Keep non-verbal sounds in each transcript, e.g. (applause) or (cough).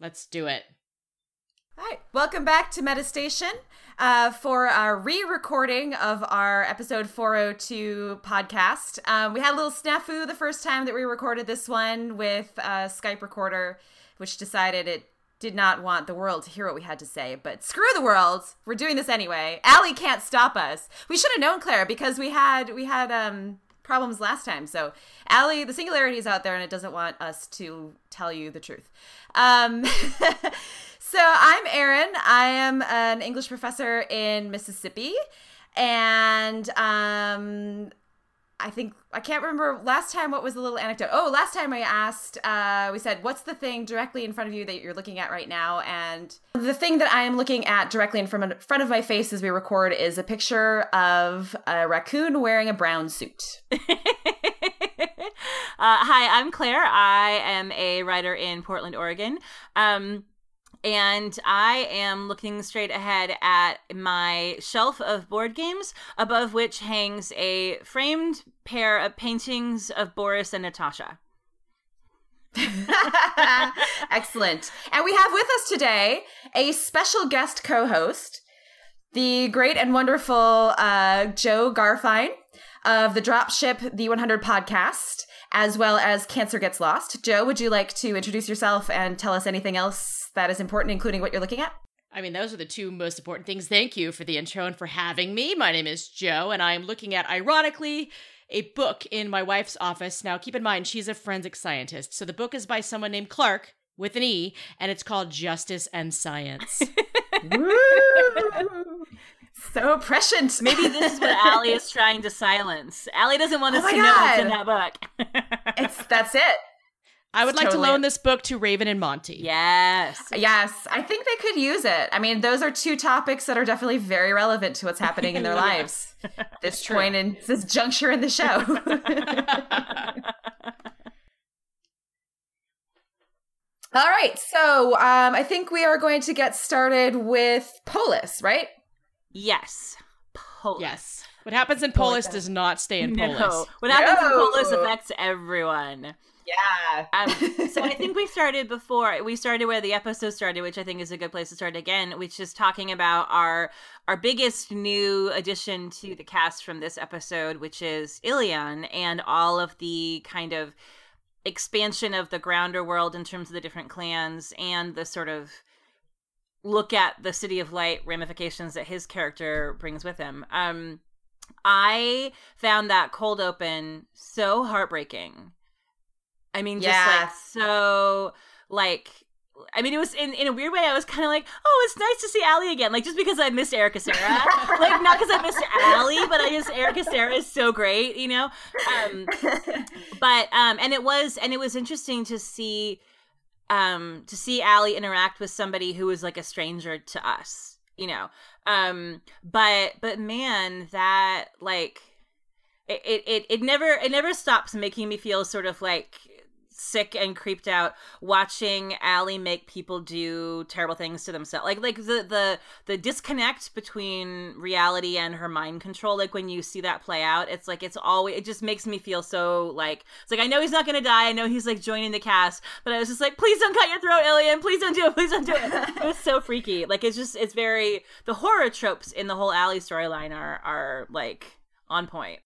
Let's do it. All right, welcome back to Metastation uh, for our re-recording of our episode 402 podcast. Um, we had a little snafu the first time that we recorded this one with a Skype recorder, which decided it did not want the world to hear what we had to say. But screw the world, we're doing this anyway. ALIE can't stop us. We should have known Claire because we had we had um, problems last time. So ALIE, the singularity is out there, and it doesn't want us to tell you the truth. Um, (laughs) So I'm Erin. I am an English professor in Mississippi, and um, I think I can't remember last time what was the little anecdote. Oh, last time I asked, uh, we said, "What's the thing directly in front of you that you're looking at right now?" And the thing that I am looking at directly in front of, my face as we record is a picture of a raccoon wearing a brown suit. (laughs) uh, hi, I'm Claire. I am a writer in Portland, Oregon. Um, and I am looking straight ahead at my shelf of board games, above which hangs a framed pair of paintings of Boris and Natasha. (laughs) Excellent. And we have with us today a special guest co host, the great and wonderful uh, Joe Garfine of the Dropship The 100 podcast, as well as Cancer Gets Lost. Joe, would you like to introduce yourself and tell us anything else that is important, including what you're looking at? I mean, those are the two most important things. Thank you for the intro and for having me. My name is Joe, and I'm looking at, ironically, a book in my wife's office. Now, keep in mind, she's a forensic scientist. So the book is by someone named Clarke with an E, and it's called Justice and Science. (laughs) so prescient. Maybe this is what ALIE is trying to silence. ALIE doesn't want oh us oh to God. know what's in that book. (laughs) it's that's it. I would like totally to loan this book to Raven and Monty. Yes. Yes. I think they could use it. I mean, those are two topics that are definitely very relevant to what's happening in (laughs) their lives. This (laughs) point in this juncture in the show. (laughs) All right. So um, I think we are going to get started with Polis, right? Yes. Polis. Yes. What happens in Polis does not stay in Polis. No. What happens no. in Polis affects everyone. Yeah. um, (laughs) so I think we started before we started where the episode started, which I think is a good place to start again, which is talking about our our biggest new addition to the cast from this episode, which is Ilian and all of the kind of expansion of the grounder world in terms of the different clans and the sort of look at the city of light ramifications that his character brings with him. Um I found that cold open so heartbreaking I mean, just like so, like I mean, it was in, in a weird way. I was kind of like, oh, it's nice to see ALIE again. Like, just because I missed Erica Cerra. (laughs) like, not because I missed ALIE, but I just, Erica Cerra is so great, you know? Um, (laughs) but, um, and it was, and it was interesting to see, um, to see ALIE interact with somebody who was like a stranger to us, you know? Um, but, but man, that, like, it, it, it never, it never stops making me feel sort of like, sick and creeped out watching ALIE make people do terrible things to themselves. Like like the the the disconnect between reality and her mind control. Like when you see that play out, it's like it's always it just makes me feel so like it's like I know he's not gonna die. I know he's like joining the cast, but I was just like, please don't cut your throat, Ilian. Please don't do it. Please don't do it. (laughs) it was so freaky. Like it's just it's very the horror tropes in the whole ALIE storyline are are like on point.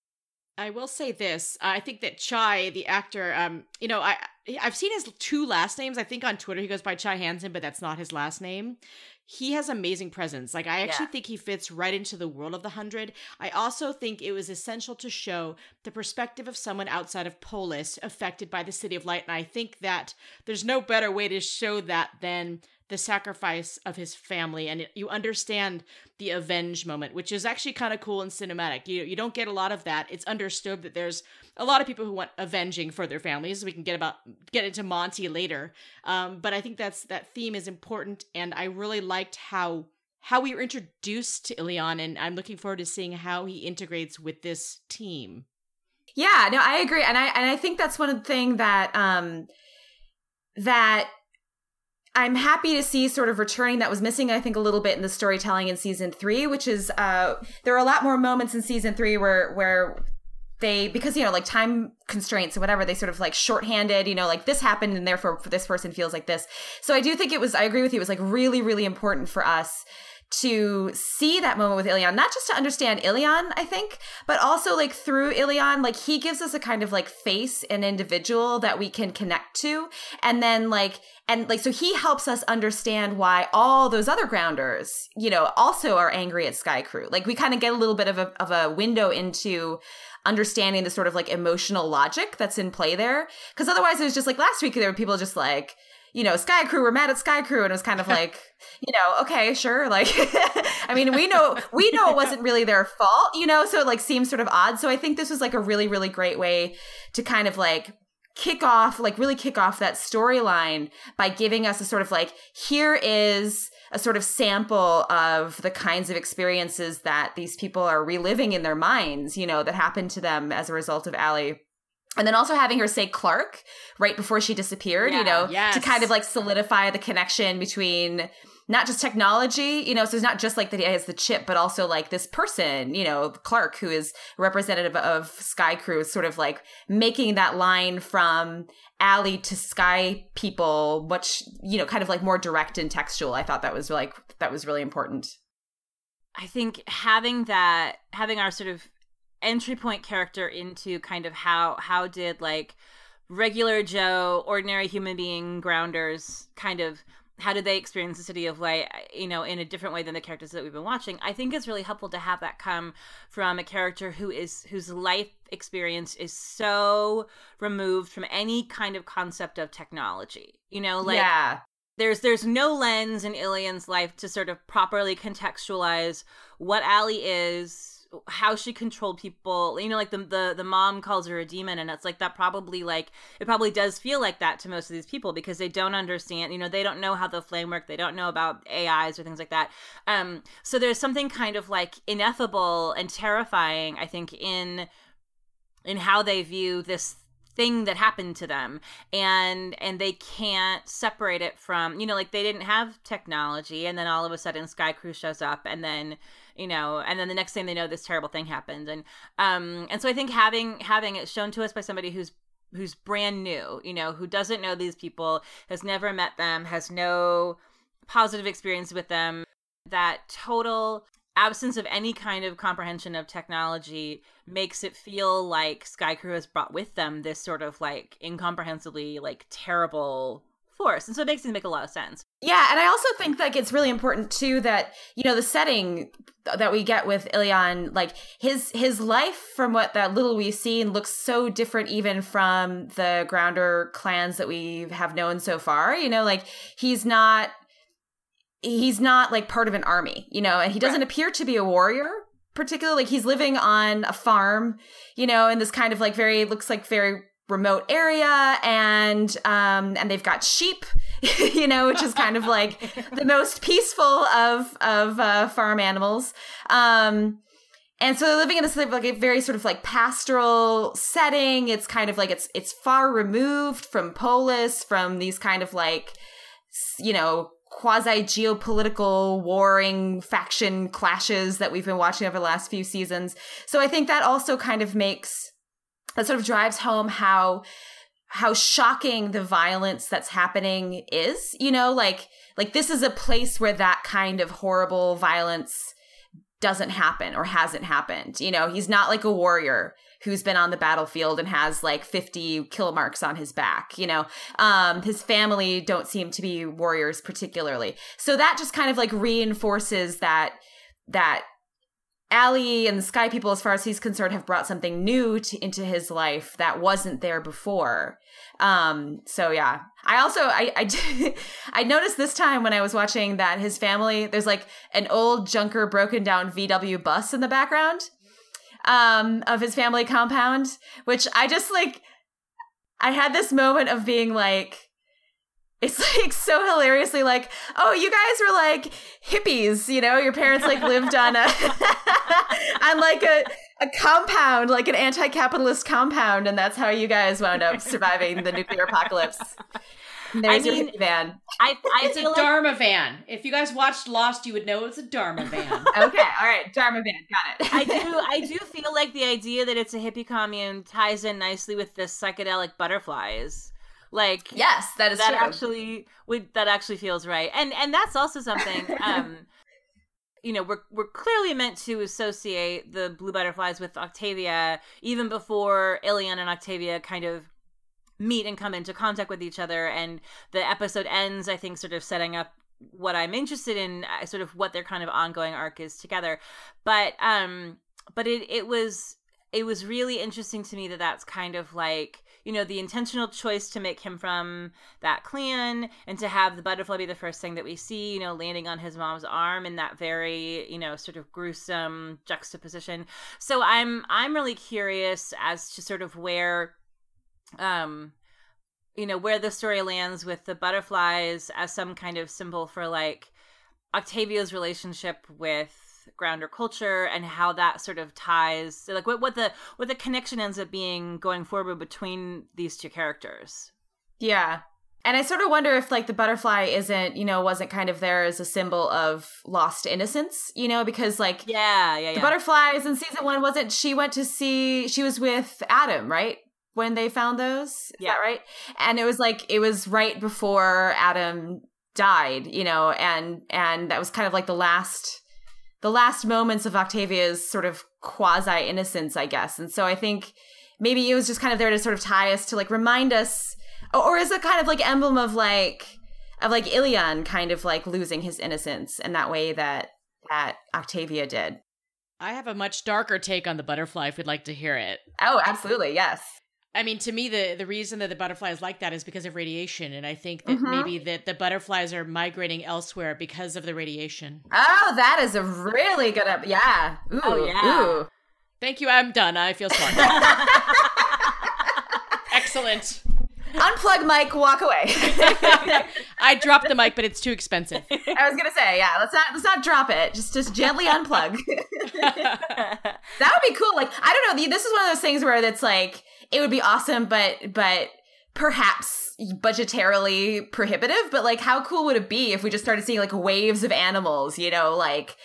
I will say this. I think that Chai, the actor, um, you know, I I've seen his two last names. I think on Twitter he goes by Chai Hansen, but that's not his last name. He has amazing presence. Like I actually yeah. think he fits right into the world of the hundred. I also think it was essential to show the perspective of someone outside of Polis affected by the City of Light, and I think that there's no better way to show that than the sacrifice of his family and you understand the avenge moment which is actually kind of cool and cinematic. You you don't get a lot of that. It's understood that there's a lot of people who want avenging for their families. We can get about get into monty later. Um, but i think that's that theme is important and i really liked how how we were introduced to Ilian and i'm looking forward to seeing how he integrates with this team. Yeah no i agree and i and i think that's one thing that um that I'm happy to see sort of returning that was missing, I think, a little bit in the storytelling in season three, which is uh, there are a lot more moments in season three where where they because you know like time constraints or whatever they sort of like shorthanded you know like this happened and therefore this person feels like this. So i do think it was i agree with you it was like really really important for us to see that moment with Ilian, not just to understand Ilian, I think, but also like through Ilian, like he gives us a kind of like face and individual that we can connect to. And then like, and like, so he helps us understand why all those other grounders, you know, also are angry at Sky Crew. Like we kind of get a little bit of a, of a window into understanding the sort of like emotional logic that's in play there. Cause otherwise it was just like last week, there were people just like, you know, Sky Crew were mad at Sky Crew, and it was kind of (laughs) like, you know, okay, sure. Like, (laughs) I mean, we know we know it wasn't really their fault, you know, so it like seems sort of odd. So I think this was like a really, really great way to kind of like kick off, like really kick off that storyline by giving us a sort of like, here is a sort of sample of the kinds of experiences that these people are reliving in their minds, you know, that happened to them as a result of ALIE and then also having her say Clarke right before she disappeared, yeah, you know, yes. to kind of like solidify the connection between not just technology, you know, so it's not just like that he has the chip, but also like this person, you know, Clarke, who is representative of Sky Crew, sort of like making that line from ALIE to Sky people, much, you know, kind of like more direct and textual. I thought that was like, that was really important. I think having that, having our sort of entry point character into kind of how how did like regular Joe, ordinary human being grounders kind of how did they experience the city of light you know in a different way than the characters that we've been watching? I think it's really helpful to have that come from a character who is whose life experience is so removed from any kind of concept of technology you know like yeah. there's there's no lens in Ilian's life to sort of properly contextualize what ALIE is how she controlled people you know like the, the the mom calls her a demon and it's like that probably like it probably does feel like that to most of these people because they don't understand you know they don't know how the flame work they don't know about ais or things like that. Um so there's something kind of like ineffable and terrifying i think in in how they view this thing that happened to them and and they can't separate it from you know like they didn't have technology and then all of a sudden sky crew shows up and then you know and then the next thing they know this terrible thing happened and um and so i think having having it shown to us by somebody who's who's brand new you know who doesn't know these people has never met them has no positive experience with them that total absence of any kind of comprehension of technology makes it feel like Sky Crew has brought with them this sort of like incomprehensibly like terrible force. And so it makes it make a lot of sense. Yeah, and I also think like it's really important too that you know the setting that we get with Ilian, like his his life from what that little we've seen looks so different even from the Grounder clans that we have known so far. You know, like he's not he's not like part of an army, you know, and he doesn't right. appear to be a warrior particularly like he's living on a farm, you know, in this kind of like very looks like very remote area and um and they've got sheep (laughs) you know which is kind of like the most peaceful of of uh, farm animals. Um and so they're living in this like a very sort of like pastoral setting. It's kind of like it's it's far removed from polis from these kind of like you know quasi geopolitical warring faction clashes that we've been watching over the last few seasons. So i think that also kind of makes that sort of drives home how how shocking the violence that's happening is you know like like this is a place where that kind of horrible violence doesn't happen or hasn't happened you know? He's not like a warrior who's been on the battlefield and has like 50 kill marks on his back you know? Um his family don't seem to be warriors particularly. So that just kind of like reinforces that that ALIE and the Sky People, as far as he's concerned, have brought something new to, into his life that wasn't there before. Um, so yeah, I also I I, (laughs) I noticed this time when I was watching that his family there's like an old junker broken down VW bus in the background um, of his family compound, which I just like. I had this moment of being like it's like so hilariously like, oh, you guys were like hippies, you know, your parents like lived on a (laughs) on like a a compound, like an anti-capitalist compound, and that's how you guys wound up surviving the nuclear apocalypse. There's I mean, your van. I, I it's a like... Dharma van. If you guys watched Lost, you would know it's a Dharma van. (laughs) okay, all right, Dharma van, got it. I do, I do feel like the idea that it's a hippie commune ties in nicely with the psychedelic butterflies. Like yes, that is that true. actually would that actually feels right, and and that's also something. (laughs) um you know, we're we're clearly meant to associate the blue butterflies with Octavia even before Ilian and Octavia kind of meet and come into contact with each other and the episode ends i think sort of setting up what i'm interested in uh, sort of what their kind of ongoing arc is together but um but it it was it was really interesting to me that that's kind of like you know the intentional choice to make him from that clan and to have the butterfly be the first thing that we see you know landing on his mom's arm in that very you know sort of gruesome juxtaposition. So i'm i'm really curious as to sort of where um you know where the story lands with the butterflies as some kind of symbol for like Octavia's relationship with grounder culture and how that sort of ties so like what, what the what the connection ends up being going forward between these two characters yeah and i sort of wonder if like the butterfly isn't you know wasn't kind of there as a symbol of lost innocence you know because like yeah yeah, yeah. the butterflies in season one wasn't she went to see she was with adam right when they found those. Is yeah. that right? And it was like it was right before Adam died, you know, and and that was kind of like the last the last moments of Octavia's sort of quasi innocence, I guess. And so I think maybe it was just kind of there to sort of tie us to like remind us or is it kind of like emblem of like of like Ilian kind of like losing his innocence in that way that that Octavia did. I have a much darker take on the butterfly if we'd like to hear it. Oh, absolutely. Yes. I mean, to me, the the reason that the butterflies like that is because of radiation, and I think that mm-hmm. maybe that the butterflies are migrating elsewhere because of the radiation. Oh, that is a really good. Up- yeah. Ooh, oh yeah. Ooh. Thank you. I'm done. I feel smart. (laughs) Excellent. Unplug mic, walk away. (laughs) I dropped the mic, but it's too expensive. I was gonna say, yeah, let's not let's not drop it. Just just gently unplug. (laughs) that would be cool. Like I don't know. This is one of those things where it's like it would be awesome, but but perhaps budgetarily prohibitive. But like, how cool would it be if we just started seeing like waves of animals? You know, like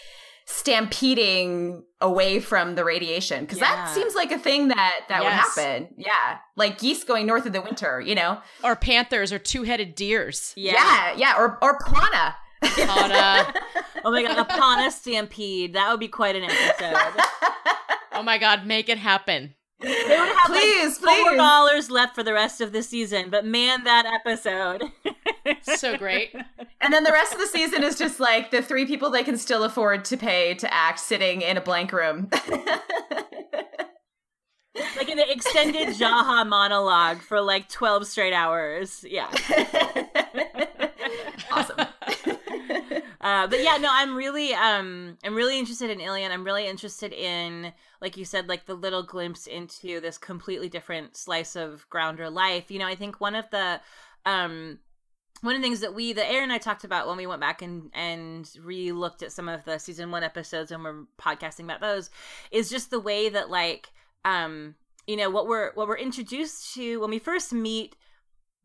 stampeding away from the radiation because yeah. that seems like a thing that that yes. would happen yeah like geese going north of the winter you know or panthers or two-headed deers yeah yeah, yeah. or or pana pana (laughs) oh my god a pana stampede that would be quite an episode (laughs) oh my god make it happen they would have please, like four dollars left for the rest of the season, but man, that episode. (laughs) so great. And then the rest of the season is just like the three people they can still afford to pay to act sitting in a blank room. (laughs) like an extended Jaha monologue for like 12 straight hours. Yeah. (laughs) awesome. Uh, but yeah, no, I'm really, um, I'm really interested in Ilian. I'm really interested in, like you said, like the little glimpse into this completely different slice of grounder life. You know, I think one of the, um, one of the things that we, the Erin and I talked about when we went back and and re-looked at some of the season one episodes and we're podcasting about those, is just the way that like, um, you know, what we're what we're introduced to when we first meet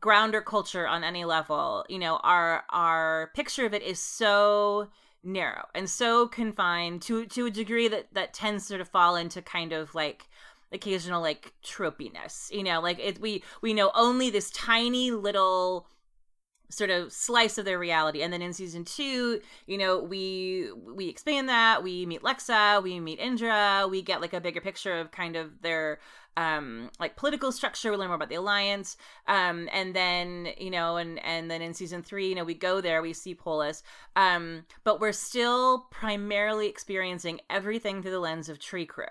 grounder culture on any level you know our our picture of it is so narrow and so confined to to a degree that that tends to sort of fall into kind of like occasional like tropiness you know? Like it, we we know only this tiny little sort of slice of their reality. And then in season two you know we we expand that. We meet lexa. We meet indra. We get like a bigger picture of kind of their um like political structure we learn more about the alliance um and then you know and and then in season three you know we go there we see polis um but we're still primarily experiencing everything through the lens of tree crew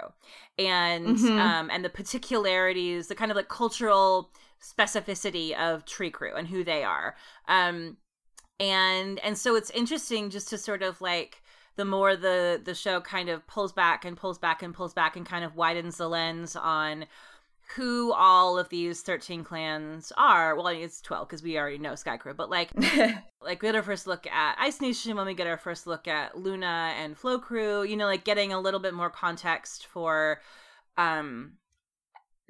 and mm-hmm. um and the particularities the kind of like cultural specificity of tree crew and who they are um and and so it's interesting just to sort of like the more the the show kind of pulls back and pulls back and pulls back and kind of widens the lens on who all of these 13 clans are. Well, it's 12 because we already know Sky Crew, but like, (laughs) like we get our first look at Ice Nation when we get our first look at Luna and Flow Crew, you know, like getting a little bit more context for um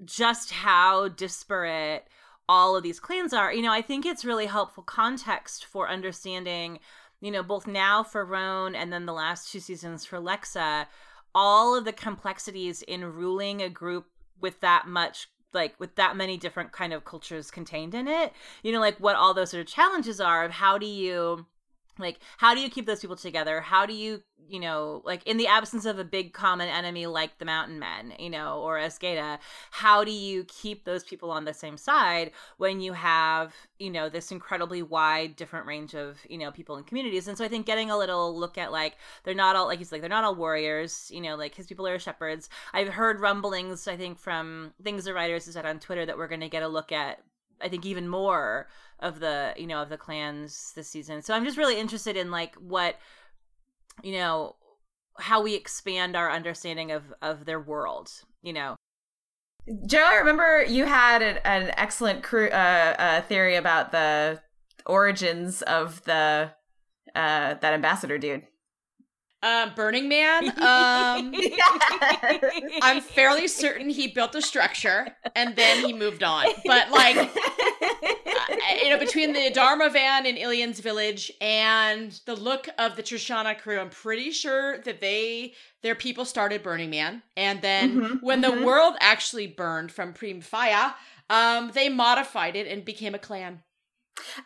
just how disparate all of these clans are, you know, I think it's really helpful context for understanding, you know, both now for Roan and then the last two seasons for Lexa, all of the complexities in ruling a group with that much like with that many different kind of cultures contained in it you know like what all those sort of challenges are of how do you like how do you keep those people together? How do you you know like in the absence of a big common enemy like the mountain men you know or Azgeda how do you keep those people on the same side when you have you know this incredibly wide different range of you know people and communities? And so i think getting a little look at like they're not all like he's like they're not all warriors you know like his people are shepherds. I've heard rumblings i think from things the writers have said on twitter that we're going to get a look at I think even more of the you know of the clans this season. So I'm just really interested in like what you know how we expand our understanding of of their world. You know. Joe, I remember you had an, an excellent uh, uh, theory about the origins of the uh, that ambassador dude. Um, Burning Man. (laughs) Um, yes. I'm fairly certain he built a structure and then he moved on. But like, uh, you know, between the Dharma van in Ilian's village and the look of the Trishana crew, I'm pretty sure that they their people started Burning Man, and then mm-hmm, when mm-hmm. the world actually burned from Praimfaya, um, they modified it and became a clan.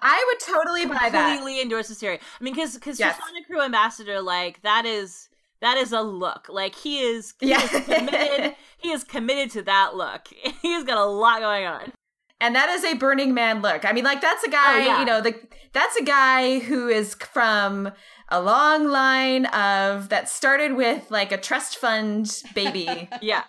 I would totally buy that. Completely endorse this theory. I mean, because because yes. Crew Ambassador, like that is that is a look. Like he is, he yeah. is committed. (laughs) he is committed to that look. (laughs) He's got a lot going on. And that is a Burning Man look. I mean, like that's a guy. Oh, yeah. You know, the that's a guy who is from a long line of that started with like a trust fund baby. (laughs) yeah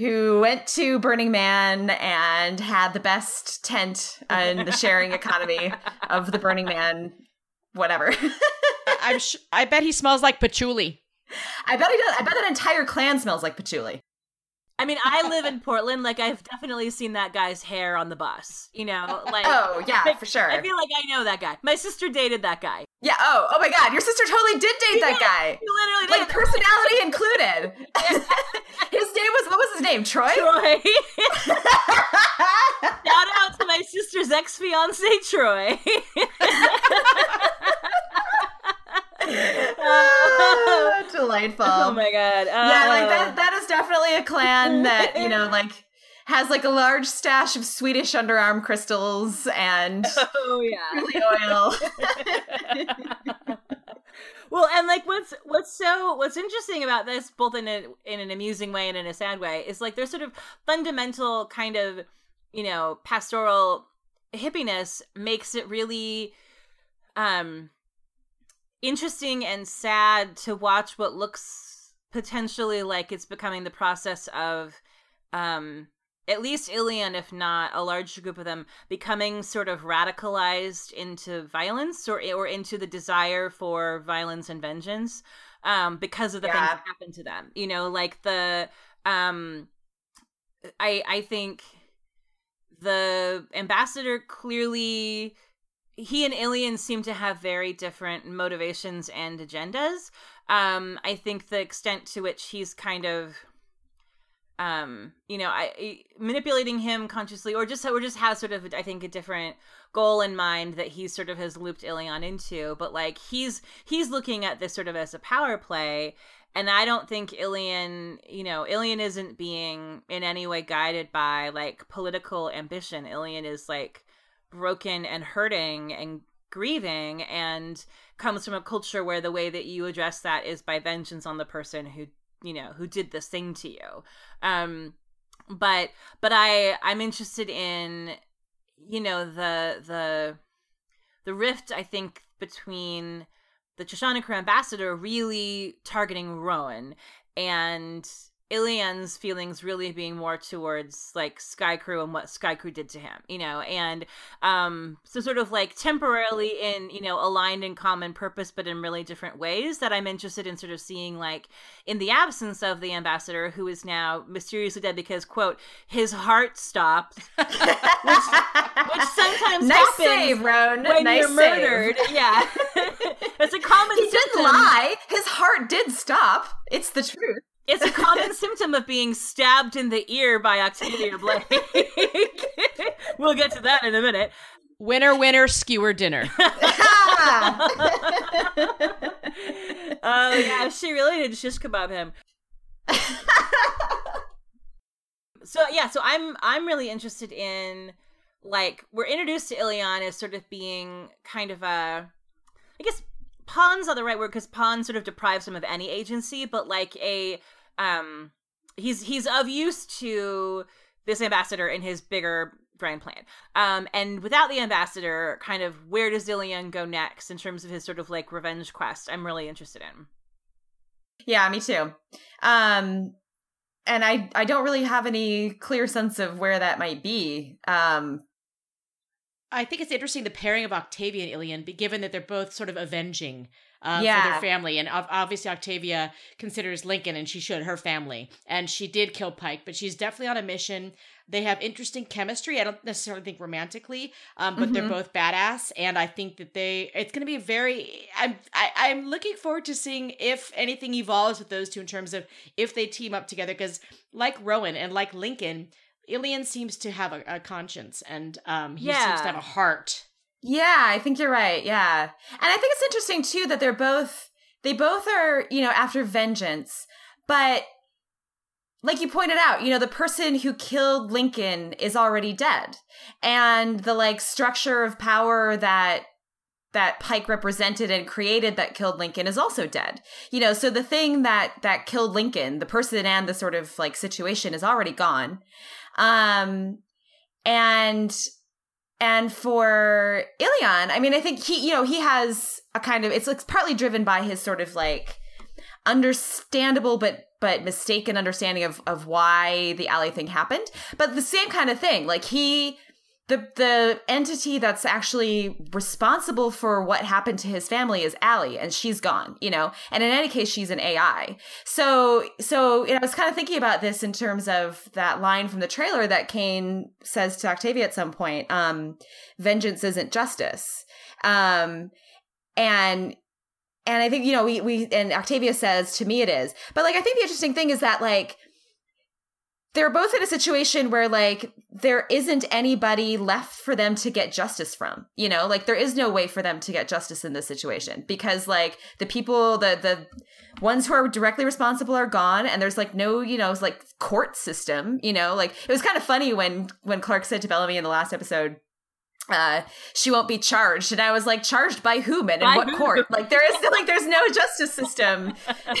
who went to Burning Man and had the best tent in the sharing economy of the Burning Man, whatever. I'm sh- I bet he smells like patchouli. I bet he does. I bet that entire clan smells like patchouli. I mean, I live in Portland. Like, I've definitely seen that guy's hair on the bus. You know, like oh yeah, like, for sure. I feel like I know that guy. My sister dated that guy. Yeah. Oh. Oh my God. Your sister totally did date that guy. He literally like personality included. (laughs) his name was what was his name? Troy. Troy. (laughs) (laughs) Shout out to my sister's ex fiance Troy. oh, delightful. Oh my god. Yeah, like oh. that that is definitely a clan that, you know, like has like a large stash of Swedish underarm crystals and (laughs) oh yeah, oil. (laughs) well, and like what's what's so what's interesting about this, both in a in an amusing way and in a sad way, is like there's sort of fundamental kind of you know pastoral hippiness makes it really um interesting and sad to watch what looks potentially like it's becoming the process of um at least Ilian, if not a large group of them, becoming sort of radicalized into violence or or into the desire for violence and vengeance, um, because of the yeah. things that happened to them. You know, like the um, I I think the ambassador clearly he and Ilian seem to have very different motivations and agendas. Um, I think the extent to which he's kind of um you know I, manipulating him consciously or just or just has sort of i think a different goal in mind that he sort of has looped Ilian into but like he's he's looking at this sort of as a power play and i don't think Ilian you know Ilian isn't being in any way guided by like political ambition. Ilian is like broken and hurting and grieving and comes from a culture where the way that you address that is by vengeance on the person who you know who did this thing to you. Um but but i i'm interested in you know the the the rift i think between the crew ambassador really targeting Roan and Ilian's feelings really being more towards like Sky Crew and what Sky Crew did to him, you know, and um, so sort of like temporarily in you know aligned in common purpose, but in really different ways. That I'm interested in sort of seeing like in the absence of the ambassador, who is now mysteriously dead because quote his heart stopped, (laughs) which, which sometimes nice happens save, Roan. when nice you're murdered. Save. Yeah, (laughs) it's a common. He didn't lie. His heart did stop. It's the truth It's a common symptom of being stabbed in the ear by Octavia Blake. (laughs) we'll get to that in a minute. Winner, winner, skewer dinner. (laughs) Oh yeah, she really did shish kebab him. (laughs) so yeah, so I'm I'm really interested in like we're introduced to Ilian as sort of being kind of a I guess pawn's not the right word because pawn sort of deprives him of any agency, but like a um he's he's of use to this ambassador in his bigger grand plan. Um and without the ambassador, kind of where does Ilian go next in terms of his sort of like revenge quest? I'm really interested in. Yeah, me too. Um and I I don't really have any clear sense of where that might be. Um I think it's interesting the pairing of Octavia and Ilian, given that they're both sort of avenging uh, for their family. And obviously, Octavia considers Lincoln, and she should, her family. And she did kill Pike, but she's definitely on a mission. They have interesting chemistry. I don't necessarily think romantically, um, but they're Mhm. both badass. And I think that they, it's going to be very, I'm, I, I'm looking forward to seeing if anything evolves with those two in terms of if they team up together. Because like Roan and like Lincoln, Ilian seems to have a, a conscience and um, he seems to have a heart. Yeah, I think you're right. Yeah. And I think it's interesting too that they're both they both are, you know, after vengeance, but like you pointed out, you know, the person who killed Lincoln is already dead. And the like structure of power that that Pike represented and created that killed Lincoln is also dead. You know, so the thing that that killed Lincoln, the person and the sort of like situation is already gone. Um and and for Ilian, I mean, I think he, you know, he has a kind of it's like partly driven by his sort of like understandable but but mistaken understanding of of why the ALIE thing happened. But the same kind of thing. Like he the the entity that's actually responsible for what happened to his family is ALIE, and she's gone, you know. And in any case, she's an AI. So so you know, I was kind of thinking about this in terms of that line from the trailer that Kane says to Octavia at some point. Um, Vengeance isn't justice. Um, and and I think you know we we and Octavia says to me it is. But like I think the interesting thing is that like they're both in a situation where like there isn't anybody left for them to get justice from you know? Like there is no way for them to get justice in this situation because like the people the the ones who are directly responsible are gone and there's like no you know it's like court system you know? Like it was kind of funny when when clarke said to bellamy in the last episode uh she won't be charged and i was like charged by whom and in By what who? court? Like there is (laughs) like there's no justice system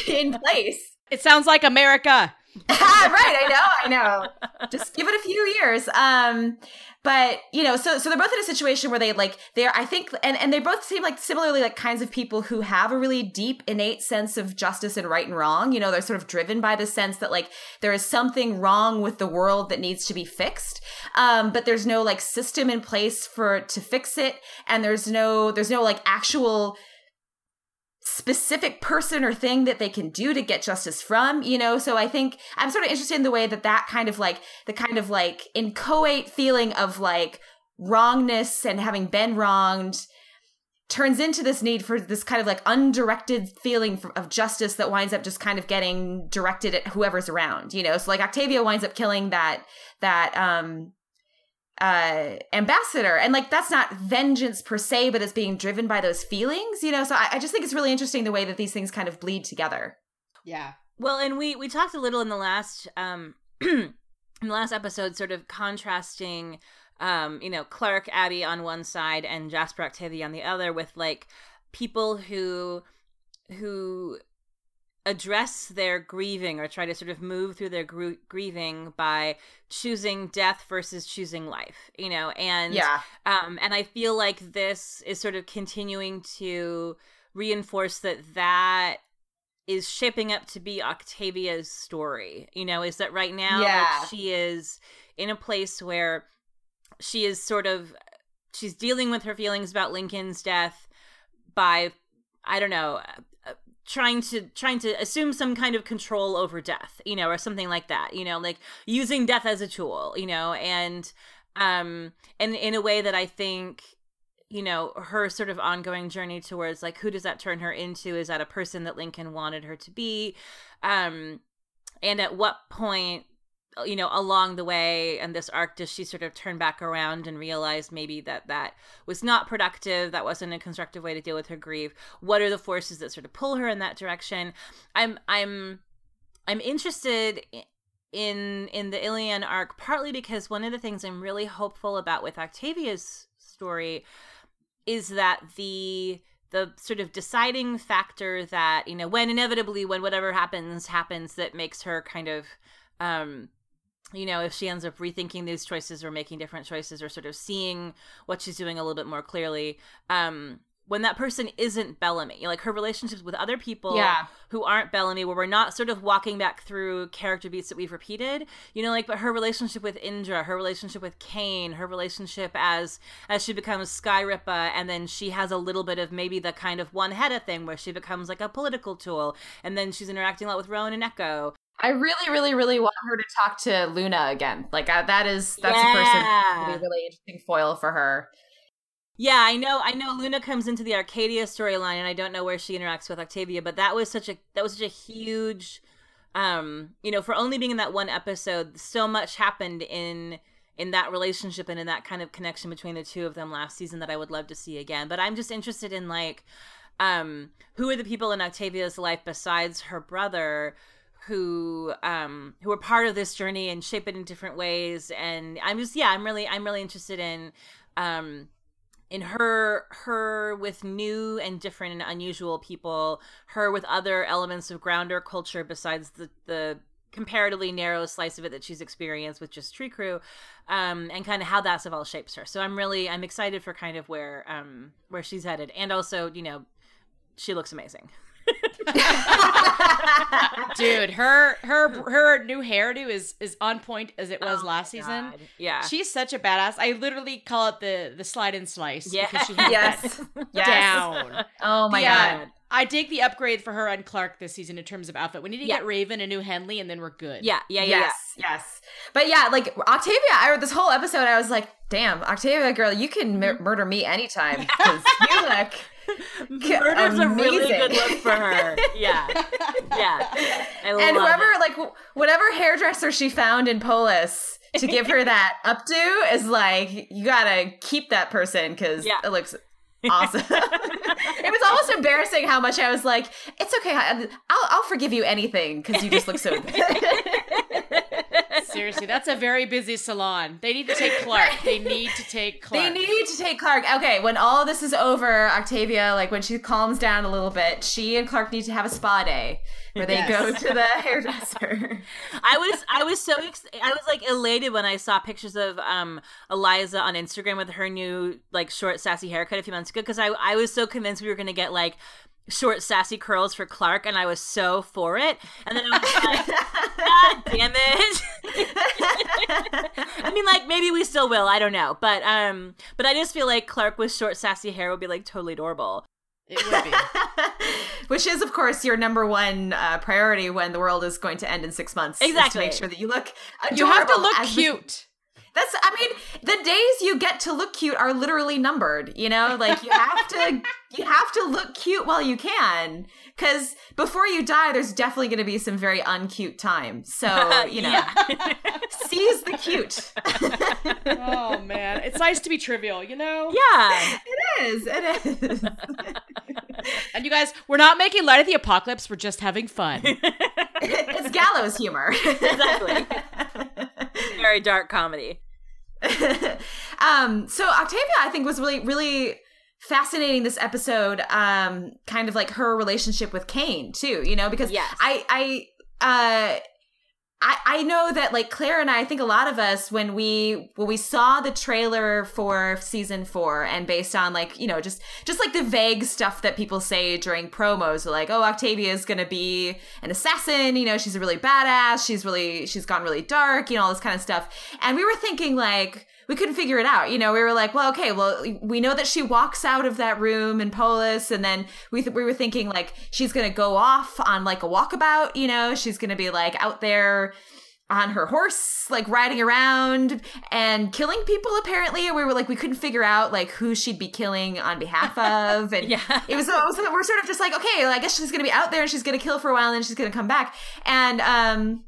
in place It sounds like America. (laughs) right i know i know. Just give it a few years. Um but you know so so they're both in a situation where they like they're i think and and they both seem like similarly like kinds of people who have a really deep innate sense of justice and right and wrong. You know they're sort of driven by the sense that like there is something wrong with the world that needs to be fixed. Um but there's no like system in place for to fix it. And there's no there's no like actual specific person or thing that they can do to get justice from you know? So i think i'm sort of interested in the way that that kind of like the kind of like inchoate feeling of like wrongness and having been wronged turns into this need for this kind of like undirected feeling of justice that winds up just kind of getting directed at whoever's around you know? So like octavia winds up killing that that um uh ambassador. And like that's not vengeance per se but it's being driven by those feelings you know? So I, I just think it's really interesting the way that these things kind of bleed together. Yeah. Well, and we we talked a little in the last um (clears throat) in the last episode, sort of contrasting, um, you know, Clarke Abby on one side and Jasper Octavia on the other, with like people who who address their grieving or try to sort of move through their gr- grieving by choosing death versus choosing life you know and yeah um, and I feel like this is sort of continuing to reinforce that that is shaping up to be Octavia's story. You know, is that right now Yeah. like, she is in a place where she is sort of she's dealing with her feelings about Lincoln's death by I don't know, trying to trying to assume some kind of control over death, you know, or something like that, you know, like using death as a tool, you know, and um and in a way that I think you know her sort of ongoing journey towards like who does that turn her into? Is that a person that lincoln wanted her to be? Um and at what point you know along the way and this arc does she sort of turn back around and realize maybe that that was not productive that wasn't a constructive way to deal with her grief? What are the forces that sort of pull her in that direction? I'm i'm i'm interested in in the ilian arc partly because one of the things i'm really hopeful about with octavia's story is that the the sort of deciding factor that you know when inevitably when whatever happens happens that makes her kind of um you know, if she ends up rethinking these choices or making different choices or sort of seeing what she's doing a little bit more clearly, um, when that person isn't Bellamy, like her relationships with other people yeah. who aren't Bellamy, where we're not sort of walking back through character beats that we've repeated, you know, like but her relationship with Indra, her relationship with Kane, her relationship as as she becomes Sky Skairipa, and then she has a little bit of maybe the kind of Wanheda thing where she becomes like a political tool, and then she's interacting a lot with Roan and Echo, I really, really, really want her to talk to Luna again. Like uh, that is that's yeah. a person that would be a really interesting foil for her. Yeah, I know. I know Luna comes into the Arcadia storyline, and I don't know where she interacts with Octavia, but that was such a that was such a huge, um, you know, for only being in that one episode, so much happened in in that relationship and in that kind of connection between the two of them last season that I would love to see again. But I'm just interested in like, um, who are the people in Octavia's life besides her brother who um who are part of this journey and shape it in different ways. And i'm just yeah i'm really i'm really interested in um in her her with new and different and unusual people her with other elements of grounder culture besides the the comparatively narrow slice of it that she's experienced with just tree crew um and kind of how that's all shapes her. So i'm really i'm excited for kind of where um where she's headed. And also you know she looks amazing (laughs) Dude, her her her new hairdo is is on point as it was oh last season. Yeah, she's such a badass. I literally call it the the slide and slice. Yeah, because she (laughs) yes, yes. down. Oh my yeah. god. I dig the upgrade for her and Clarke this season in terms of outfit. We need to yeah. get Raven a new Henley, and then we're good. Yeah, yeah, yeah. Yes, yeah. yes. But yeah, like Octavia, I this whole episode, I was like, "Damn, Octavia, girl, you can mur- mm-hmm. murder me anytime (laughs) because you look (laughs) Murder's Amazing. a really good look for her. Yeah, yeah. and whoever, it. like, whatever hairdresser she found in Polis to give her that (laughs) updo is like, you gotta keep that person because yeah. it looks (laughs) awesome. it was almost embarrassing how much I was like, "It's okay, I'll I'll forgive you anything because you just look so good." Seriously, that's a very busy salon. They need to take (laughs) Clarke. They need to take Clarke. They need to take Clarke. Okay, when all this is over, Octavia, like when she calms down a little bit, she and Clarke need to have a spa day where they yes. go to the (laughs) hairdresser. I was I was so ex- I was like elated when I saw pictures of um Eliza on Instagram with her new like short sassy haircut a few months ago because I I was so convinced we were gonna get like short sassy curls for Clarke, and I was so for it. And then I was (laughs) like, God damn it. (laughs) I mean like maybe we still will, I don't know. But um but I just feel like Clarke with short sassy hair would be like totally adorable. It would be. (laughs) Which is, of course, your number one uh, priority when the world is going to end in six months. Exactly. to make sure that you look You have to look cute. That's I mean, the days you get to look cute are literally numbered, you know? Like you have to (laughs) you have to look cute while you can cuz before you die there's definitely going to be some very uncute time. So, (laughs) you know, (laughs) seize the cute. oh man, it's nice to be trivial, you know? Yeah. It is. It is. (laughs) and you guys, we're not making light of the apocalypse, we're just having fun. (laughs) it's gallows humor. exactly (laughs) very dark comedy. um, so Octavia, I think, was really, really fascinating this episode. Um, kind of like her relationship with Kane too, you know, because yes. I, I, uh, I, I know that like Claire and I, I think a lot of us when we when we saw the trailer for season four and based on like you know just just like the vague stuff that people say during promos like oh Octavia is gonna be an assassin you know she's a really badass she's really she's gone really dark you know all this kind of stuff. And we were thinking like we couldn't figure it out. You know, we were like, well, okay, well, we know that she walks out of that room in Polis, and then we th- we were thinking like she's gonna go off on like a walkabout. You know, she's gonna be like out there on her horse, like riding around and killing people. Apparently, we were like we couldn't figure out like who she'd be killing on behalf of, and (laughs) yeah, it was, it was we're sort of just like okay, well, I guess she's gonna be out there and she's gonna kill for a while and then she's gonna come back. And um,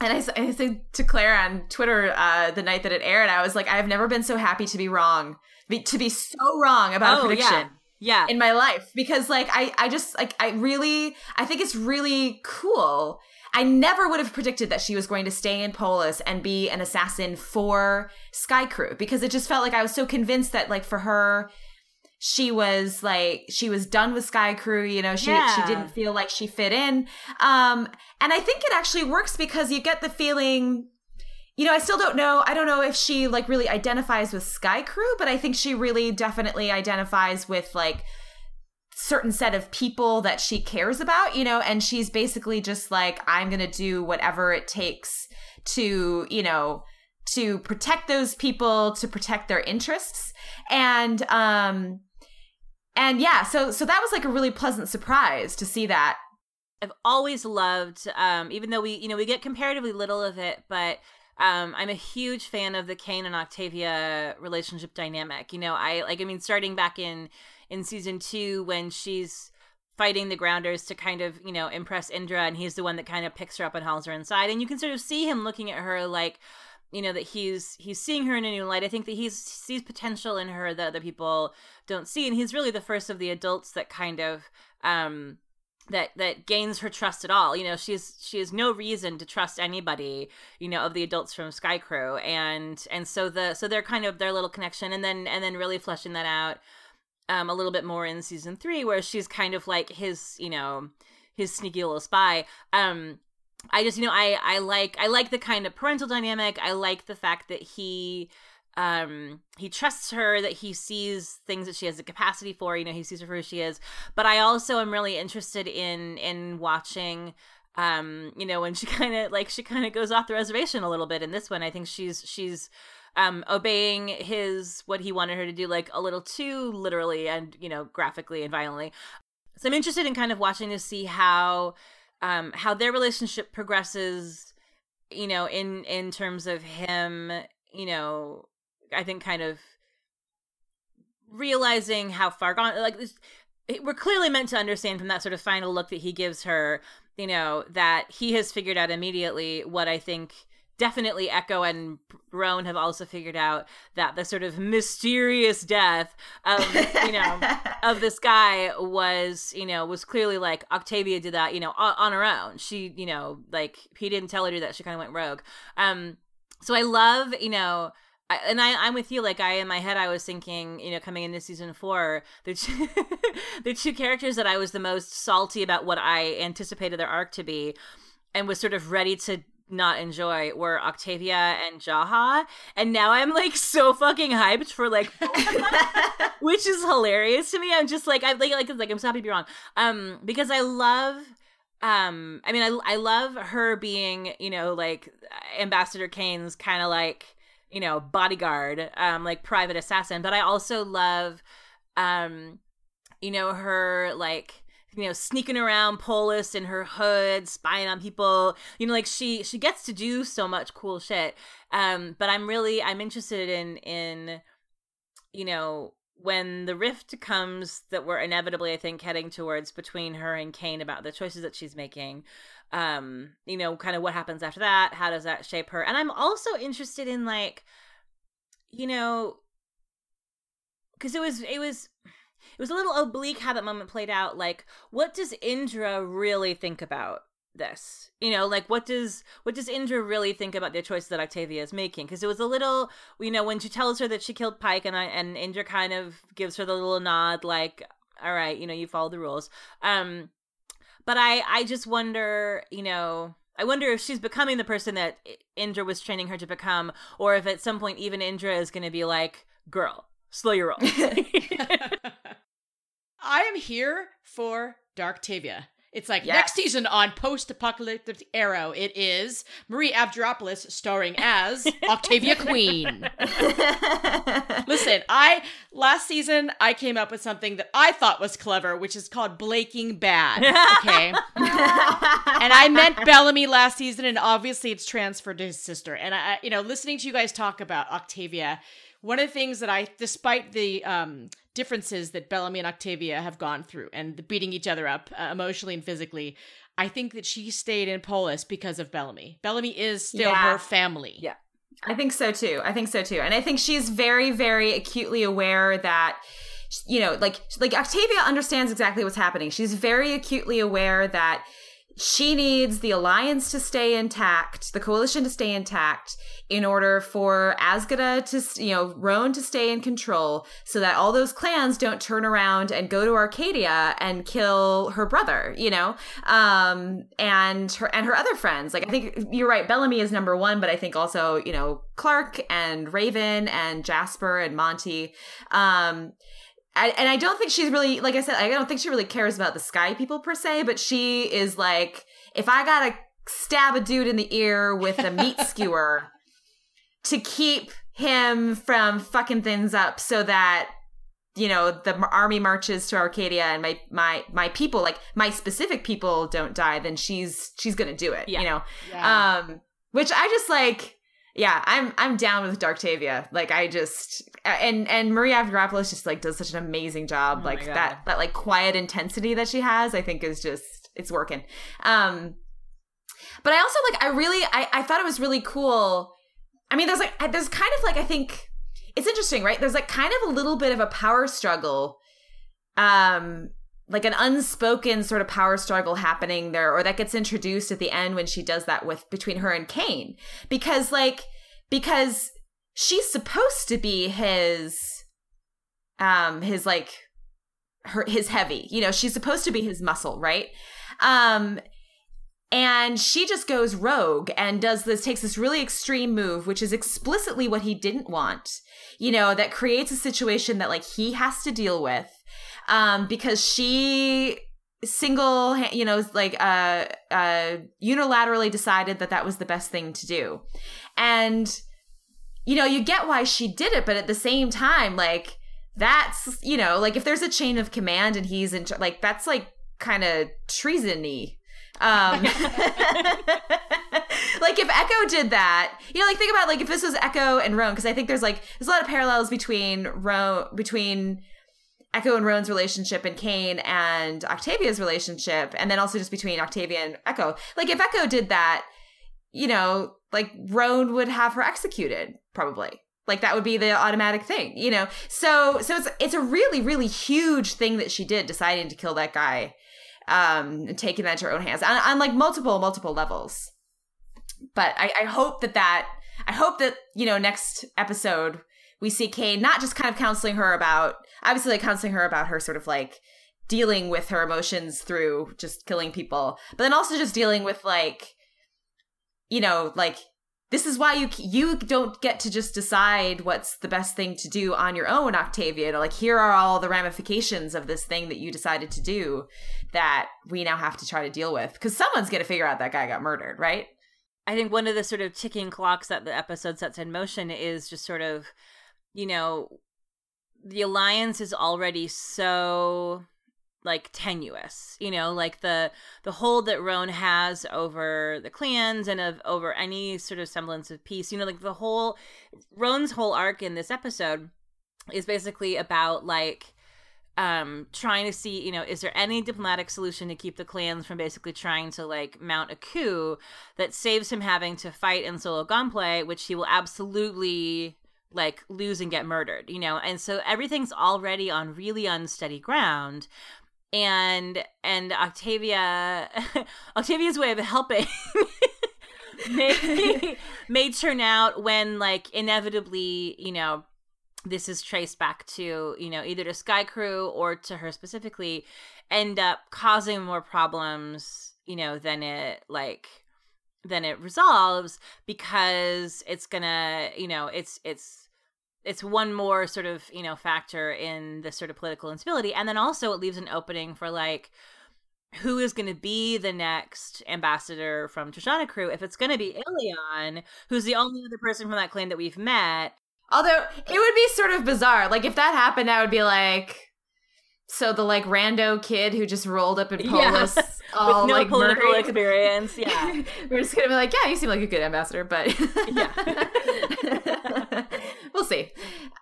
and I, I said to Claire on Twitter uh, the night that it aired, I was like, I've never been so happy to be wrong, be, to be so wrong about oh, a prediction. Yeah. Yeah. In my life because like I I just like I really I think it's really cool I never would have predicted that she was going to stay in Polis and be an assassin for Sky Crew because it just felt like I was so convinced that like for her she was like she was done with Sky Crew, you know, she yeah. she didn't feel like she fit in. Um and I think it actually works because you get the feeling you know, I still don't know. I don't know if she like really identifies with Sky Crew, but I think she really definitely identifies with like certain set of people that she cares about, you know, and she's basically just like, I'm going to do whatever it takes to, you know, to protect those people, to protect their interests. And, um, and yeah, so, so that was like a really pleasant surprise to see that. I've always loved, um, even though we, you know, we get comparatively little of it, but um, I'm a huge fan of the Kane and Octavia relationship dynamic. You know, I like, I mean, starting back in in season two when she's fighting the grounders to kind of you know impress Indra, and he's the one that kind of picks her up and hauls her inside, and you can sort of see him looking at her like you know that he's he's seeing her in a new light. I think that he's sees potential in her that other people don't see, and he's really the first of the adults that kind of um that that gains her trust at all. You know, she's she has no reason to trust anybody. You know, of the adults from Sky Crew, and and so the so they're kind of their little connection, and then and then really fleshing that out um, a little bit more in season three, where she's kind of like his, you know, his sneaky little spy. Um, I just, you know, I I like I like the kind of parental dynamic. I like the fact that he um he trusts her that he sees things that she has the capacity for you know he sees her for who she is but i also am really interested in in watching um you know when she (laughs) kind of like she kind of goes off the reservation a little bit in this one i think she's she's um, obeying his what he wanted her to do like a little too literally and you know graphically and violently. So I'm interested in kind of watching to see how um, how their relationship progresses. You know, in in terms of him, you know, I think kind of realizing how far gone like this we're clearly meant to understand from that sort of final look that he gives her you know that he has figured out immediately what i think definitely Echo and Roan have also figured out that the sort of mysterious death of you know (laughs) of this guy was you know was clearly like Octavia did that you know on, on her own. She you know like he didn't tell her to do that. She kind of went rogue. Um, so I love you know. And I, I'm with you. Like I, in my head, I was thinking, you know, coming into season four, the two, (laughs) the two characters that I was the most salty about what I anticipated their arc to be, and was sort of ready to not enjoy were Octavia and Jaha. And now I'm like so fucking hyped for like (laughs) which is hilarious to me. I'm just like I like like like I'm so happy to be wrong. Um because I love um I mean I I love her being, you know, like Ambassador Kane's kind of like, you know, bodyguard, um like private assassin, but I also love um you know her like you know sneaking around polis in her hood spying on people. You know like she she gets to do so much cool shit. Um but i'm really i'm interested in in you know when the rift comes that we're inevitably i think heading towards between her and kane about the choices that she's making um you know kind of what happens after that how does that shape her and i'm also interested in like you know because it was it was it was a little oblique how that moment played out. Like, what does Indra really think about this? You know, like what does what does Indra really think about the choice that Octavia is making? Because it was a little, you know, when she tells her that she killed Pike, and I, and Indra kind of gives her the little nod, like, all right, you know, you follow the rules. Um, but I I just wonder, you know. I wonder if she's becoming the person that Indra was training her to become, or if at some point even Indra is going to be like, "Girl, slow your roll." (laughs) I am here for Darktavia. It's like Yes. next season on Post Apocalyptic Arrow, it is Marie Avgeropoulos starring as (laughs) Octavia Queen. Listen, I last season I came up with something that I thought was clever, which is called Blaking Bad. Okay. (laughs) and I meant Bellamy last season, and obviously it's transferred to his sister. And I, I- you know, listening to you guys talk about Octavia, one of the things that I, despite the um, differences that Bellamy and Octavia have gone through and the beating each other up uh, emotionally and physically, I think that she stayed in Polis because of Bellamy. Bellamy is still Yeah. her family. Yeah. I think so too. I think so too. And I think she's very, very acutely aware that you know, like like Octavia understands exactly what's happening. She's very acutely aware that she needs the alliance to stay intact, the coalition to stay intact, in order for Azgeda to, you know, Roan to stay in control, so that all those clans don't turn around and go to Arcadia and kill her brother, you know, um, and her and her other friends. Like I think you're right, Bellamy is number one, but I think also you know Clarke and Raven and Jasper and Monty. Um, I, and I don't think she's really, like I said, I don't think she really cares about the sky people per se, but she is like, if I gotta stab a dude in the ear with a meat (laughs) skewer to keep him from fucking things up so that you know the army marches to arcadia and my my my people like my specific people don't die then she's she's gonna do it Yeah. you know Yeah. um which i just like yeah i'm i'm down with darktavia. Like i just and and maria avgeropoulos just like does such an amazing job. Oh like that that like quiet intensity that she has i think is just it's working. Um but i also like i really i i thought it was really cool. I mean there's like there's kind of like i think it's interesting right? There's like kind of a little bit of a power struggle um like an unspoken sort of power struggle happening there or that gets introduced at the end when she does that with between her and Kane. Because like because she's supposed to be his um his like her his heavy you know she's supposed to be his muscle right? Um and she just goes rogue and does this takes this really extreme move which is explicitly what he didn't want you know that creates a situation that like he has to deal with um because she single you know like uh uh unilaterally decided that that was the best thing to do. And you know you get why she did it but at the same time like that's you know like if there's a chain of command and he's in like that's like kind of treasony. Um (laughs) like if echo did that you know like think about like if this was echo and roan because i think there's like there's a lot of parallels between roan between echo and roan's relationship and kane and octavia's relationship and then also just between octavia and echo. Like if echo did that you know like roan would have her executed probably. Like that would be the automatic thing you know? So so it's it's a really really huge thing that she did deciding to kill that guy um and taking that into her own hands on, on like multiple multiple levels. But I, I hope that that i hope that you know next episode we see kane not just kind of counseling her about obviously like counseling her about her sort of like dealing with her emotions through just killing people but then also just dealing with like you know like this is why you you don't get to just decide what's the best thing to do on your own octavia like here are all the ramifications of this thing that you decided to do that we now have to try to deal with because someone's going to figure out that guy got murdered right? I think one of the sort of ticking clocks that the episode sets in motion is just sort of, you know, the alliance is already so like tenuous you know like the the hold that roan has over the clans and of over any sort of semblance of peace you know like the whole roan's whole arc in this episode is basically about like um trying to see you know is there any diplomatic solution to keep the clans from basically trying to like mount a coup that saves him having to fight in solo gunplay which he will absolutely like lose and get murdered you know? And so everything's already on really unsteady ground. And and octavia (laughs) octavia's way of helping (laughs) may, (laughs) may turn out when like inevitably you know this is traced back to you know either to sky crew or to her specifically end up causing more problems you know than it like than it resolves because it's gonna you know it's it's it's one more sort of you know factor in the sort of political instability and then also it leaves an opening for like who is going to be the next ambassador from Trishanakru if it's going to be Ilian, who's the only other person from that clan that we've met. Although it would be sort of bizarre. Like if that happened, I would be like, so the like rando kid who just rolled up in (laughs) yeah. With no like political murdering. experience. Yeah, (laughs) We're just gonna be like, yeah, you seem like a good ambassador, but Yeah. (laughs) we'll see.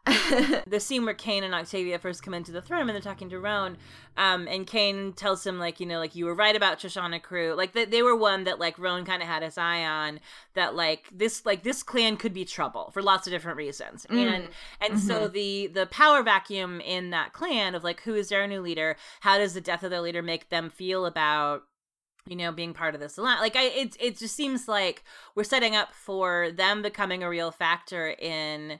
(laughs) the scene where Kane and Octavia first come into the throne room and they're talking to Roan, um, and Kane tells him like, you know, like you were right about Shoshana crew. Like they, they were one that like Roan kind of had his eye on. That like this like this clan could be trouble for lots of different reasons. And and so the the power vacuum in that clan of like who is their new leader? How does the death of their leader make them feel about you know being part of this alliance like i it, it just seems like we're setting up for them becoming a real factor in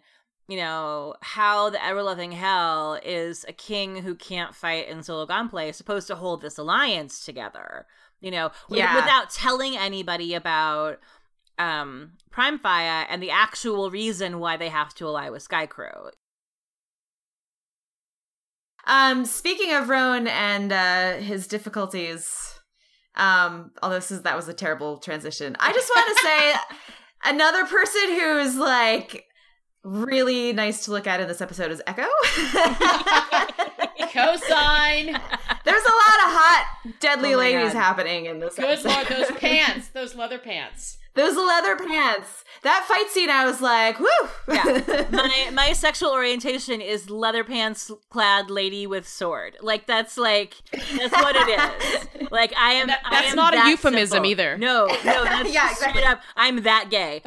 you know how the ever loving hell is a king who can't fight in solo is supposed to hold this alliance together you know Yeah. without telling anybody about um Praimfaya and the actual reason why they have to ally with sky crew Um, speaking of Roan and uh, his difficulties, um, although this is that was a terrible transition, I just want to say (laughs) another person who's like really nice to look at in this episode is Echo. (laughs) Cosign. There's a lot of hot, deadly Oh ladies God. happening in this Good episode. lord, those (laughs) pants, those leather pants. Those leather pants. That fight scene, I was like, whoo. Yeah. (laughs) my my sexual orientation is leather pants clad lady with sword. Like that's like that's what it is. (laughs) Like I am. That- I that's am not a euphemism simple. either. No, no, (laughs) that's Yeah, just exactly. straight up. I'm that gay.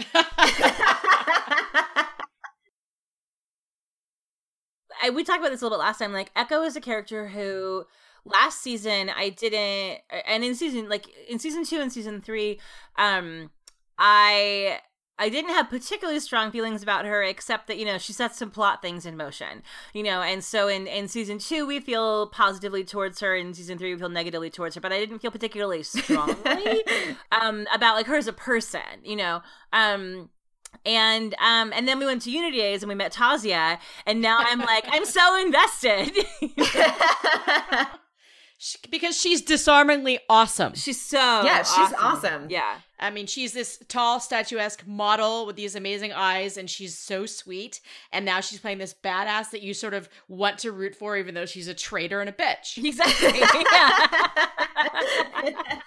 I, we talked about this a little bit last time. Like Echo is a character who last season I didn't, and in season like in season two and season three, um, I I didn't have particularly strong feelings about her, except that you know she sets some plot things in motion, you know, and so in in season two we feel positively towards her, in season three we feel negatively towards her, but I didn't feel particularly strongly (laughs) um about like her as a person, you know, um. And um and then we went to Unity Days and we met Tasya and now I'm like I'm so invested. (laughs) (laughs) Sh- because she's disarmingly awesome. she's so Yeah, she's awesome. Yeah. I mean, she's this tall, statuesque model with these amazing eyes, and she's so sweet. And now she's playing this badass that you sort of want to root for, even though she's a traitor and a bitch. Exactly. (laughs) Yeah. (laughs)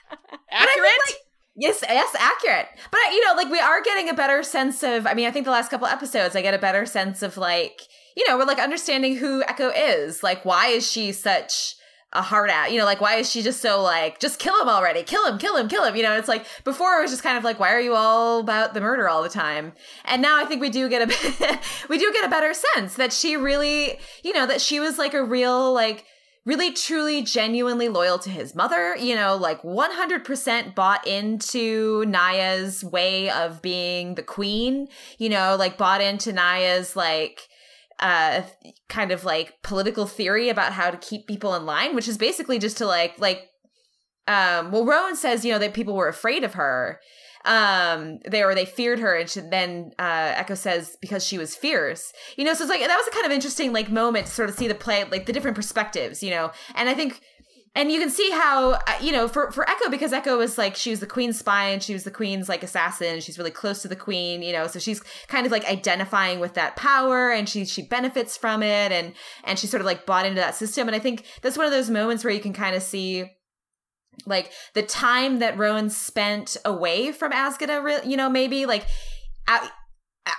Accurate? Yes, yes, accurate. But you know, like we are getting a better sense of. I mean, I think the last couple episodes, I get a better sense of like, you know, we're like understanding who Echo is. Like, why is she such a hard at? You know, like why is she just so like, just kill him already, kill him, kill him, kill him? You know, it's like before it was just kind of like, why are you all about the murder all the time? And now I think we do get a (laughs) we do get a better sense that she really, you know, that she was like a real like really truly genuinely loyal to his mother you know like 100% bought into nia's way of being the queen you know like bought into nia's like uh kind of like political theory about how to keep people in line which is basically just to like like um well roan says you know that people were afraid of her um they or they feared her and she, then uh echo says because she was fierce. You know so it's like that was a kind of interesting like moment to sort of see the play like the different perspectives you know? And i think and you can see how uh, you know for for echo because echo was like she was the queen's spy and she was the queen's like assassin she's really close to the queen you know so she's kind of like identifying with that power and she she benefits from it and and she sort of like bought into that system. And i think that's one of those moments where you can kind of see like the time that Roan spent away from Azgeda, you know, maybe like out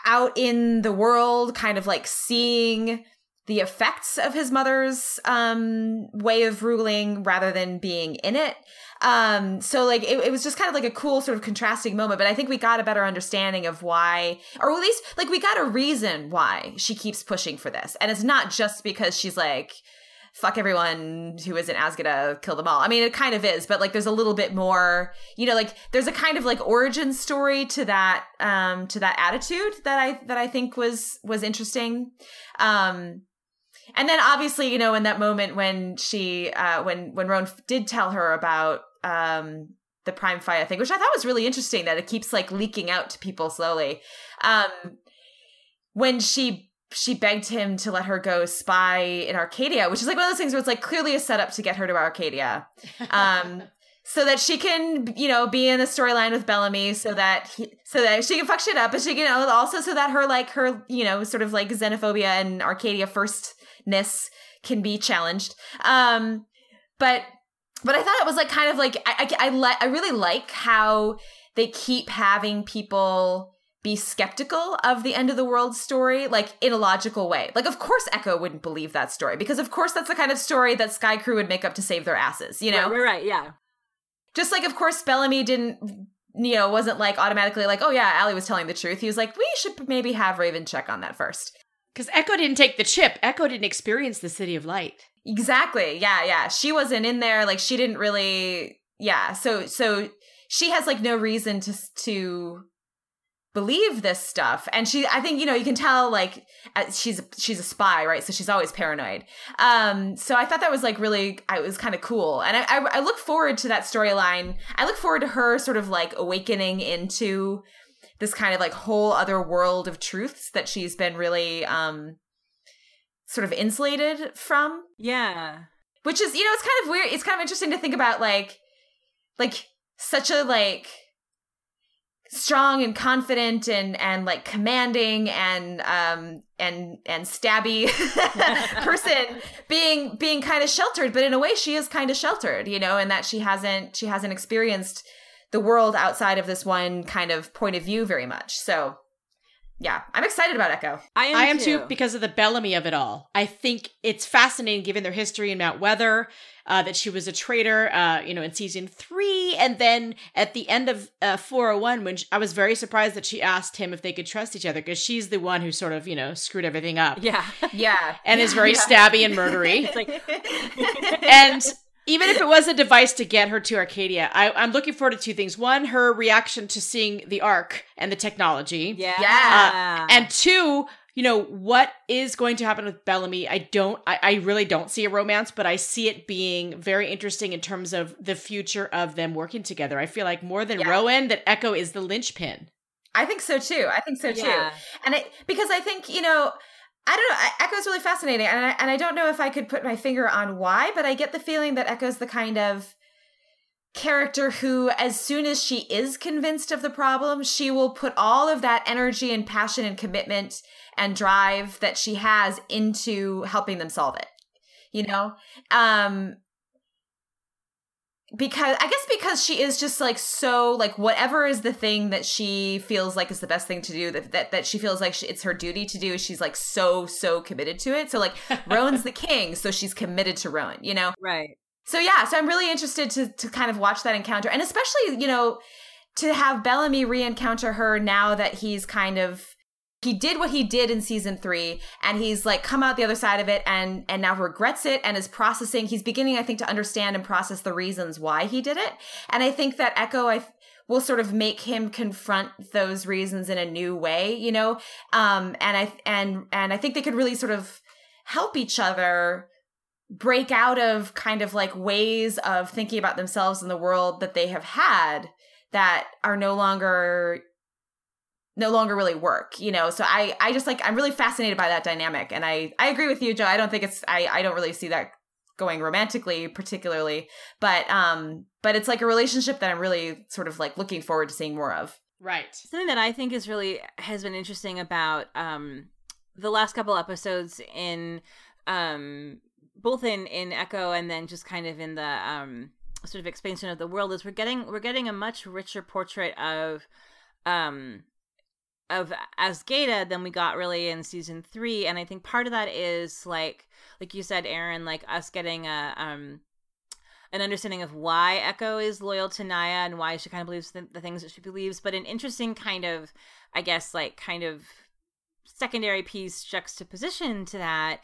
out in the world, kind of like seeing the effects of his mother's um way of ruling rather than being in it. Um so like it, it was just kind of like a cool sort of contrasting moment, but I think we got a better understanding of why or at least like we got a reason why she keeps pushing for this. And it's not just because she's like fuck everyone who isn't Azgeda, kill them all. I mean, it kind of is, but like there's a little bit more, you know, like there's a kind of like origin story to that um to that attitude that I that I think was was interesting. Um and then obviously, you know, in that moment when she uh when when Roan did tell her about um the Praimfaya thing, which I thought was really interesting that it keeps like leaking out to people slowly. Um when she she begged him to let her go spy in Arcadia, which is like one of those things where it's like clearly a setup to get her to Arcadia. Um, (laughs) so that she can, you know, be in the storyline with Bellamy, so that he, so that she can fuck shit up, but she can also so that her like her, you know, sort of like xenophobia and Arcadia firstness can be challenged. Um, but but I thought it was like kind of like I I, I, li- I really like how they keep having people be skeptical of the end of the world story, like in a logical way. Like, of course, Echo wouldn't believe that story because, of course, that's the kind of story that Sky Crew would make up to save their asses, you know? Right, right, right yeah. Just like, of course, Bellamy didn't, you know, wasn't like automatically like, oh yeah, ALIE was telling the truth. He was like, we should maybe have Raven check on that first. Because Echo didn't take the chip. Echo didn't experience the City of Light. Exactly. Yeah, yeah. She wasn't in there. Like, she didn't really. Yeah. So, so she has like no reason to to believe this stuff and she i think you know you can tell like uh, she's she's a spy right so she's always paranoid um so i thought that was like really i was kind of cool and I, I i look forward to that storyline i look forward to her sort of like awakening into this kind of like whole other world of truths that she's been really um sort of insulated from. Yeah. Which is you know it's kind of weird it's kind of interesting to think about like like such a like strong and confident and and like commanding and um and and stabby (laughs) person (laughs) being being kind of sheltered but in a way she is kind of sheltered you know and that she hasn't she hasn't experienced the world outside of this one kind of point of view very much so yeah, I'm excited about Echo. I am, I am too. too. because of the Bellamy of it all. I think it's fascinating given their history in Mount Weather, uh, that she was a traitor, uh, you know, in season three, and then at the end of uh, 401, when she, I was very surprised that she asked him if they could trust each other because she's the one who sort of, you know, screwed everything up. Yeah, yeah, and yeah. is very yeah. stabby and murdery. (laughs) like- (laughs) and even if it was a device to get her to Arcadia, I, am looking forward to two things. One, her reaction to seeing the Ark and the technology. Yeah. Uh, and two, you know, what is going to happen with Bellamy? I don't, I, I really don't see a romance, but I see it being very interesting in terms of the future of them working together. I feel like more than yeah. Roan, that Echo is the linchpin. I think so too. I think so too. Yeah. And it, because I think, you know, I don't know. Echo's really fascinating, and I, and I don't know if I could put my finger on why, but I get the feeling that Echo's the kind of character who, as soon as she is convinced of the problem, she will put all of that energy and passion and commitment and drive that she has into helping them solve it. You know, um, because I guess because she is just like so like whatever is the thing that she feels like is the best thing to do that that, that she feels like she, it's her duty to do she's like so so committed to it. So like Roan's the king so she's committed to Rowan you know? Right. So yeah so I'm really interested to to kind of watch that encounter. And especially you know to have Bellamy re-encounter her now that he's kind of he did what he did in season three and he's like come out the other side of it and and now regrets it and is processing. He's beginning i think to understand and process the reasons why he did it. And i think that echo i will sort of make him confront those reasons in a new way you know? Um and i and and i think they could really sort of help each other break out of kind of like ways of thinking about themselves and the world that they have had that are no longer no longer really work you know? So i i just like i'm really fascinated by that dynamic. And i i agree with you joe. I don't think it's i i don't really see that going romantically particularly but um but it's like a relationship that i'm really sort of like looking forward to seeing more of. Right. Something that i think is really has been interesting about um the last couple episodes in um both in in echo and then just kind of in the um sort of expansion of the world is we're getting we're getting a much richer portrait of um of Azgeda than we got really in season three, and I think part of that is like like you said, Erin, like us getting a um an understanding of why Echo is loyal to Nia and why she kind of believes the, the things that she believes, but an interesting kind of, I guess, like kind of secondary piece juxtaposition to that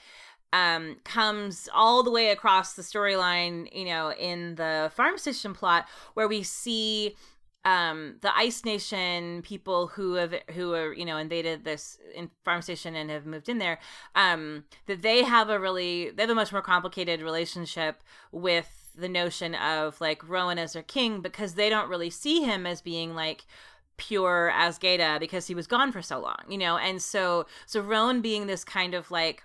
um, comes all the way across the storyline, you know, in the farm station plot, where we see um the ice nation people who have who are you know invaded this in farm station and have moved in there um that they have a really they have a much more complicated relationship with the notion of like roan as their king because they don't really see him as being like pure as Azgeda because he was gone for so long, you know, and so so Roan being this kind of like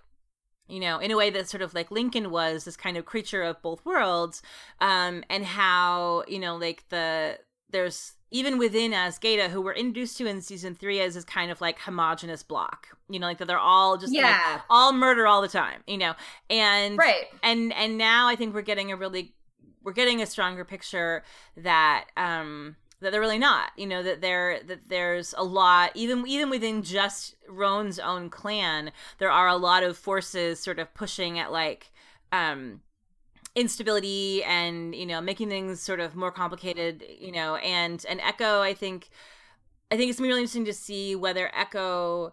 you know, in a way that sort of like Lincoln was this kind of creature of both worlds, um, and how you know, like the there's even within Azgeda, who we're introduced to in season three as this kind of like homogenous block, you know, like that they're all just yeah, like, all murder all the time, you know, and right, and and now I think we're getting a really we're getting a stronger picture that um that they're really not you know that there that there's a lot even even within just Roan's own clan there are a lot of forces sort of pushing at like um instability and you know making things sort of more complicated you know and and echo i think i think it's gonna be really interesting to see whether echo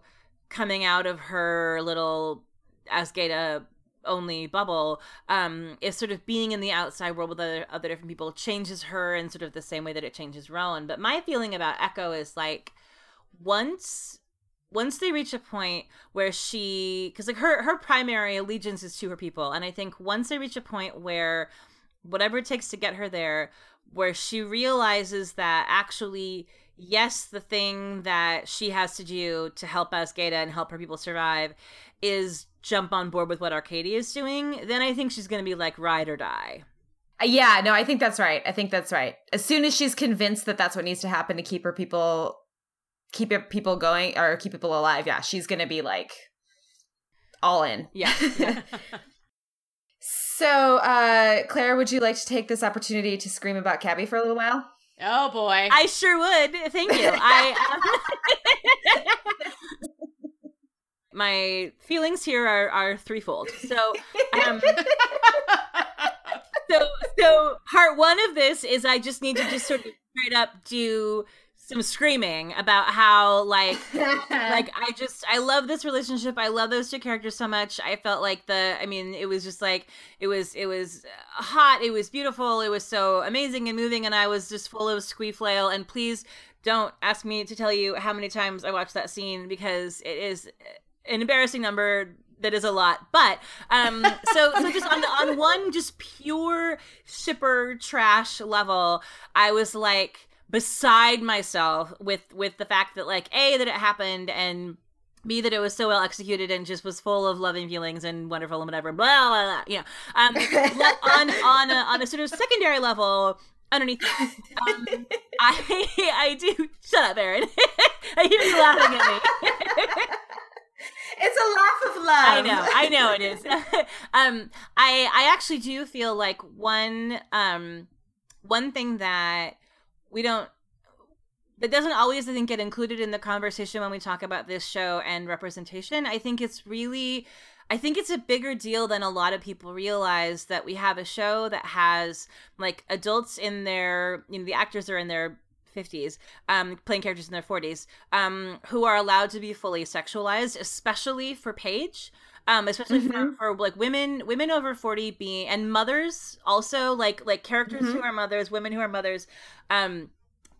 coming out of her little Azgeda only bubble um is sort of being in the outside world with other, other different people changes her in sort of the same way that it changes roan. But my feeling about echo is like once once they reach a point where she because like her her primary allegiance is to her people and i think once they reach a point where whatever it takes to get her there where she realizes that actually yes the thing that she has to do to help Azgeda and help her people survive is jump on board with what Arcadia is doing then i think she's going to be like ride or die. Yeah no i think that's right. I think that's right. As soon as she's convinced that that's what needs to happen to keep her people keep it, people going or keep people alive, yeah, she's gonna be like all in. Yeah. (laughs) yeah. so, uh, Claire, would you like to take this opportunity to scream about Cabby for a little while? Oh boy, I sure would. Thank you. (laughs) I. Um, (laughs) my feelings here are are threefold. So, um, so so part one of this is I just need to just sort of straight up do some screaming about how like (laughs) like I just I love this relationship. I love those two characters so much. I felt like the I mean it was just like it was it was hot, it was beautiful, it was so amazing and moving and I was just full of flail. and please don't ask me to tell you how many times I watched that scene because it is an embarrassing number that is a lot but um so so just on on one just pure shipper trash level i was like beside myself with with the fact that like a that it happened and B that it was so well executed and just was full of loving feelings and wonderful and whatever. Blah blah blah. You know, um, on on a, on a sort of secondary level, underneath um, I (laughs) I do shut up, Erin. I hear you laughing at me. it's a laugh of love. I know, I know it is. (laughs) um, I I actually do feel like one um one thing that we don't that doesn't always i think get included in the conversation when we talk about this show and representation. I think it's really i think it's a bigger deal than a lot of people realize that we have a show that has like adults in their you know the actors are in their 50s um, playing characters in their 40s um, who are allowed to be fully sexualized especially for paige um, especially mm-hmm. for, for, like women women over 40 being and mothers also like like characters mm-hmm. who are mothers women who are mothers um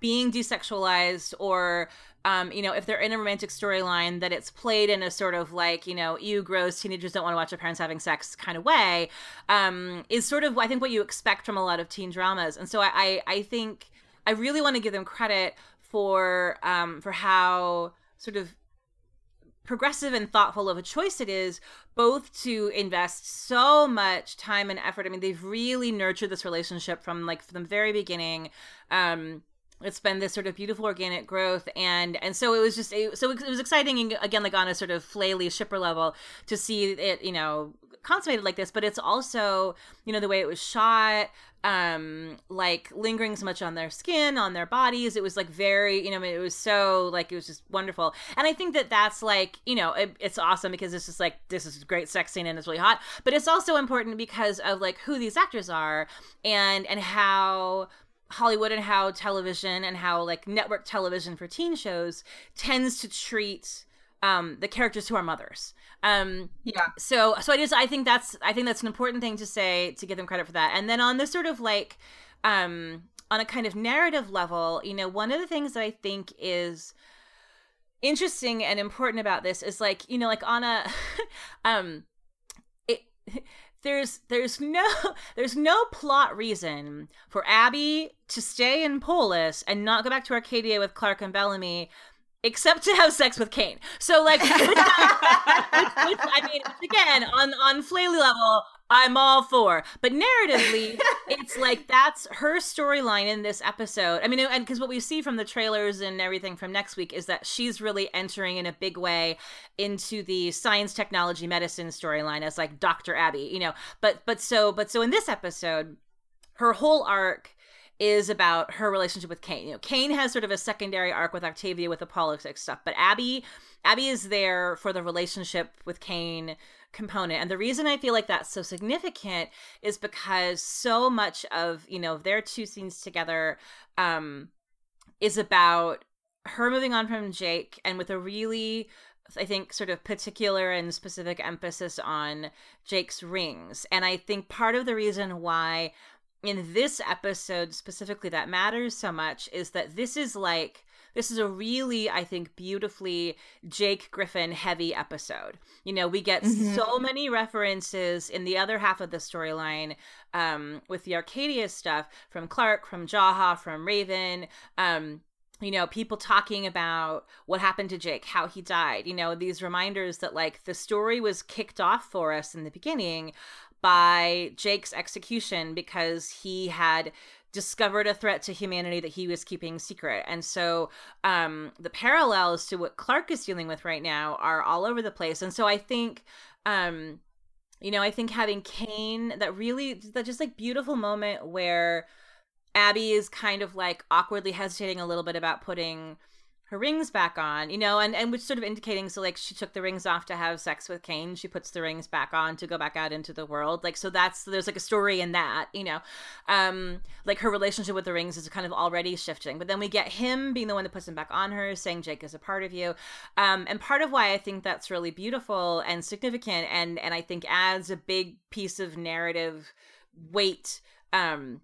being desexualized or um, you know, if they're in a romantic storyline, that it's played in a sort of like, you know, you gross teenagers don't want to watch their parents having sex kind of way, um, is sort of I think what you expect from a lot of teen dramas. And so I I, I think I really want to give them credit for um, for how sort of progressive and thoughtful of a choice it is both to invest so much time and effort. I mean they've really nurtured this relationship from like from the very beginning. Um it's been this sort of beautiful organic growth and and so it was just it, so it was exciting again like on a sort of flaily shipper level to see it you know consummated like this but it's also you know the way it was shot um like lingering so much on their skin on their bodies. It was like very you know it was so like it was just wonderful. And i think that that's like you know it, it's awesome because it's just like this is a great sex scene and it's really hot. But it's also important because of like who these actors are and and how Hollywood and how television and how like network television for teen shows tends to treat um, the characters who are mothers. Um, yeah. So so I just I think that's I think that's an important thing to say to give them credit for that. And then on this sort of like um, on a kind of narrative level, you know, one of the things that I think is interesting and important about this is like you know like on a (laughs) um it (laughs) there's there's no (laughs) there's no plot reason for Abby to stay in Polis and not go back to Arcadia with Clarke and Bellamy except to have sex with Kane. So like, (laughs) which, which, I mean, again, on on Flaley level, I'm all for. But narratively, it's like that's her storyline in this episode. I mean, and because what we see from the trailers and everything from next week is that she's really entering in a big way into the science, technology, medicine storyline as like Dr. Abby, you know. But but so but so in this episode, her whole arc is about her relationship with Kane. You know, Kane has sort of a secondary arc with Octavia with the politics stuff, but Abby Abby is there for the relationship with Kane component. And the reason I feel like that's so significant is because so much of, you know, their two scenes together um is about her moving on from Jake and with a really I think sort of particular and specific emphasis on Jake's rings. And I think part of the reason why in this episode specifically that matters so much is that this is like this is a really i think beautifully jake griffin heavy episode you know we get mm-hmm. so many references in the other half of the storyline um, with the arcadia stuff from clarke from jaha from raven um, you know people talking about what happened to jake how he died you know these reminders that like the story was kicked off for us in the beginning by Jake's execution because he had discovered a threat to humanity that he was keeping secret. And so um, the parallels to what Clarke is dealing with right now are all over the place. And so I think um, you know, I think having Kane that really that just like beautiful moment where Abby is kind of like awkwardly hesitating a little bit about putting her rings back on, you know, and and which sort of indicating so like she took the rings off to have sex with Kane, she puts the rings back on to go back out into the world. Like so that's there's like a story in that, you know. Um like her relationship with the rings is kind of already shifting. But then we get him being the one that puts them back on her, saying Jake is a part of you. Um and part of why I think that's really beautiful and significant and and I think adds a big piece of narrative weight um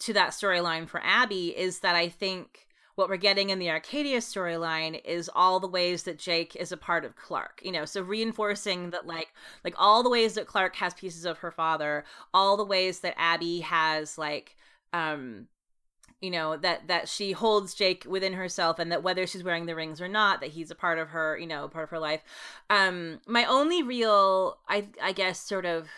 to that storyline for Abby is that I think what we're getting in the Arcadia storyline is all the ways that Jake is a part of Clarke. You know, so reinforcing that like like all the ways that Clarke has pieces of her father, all the ways that Abby has like um you know that that she holds Jake within herself and that whether she's wearing the rings or not that he's a part of her, you know, part of her life. Um my only real I I guess sort of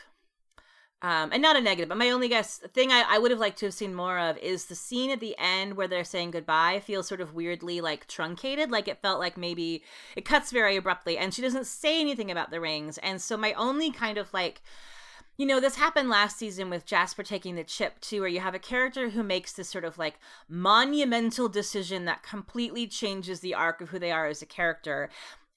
um, and not a negative, but my only guess thing I, I would have liked to have seen more of is the scene at the end where they're saying goodbye feels sort of weirdly like truncated. Like it felt like maybe it cuts very abruptly and she doesn't say anything about the rings. And so my only kind of like you know, this happened last season with Jasper taking the chip too, where you have a character who makes this sort of like monumental decision that completely changes the arc of who they are as a character.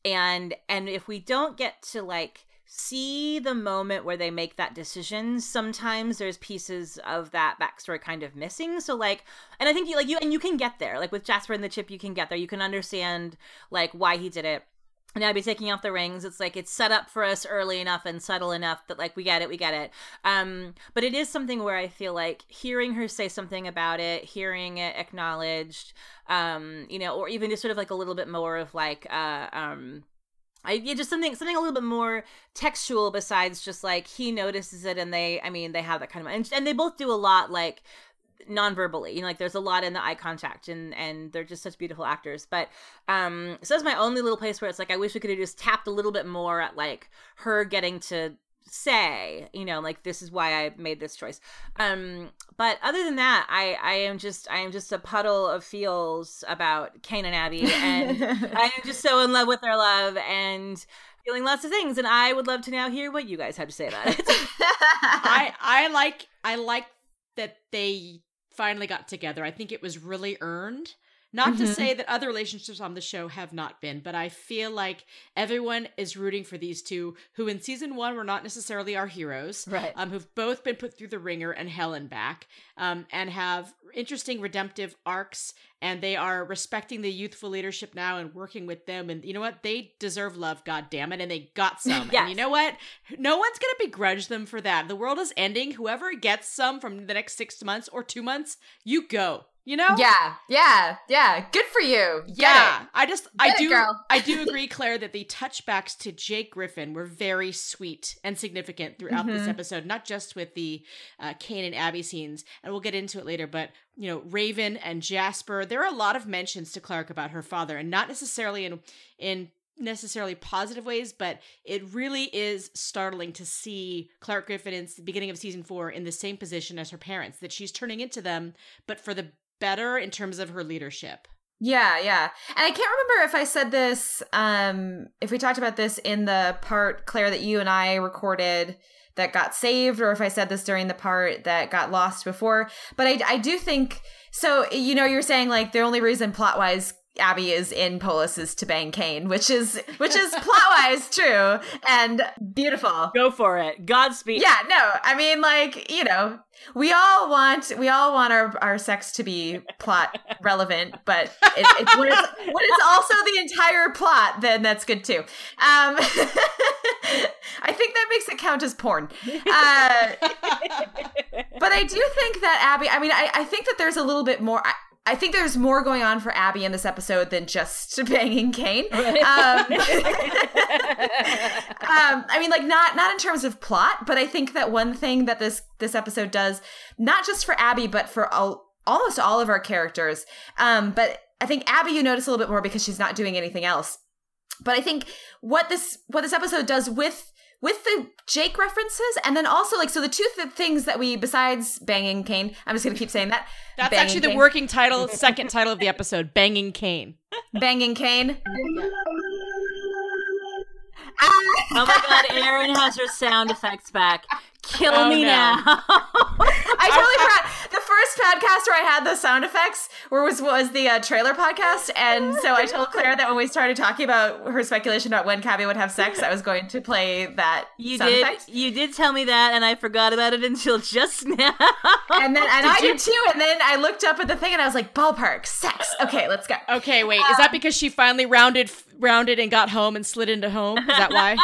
And and if we don't get to like see the moment where they make that decision sometimes there's pieces of that backstory kind of missing so like and i think you like you and you can get there like with jasper and the chip you can get there you can understand like why he did it and I'd be taking off the rings. It's like it's set up for us early enough and subtle enough that like we get it, we get it. Um, but it is something where I feel like hearing her say something about it, hearing it acknowledged, um, you know, or even just sort of like a little bit more of like uh um I yeah, just something something a little bit more textual besides just like he notices it and they I mean they have that kind of and, and they both do a lot like non-verbally you know like there's a lot in the eye contact and and they're just such beautiful actors. But um so that's my only little place where it's like i wish we could have just tapped a little bit more at like her getting to say you know like this is why i made this choice. Um but other than that i i am just i am just a puddle of feels about kane and abby and (laughs) i am just so in love with their love and feeling lots of things and i would love to now hear what you guys have to say about it. (laughs) I i like i like that they finally got together. I think it was really earned not mm-hmm. to say that other relationships on the show have not been, but I feel like everyone is rooting for these two, who in season one were not necessarily our heroes, right? Um, who've both been put through the ringer and hell and back, um, and have interesting redemptive arcs. And they are respecting the youthful leadership now and working with them. And you know what? They deserve love, God damn it, and they got (laughs) some. yes. And you know what? No one's gonna begrudge them for that. The world is ending. Whoever gets some from the next six months or two months, you go You know? Yeah, yeah, yeah. Good for you. Get yeah, it. I just Get I it, do girl. I do (laughs) agree, Claire, that the touchbacks to Jake Griffin were very sweet and significant throughout this Mhm. episode. Not just with the uh, Kane and Abby scenes, and we'll get into it later. But you know, Raven and Jasper. There are a lot of mentions to Clarke about her father, and not necessarily in in necessarily positive ways, but it really is startling to see Clarke Griffin in the beginning of season four in the same position as her parents. That she's turning into them, but for the better in terms of her leadership. Yeah, yeah. And I can't remember if I said this, um, if we talked about this in the part, Claire, that you and I recorded that got saved, or if I said this during the part that got lost before. But I, I do think so. You know, you're saying like the only reason plot wise Abby is in Polis's is to bang Kane, which is which is plot wise (laughs) true and beautiful. Go for it. Godspeed. Yeah, no, I mean, like you know, we all want we all want our our sex to be plot relevant, but it, it's when it's when it's also the entire plot, then that's good too. Um, (laughs) I think that makes it count as porn. Uh, (laughs) but I do think that Abby. I mean, I, I think that there's a little bit more. I, I think there's more going on for Abby in this episode than just (laughs) banging Kane. (laughs) Um, (laughs) um, I mean, like not not in terms of plot, but I think that one thing that this this episode does, not just for Abby, but for all, almost all of our characters. Um, but I think Abby, you notice a little bit more because she's not doing anything else. But I think what this what this episode does with with the Jake references, and then also like so the two th- things that we besides banging Kane, I'm just gonna keep saying that. That's Banging actually the Kane. working title, second title of the episode, Banging Kane. Banging Kane. Oh my god, Erin has her sound effects back. Kill Oh, me no. now. (laughs) I totally forgot the first podcast where I had the sound effects where was was the uh, trailer podcast, and (laughs) so I told Claire that when we started talking about her speculation about when Kabby would have sex, I was going to play that You sound did. effect. You did tell me that, and I forgot about it until (laughs) just now. And then and I you- did too, and then I looked up at the thing and I was like, ballpark sex. Okay, let's go. Okay, wait. Is that because she finally rounded rounded and got home and slid into home? Is that why?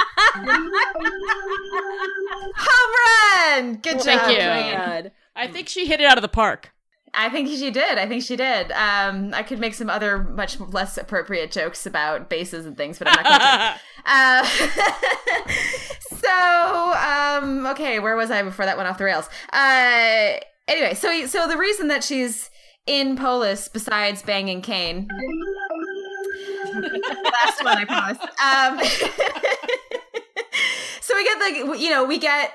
Home run! Good Thank job. you. Oh my god. I think she hit it out of the park. I think she did. I think she did. Um, I could make some other much less appropriate jokes about bases and things, but I'm not going to. (laughs) Uh, (laughs) so, um, okay, where was I before that went off the rails? Uh, anyway, so so the reason that she's in Polis, besides banging Kane, (laughs) last one, I promise. Um, so we get the, you know, we get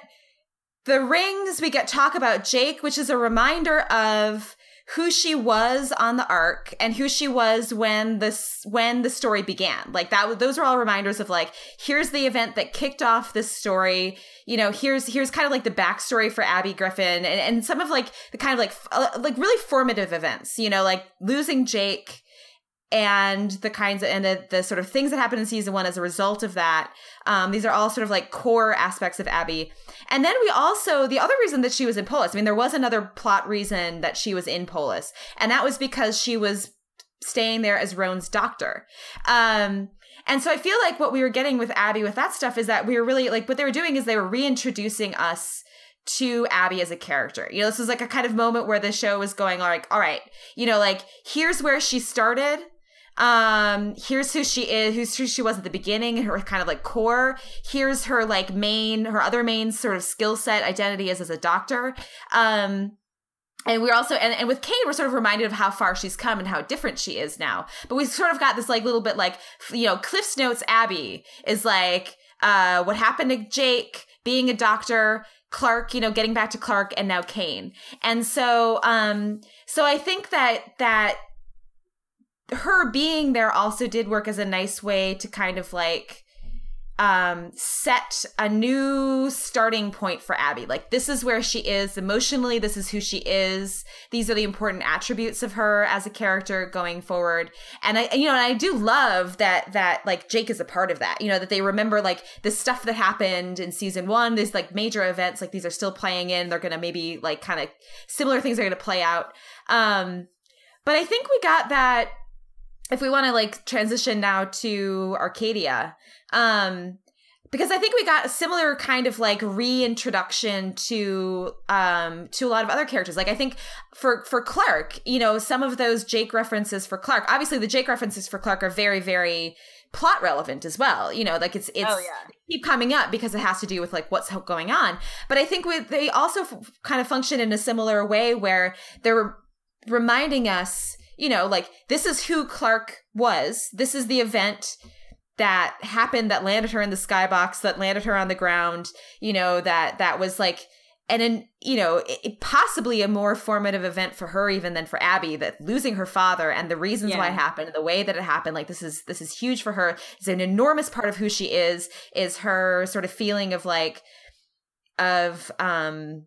the rings. We get talk about Jake, which is a reminder of who she was on the Ark and who she was when this when the story began like that those are all reminders of like here's the event that kicked off this story you know here's here's kind of like the backstory for abby griffin and, and some of like the kind of like uh, like really formative events you know like losing jake and the kinds of and the, the sort of things that happened in season one as a result of that um, these are all sort of like core aspects of abby and then we also the other reason that she was in polis i mean there was another plot reason that she was in polis and that was because she was staying there as roan's doctor um, and so i feel like what we were getting with abby with that stuff is that we were really like what they were doing is they were reintroducing us to Abby as a character. You know, this was like a kind of moment where the show was going like, all right, you know, like here's where she started. Um, here's who she is, who's who she was at the beginning, her kind of like core. Here's her like main, her other main sort of skill set identity is as a doctor. Um, and we're also and, and with Kate, we're sort of reminded of how far she's come and how different she is now. But we sort of got this like little bit like you know, Cliff's Notes Abby is like uh what happened to Jake being a doctor, Clarke, you know, getting back to Clarke and now Kane. And so um so I think that that her being there also did work as a nice way to kind of like um set a new starting point for Abby. Like this is where she is emotionally, this is who she is. These are the important attributes of her as a character going forward. And I you know, and I do love that that like Jake is a part of that. You know, that they remember like the stuff that happened in season 1, these like major events like these are still playing in. They're going to maybe like kind of similar things are going to play out. Um but I think we got that if we want to like transition now to Arcadia, um, because I think we got a similar kind of like reintroduction to um to a lot of other characters. Like I think for for Clarke, you know, some of those Jake references for Clarke. Obviously, the Jake references for Clarke are very very plot relevant as well. You know, like it's it's oh, yeah. keep coming up because it has to do with like what's going on. But I think with, they also f- kind of function in a similar way where they're reminding us, you know, like this is who Clarke was. This is the event that happened that landed her in the skybox that landed her on the ground you know that that was like and then you know it, possibly a more formative event for her even than for abby that losing her father and the reasons yeah. why it happened and the way that it happened like this is this is huge for her it's an enormous part of who she is is her sort of feeling of like of um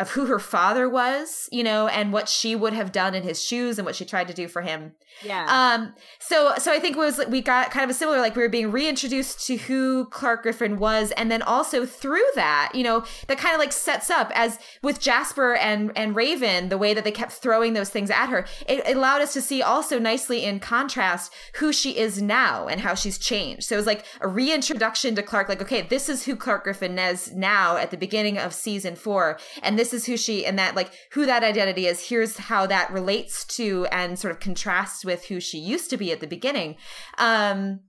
of who her father was, you know, and what she would have done in his shoes and what she tried to do for him. Yeah. Um. So so I think it was we got kind of a similar like we were being reintroduced to who Clarke Griffin was, and then also through that, you know, that kind of like sets up as with Jasper and and Raven, the way that they kept throwing those things at her, it, it allowed us to see also nicely in contrast who she is now and how she's changed. So it was like a reintroduction to Clarke like okay, this is who Clarke Griffin is now at the beginning of season four, and this is who she and that like who that identity is. Here's how that relates to and sort of contrasts with who she used to be at the beginning. Um,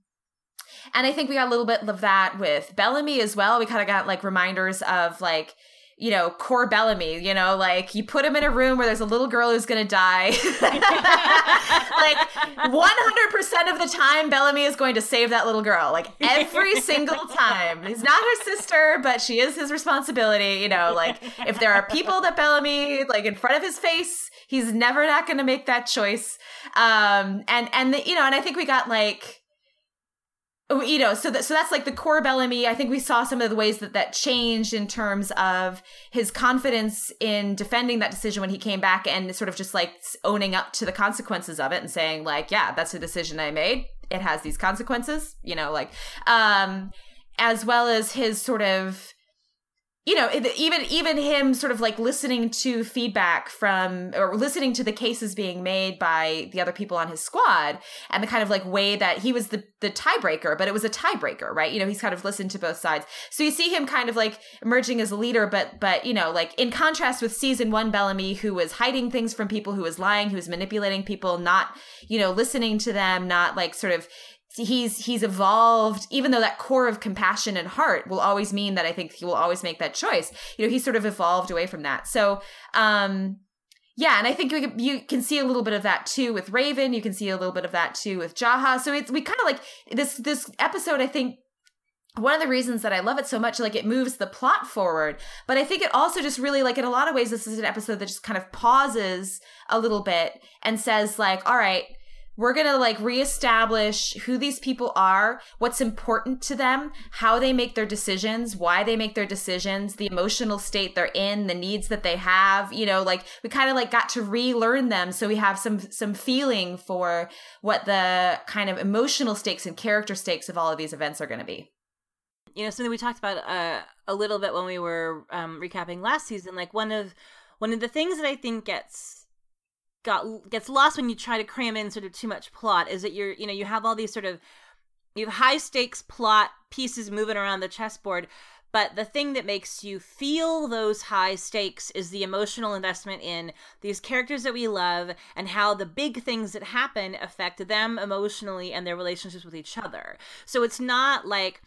and I think we got a little bit of that with Bellamy as well. We kind of got like reminders of like you know, core Bellamy, you know, like you put him in a room where there's a little girl who's going to die. (laughs) like 100% of the time, Bellamy is going to save that little girl. Like every (laughs) single time. He's not her sister, but she is his responsibility. You know, like if there are people that Bellamy, like in front of his face, he's never not going to make that choice. Um, and, and, the, you know, and I think we got like, you know so that so that's like the core bellamy i think we saw some of the ways that that changed in terms of his confidence in defending that decision when he came back and sort of just like owning up to the consequences of it and saying like yeah that's a decision i made. It has these consequences you know like um as well as his sort of you know even even him sort of like listening to feedback from or listening to the cases being made by the other people on his squad and the kind of like way that he was the the tiebreaker but it was a tiebreaker right? You know he's kind of listened to both sides. So you see him kind of like emerging as a leader but but you know like in contrast with season 1 Bellamy who was hiding things from people who was lying who was manipulating people not you know listening to them not like sort of he's he's evolved even though that core of compassion and heart will always mean that i think he will always make that choice. You know he's sort of evolved away from that. So um yeah and i think we, you can see a little bit of that too with raven. You can see a little bit of that too with jaha. So it's we kind of like this this episode i think one of the reasons that I love it so much, like it moves the plot forward, but I think it also just really, like, in a lot of ways, this is an episode that just kind of pauses a little bit and says, like, all right, we're going to like reestablish who these people are, what's important to them, how they make their decisions, why they make their decisions, the emotional state they're in, the needs that they have, you know, like we kind of like got to relearn them so we have some some feeling for what the kind of emotional stakes and character stakes of all of these events are going to be. You know, something we talked about uh, a little bit when we were um, recapping last season, like one of one of the things that I think gets got gets lost when you try to cram in sort of too much plot is that you're you know you have all these sort of you have high stakes plot pieces moving around the chessboard but the thing that makes you feel those high stakes is the emotional investment in these characters that we love and how the big things that happen affect them emotionally and their relationships with each other. So it's not like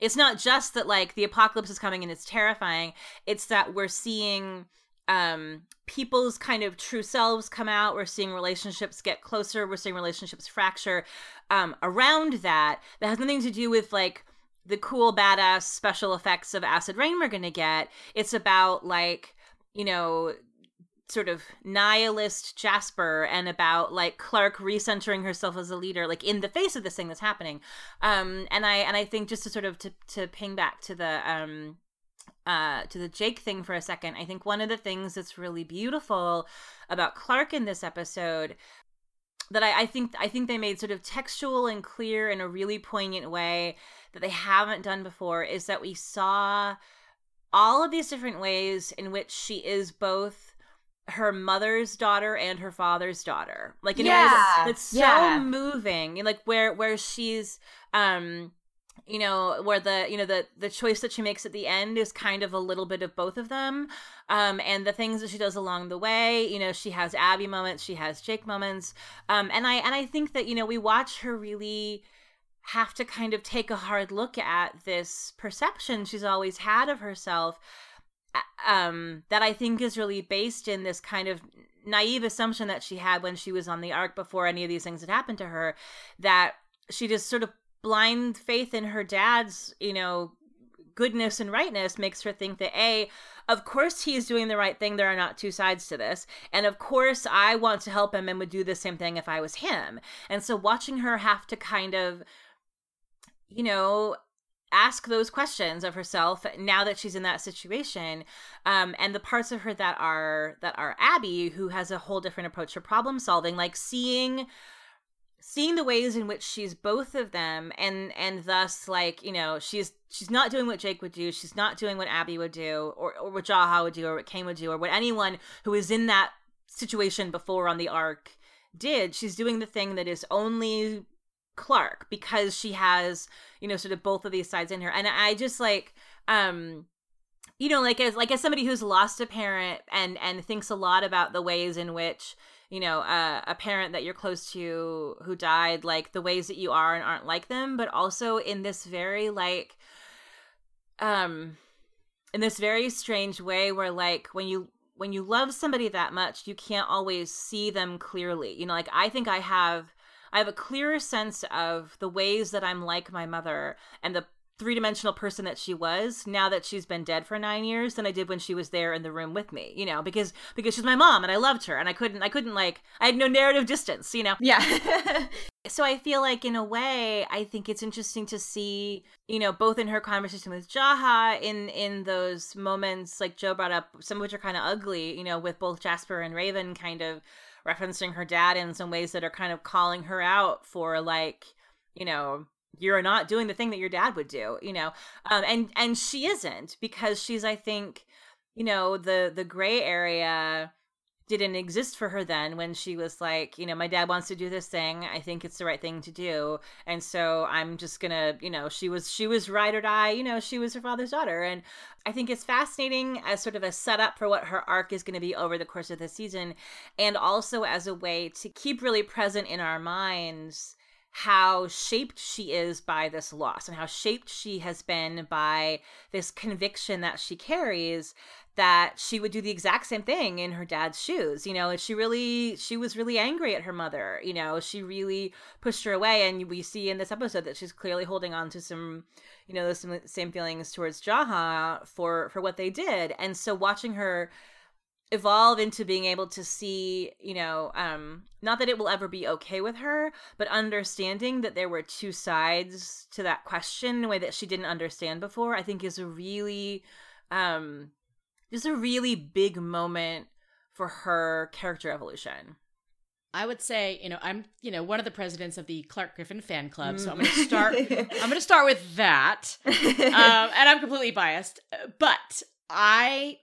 it's not just that like the apocalypse is coming and it's terrifying. It's that we're seeing um people's kind of true selves come out. We're seeing relationships get closer. We're seeing relationships fracture um around that. That has nothing to do with like the cool badass special effects of acid rain we're gonna get. It's about like you know sort of nihilist jasper and about like Clarke recentering herself as a leader like in the face of this thing that's happening. Um and i and i think just to sort of to to ping back to the um uh, to the Jake thing for a second, I think one of the things that's really beautiful about Clarke in this episode that I, I think I think they made sort of textual and clear in a really poignant way that they haven't done before is that we saw all of these different ways in which she is both her mother's daughter and her father's daughter. Like in yeah, it's so yeah. moving. Like where where she's um you know where the you know the the choice that she makes at the end is kind of a little bit of both of them. Um and the things that she does along the way you know she has abby moments she has jake moments. Um and i and i think that you know we watch her really have to kind of take a hard look at this perception she's always had of herself um that i think is really based in this kind of naive assumption that she had when she was on the ark before any of these things had happened to her that she just sort of blind faith in her dad's, you know, goodness and rightness makes her think that A, of course he's doing the right thing. There are not two sides to this. And of course I want to help him and would do the same thing if I was him. And so watching her have to kind of, you know, ask those questions of herself now that she's in that situation um, and the parts of her that are that are abby who has a whole different approach to problem solving like seeing seeing the ways in which she's both of them and and thus like you know she's she's not doing what jake would do. She's not doing what abby would do or, or what jaha would do or what kane would do or what anyone who is in that situation before on the ark did. She's doing the thing that is only clarke because she has you know sort of both of these sides in her. And i just like um you know like as like as somebody who's lost a parent and and thinks a lot about the ways in which you know a parent that you're close to who died like the ways that you are and aren't like them but also in this very like um in this very strange way where like when you when you love somebody that much you can't always see them clearly. You know like i think i have i have a clearer sense of the ways that i'm like my mother and the three-dimensional person that she was now that she's been dead for nine years than i did when she was there in the room with me you know because because she's my mom and i loved her and i couldn't i couldn't like i had no narrative distance you know? Yeah. (laughs) (laughs) So i feel like in a way i think it's interesting to see you know both in her conversation with jaha in in those moments like joe brought up some of which are kind of ugly you know with both jasper and raven kind of referencing her dad in some ways that are kind of calling her out for like you know you're not doing the thing that your dad would do you know? Um, and and she isn't because she's i think you know the the gray area didn't exist for her then when she was like you know my dad wants to do this thing. I think it's the right thing to do. And so i'm just gonna you know she was she was right or die you know she was her father's daughter. And i think it's fascinating as sort of a setup for what her arc is going to be over the course of the season and also as a way to keep really present in our minds how shaped she is by this loss and how shaped she has been by this conviction that she carries that she would do the exact same thing in her dad's shoes you know and she really she was really angry at her mother you know she really pushed her away. And we see in this episode that she's clearly holding on to some you know some same feelings towards jaha for for what they did. And so watching her evolve into being able to see, you know, um, not that it will ever be okay with her, but understanding that there were two sides to that question in a way that she didn't understand before, I think is a really, um, just a really big moment for her character evolution. I would say, you know, I'm, you know, one of the presidents of the Clarke Griffin fan club, so I'm going to start. (laughs) I'm going to start with that, (laughs) um, and I'm completely biased, but I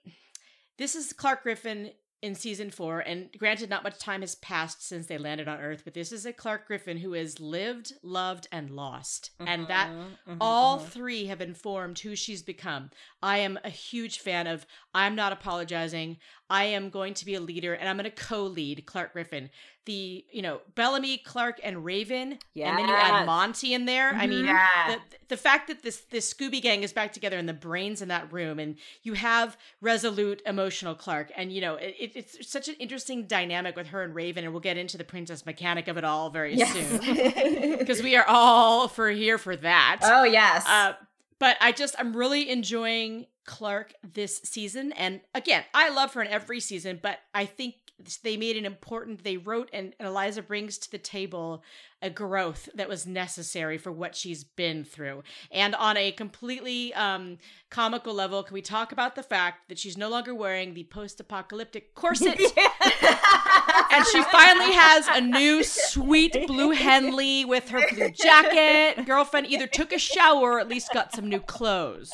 this is Clarke Griffin in season four, and granted, not much time has passed since they landed on Earth, but this is a Clarke Griffin who has lived, loved, and lost. Mm-hmm, and that mm-hmm, all mm-hmm. three have informed who she's become. I am a huge fan of I'm not apologizing. I am going to be a leader and I'm going to co-lead Clarke Griffin. The, you know, Bellamy, Clarke and Raven yes. and then you add Monty in there. I mean, the, the fact that this this Scooby gang is back together and the brains in that room and you have resolute emotional Clarke and you know, it, it's such an interesting dynamic with her and Raven and we'll get into the princess mechanic of it all very yes. soon. (laughs) (laughs) Because we are all for here for that. Oh, yes. Uh, but I just I'm really enjoying Clarke this season. And again, I love her in every season, but I think they made an important they wrote and, eliza brings to the table a growth that was necessary for what she's been through. And on a completely um, comical level can we talk about the fact that she's no longer wearing the post-apocalyptic corset? (laughs) (laughs) And she finally has a new sweet blue henley with her blue jacket. Girlfriend either took a shower or at least got some new clothes.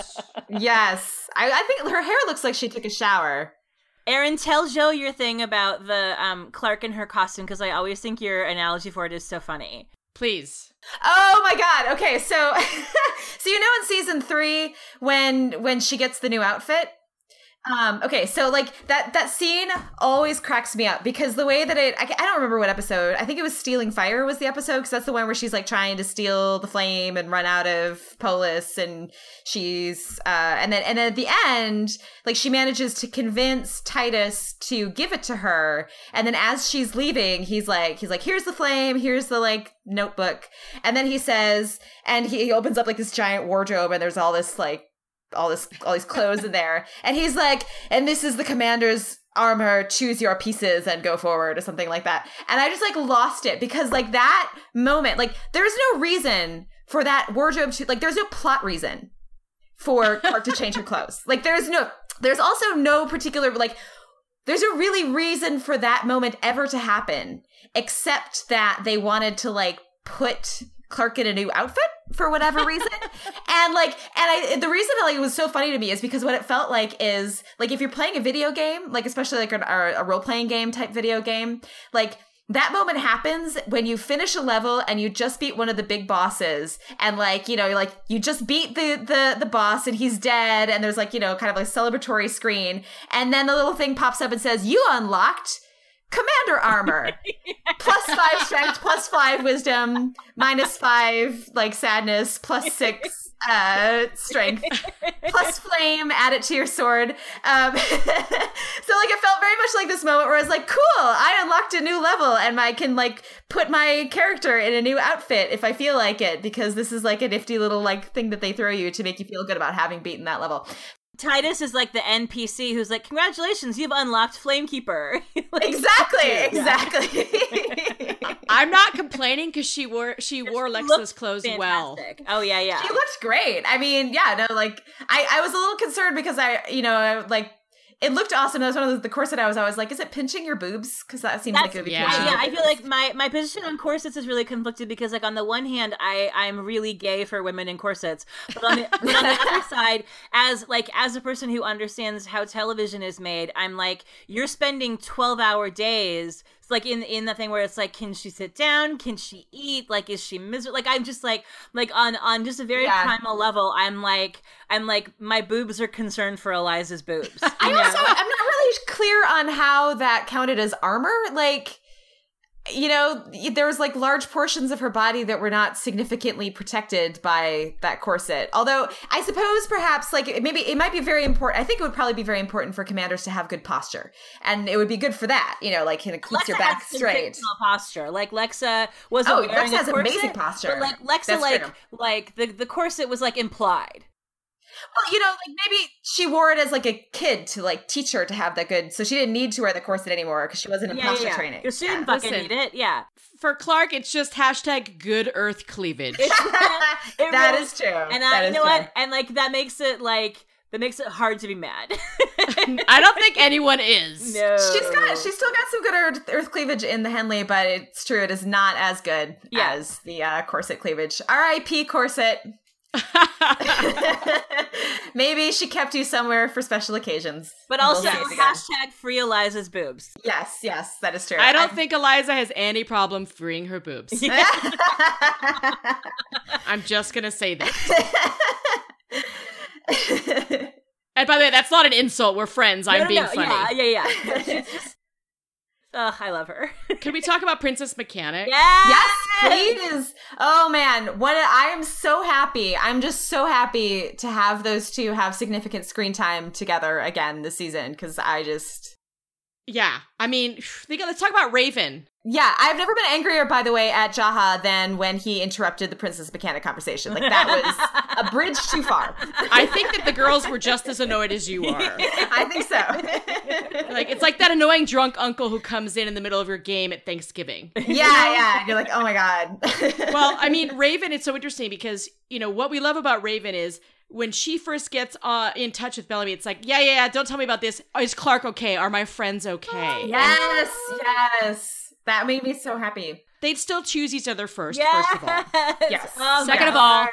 Yes. I, I think her hair looks like she took a shower Erin, tell Joe your thing about the um, Clarke and her costume because I always think your analogy for it is so funny. Please. Oh my god. Okay, so (laughs) so you know in season 3 when when she gets the new outfit? Um, okay, so like that that scene always cracks me up because the way that it I, I don't remember what episode. I think it was Stealing Fire was the episode because that's the one where she's like trying to steal the flame and run out of Polis and she's uh and then and then at the end like she manages to convince Titus to give it to her and then as she's leaving he's like he's like here's the flame, here's the like notebook. And then he says and he, he opens up like this giant wardrobe and there's all this like all this all these clothes in there. And he's like and this is the commander's armor. Choose your pieces and go forward or something like that. And i just like lost it because like that moment like there's no reason for that wardrobe to like there's no plot reason for Clarke to change her clothes. (laughs) Like there's no there's also no particular like there's a really reason for that moment ever to happen except that they wanted to like put Clarke in a new outfit for whatever reason. (laughs) and like, and I, the reason like it was so funny to me is because what it felt like is like if you're playing a video game, like especially like a, a role playing game type video game, like that moment happens when you finish a level and you just beat one of the big bosses and like you know like you just beat the the the boss and he's dead and there's like you know kind of like celebratory screen and then the little thing pops up and says you unlocked commander armor. (laughs) Plus five strength plus five wisdom minus five like sadness plus six uh strength plus (laughs) flame add it to your sword. Um (laughs) so like it felt very much like this moment where i was like cool i unlocked a new level and i can like put my character in a new outfit if i feel like it because this is like a nifty little like thing that they throw you to make you feel good about having beaten that level Titus is like the NPC who's like, "Congratulations, you've unlocked Flamekeeper." (laughs) like, (laughs) exactly, exactly. (laughs) I'm not complaining because she wore she wore Lexa's clothes fantastic. well. Oh yeah, yeah. She looked great. I mean, yeah, no, like I I was a little concerned because I, you know, I, like it looked awesome. That was one of the, the corset I was always like, is it pinching your boobs? Because that seems That's, like it would be yeah. pinching yeah, I feel like my my position on corsets is really conflicted because like on the one hand, I I'm really gay for women in corsets, but on the, (laughs) but on the other side, as like as a person who understands how television is made, I'm like, you're spending 12 hour days. Like in in the thing where it's like, can she sit down? Can she eat? Like, is she miserable? Like, I'm just like like on on just a very Yeah. primal level. I'm like I'm like my boobs are concerned for Eliza's boobs. (laughs) I know? also I'm not really clear on how that counted as armor. Like, you know, there was like large portions of her body that were not significantly protected by that corset. Although I suppose perhaps like maybe it might be very important. I think it would probably be very important for commanders to have good posture, and it would be good for that. You know, like it keeps your back straight. posture. Like Lexa wasn't Oh, Lexa a has corset, amazing posture. But like Lexa, That's like true. like the the corset was like implied. Well, you know, like maybe she wore it as like a kid to like teach her to have that good, so she didn't need to wear the corset anymore because she wasn't in Yeah, posture yeah, yeah. training. Because she didn't Yeah. fucking Listen. need it. Yeah, For Clarke, it's just hashtag good earth cleavage. It (laughs) That really- is true. and That I, you know true. what? And like that makes it like that makes it hard to be mad. (laughs) I don't think anyone is. no, She's got she's still got some good earth, earth cleavage in the Henley, but it's true it is not as good Yeah. as the uh, corset cleavage. R.I.P. corset. (laughs) Maybe she kept you somewhere for special occasions. But We'll also see it again. hashtag free Eliza's boobs. yes, yes, that is true. I don't think Eliza has any problem freeing her boobs. (laughs) (laughs) I'm just gonna say that. And by the way, that's not an insult. We're friends. I'm No, no, being no, funny. Yeah, yeah, yeah. Just- Ugh, I love her. Can we talk about Princess Mechanic? Yeah. Yes, please. Oh man, what I am so happy. I'm just so happy to have those two have significant screen time together again this season because I just Yeah. I mean, (sighs) they got- let's talk about Raven. Yeah, I've never been angrier by the way at Jaha than when he interrupted the Princess Mechanic conversation. Like that was a bridge too far. I think that the girls were just as annoyed as you are. (laughs) I think so. (laughs) Like it's like that annoying drunk uncle who comes in in the middle of your game at Thanksgiving. (laughs) yeah, yeah. You're like, oh my god. Well, I mean, Raven, it's so interesting because, you know, what we love about Raven is when she first gets uh, in touch with Bellamy, it's like, yeah, yeah, yeah, don't tell me about this. Is Clarke okay? Are my friends okay? yes, yes. That made me so happy. They'd still choose each other first, Yes. first of all. Yes. Oh, Second of all,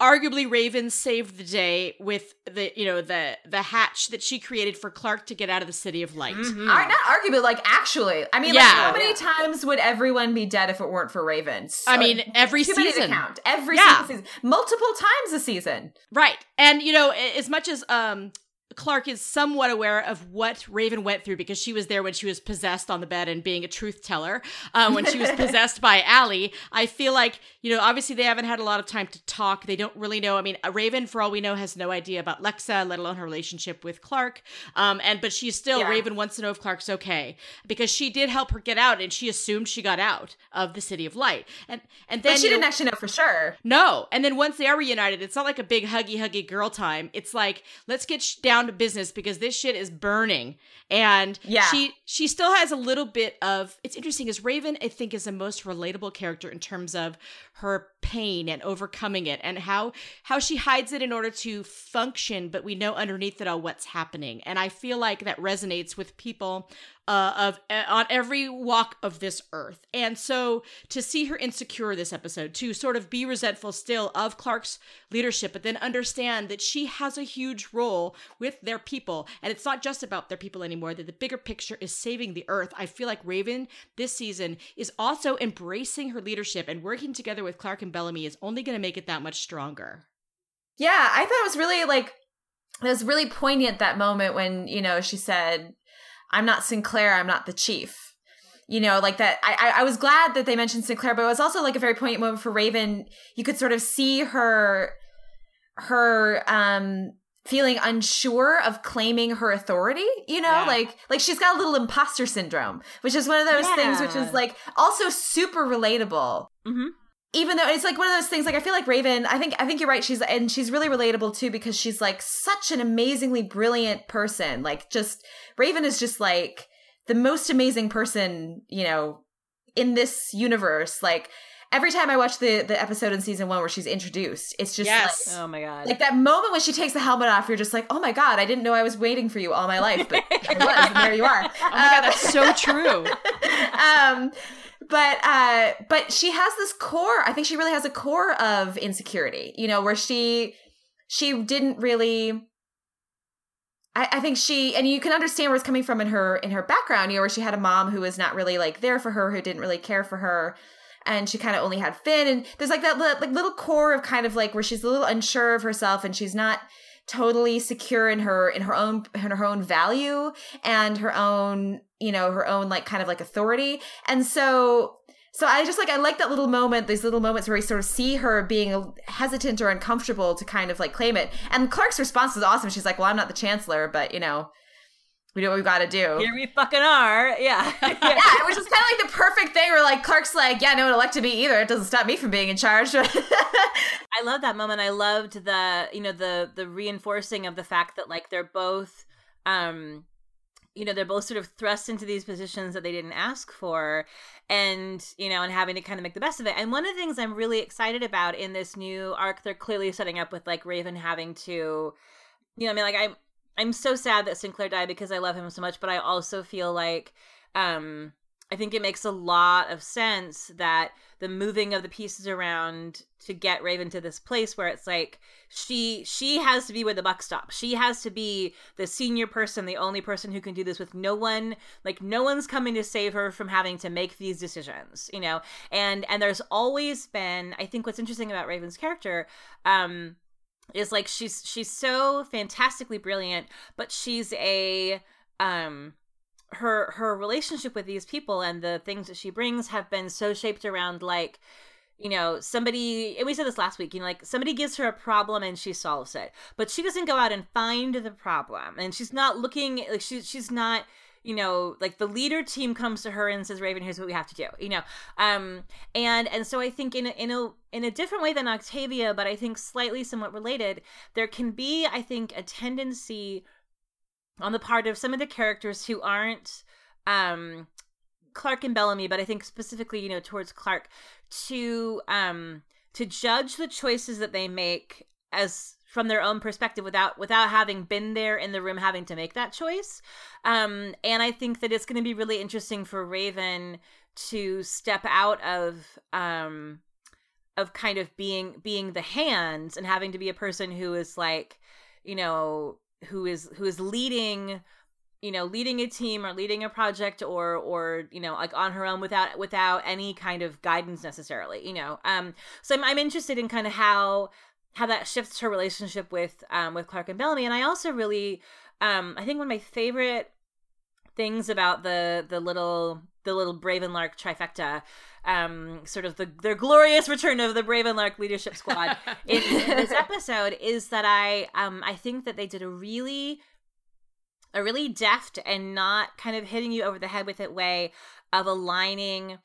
arguably Raven saved the day with the you know the the hatch that she created for Clarke to get out of the city of light. Mm-hmm. Not arguably, like actually. I mean, yeah. like how many times would everyone be dead if it weren't for Raven? So, I mean, every too season. Many to count. Every yeah. season, multiple times a season. Right, and you know, as much as um Clarke is somewhat aware of what Raven went through because she was there when she was possessed on the bed and being a truth teller um, when she was (laughs) possessed by ALIE. I feel like, you know, obviously they haven't had a lot of time to talk. They don't really know. I mean, Raven, for all we know, has no idea about Lexa, let alone her relationship with Clarke. Um, and but she's still yeah. Raven wants to know if Clarke's okay because she did help her get out and she assumed she got out of the City of Light. And and then but she didn't know, actually know for sure. No. And then once they are reunited, it's not like a big huggy huggy girl time. It's like let's get down to business because this shit is burning. And yeah. she she still has a little bit of it's interesting is Raven I think is the most relatable character in terms of her pain and overcoming it and how how she hides it in order to function but we know underneath it all what's happening and i feel like that resonates with people uh, of uh, on every walk of this earth. And so to see her insecure this episode to sort of be resentful still of clarke's leadership but then understand that she has a huge role with their people. And it's not just about their people anymore that the bigger picture is saving the earth. I feel like raven this season is also embracing her leadership and working together with clarke and Bellamy is only going to make it that much stronger. Yeah, I thought it was really like it was really poignant that moment when you know she said, "I'm not Sinclair. I'm not the chief." You know, like that. I I was glad that they mentioned Sinclair, but it was also like a very poignant moment for Raven. You could sort of see her her um feeling unsure of claiming her authority you know yeah. like like she's got a little imposter syndrome which is one of those yeah. things which is like also super relatable mm-hmm even though it's like one of those things like i feel like raven i think i think you're right she's and she's really relatable too because she's like such an amazingly brilliant person like just raven is just like the most amazing person you know in this universe like every time i watch the the episode in season one where she's introduced it's just yes. like, oh my god. like that moment when she takes the helmet off you're just like oh my god i didn't know i was waiting for you all my life but i was and there you are. (laughs) Oh my um, god that's so true. (laughs) um but uh but she has this core i think she really has a core of insecurity you know where she she didn't really I, I think she and you can understand where it's coming from in her in her background you know where she had a mom who was not really like there for her who didn't really care for her and she kind of only had finn and there's like that like little core of kind of like where she's a little unsure of herself and she's not totally secure in her in her own in her own value and her own you know her own like kind of like authority and so so i just like i like that little moment these little moments where we sort of see her being hesitant or uncomfortable to kind of like claim it and clarke's response is awesome she's like well i'm not the chancellor but you know we know what we've got to do. Here we fucking are. (laughs) Yeah. (laughs) yeah, which is kind of like the perfect thing where like Clarke's like, yeah, no one elected me either. It doesn't stop me from being in charge. (laughs) I love that moment. I loved the, you know, the the reinforcing of the fact that like they're both um you know, they're both sort of thrust into these positions that they didn't ask for and, you know, and having to kind of make the best of it. And one of the things I'm really excited about in this new arc they're clearly setting up with like Raven having to you know, I mean like i'm I'm so sad that Sinclair died because I love him so much, but I also feel like um I think it makes a lot of sense that the moving of the pieces around to get Raven to this place where it's like she she has to be where the buck stops. She has to be the senior person, the only person who can do this with no one like no one's coming to save her from having to make these decisions, you know. And and there's always been I think what's interesting about Raven's character um is like she's she's so fantastically brilliant, but she's a um her her relationship with these people and the things that she brings have been so shaped around like you know somebody and we said this last week you know like somebody gives her a problem and she solves it. But she doesn't go out and find the problem. And she's not looking like she's she's not you know like the leader team comes to her and says raven here's what we have to do you know? Um and and so i think in a, in a in a different way than octavia but i think slightly somewhat related there can be i think a tendency on the part of some of the characters who aren't um clarke and bellamy but i think specifically you know towards clarke to um to judge the choices that they make as from their own perspective without without having been there in the room having to make that choice. Um and i think that it's going to be really interesting for raven to step out of um of kind of being being the hands and having to be a person who is like you know who is who is leading you know leading a team or leading a project or or you know like on her own without without any kind of guidance necessarily you know um so i'm, I'm interested in kind of how how that shifts her relationship with um with clarke and bellamy. And i also really um i think one of my favorite things about the the little the little Bravenlark trifecta, um, sort of the their glorious return of the Bravenlark leadership squad in, (laughs) in this episode is that I um I think that they did a really a really deft and not kind of hitting you over the head with it way of aligning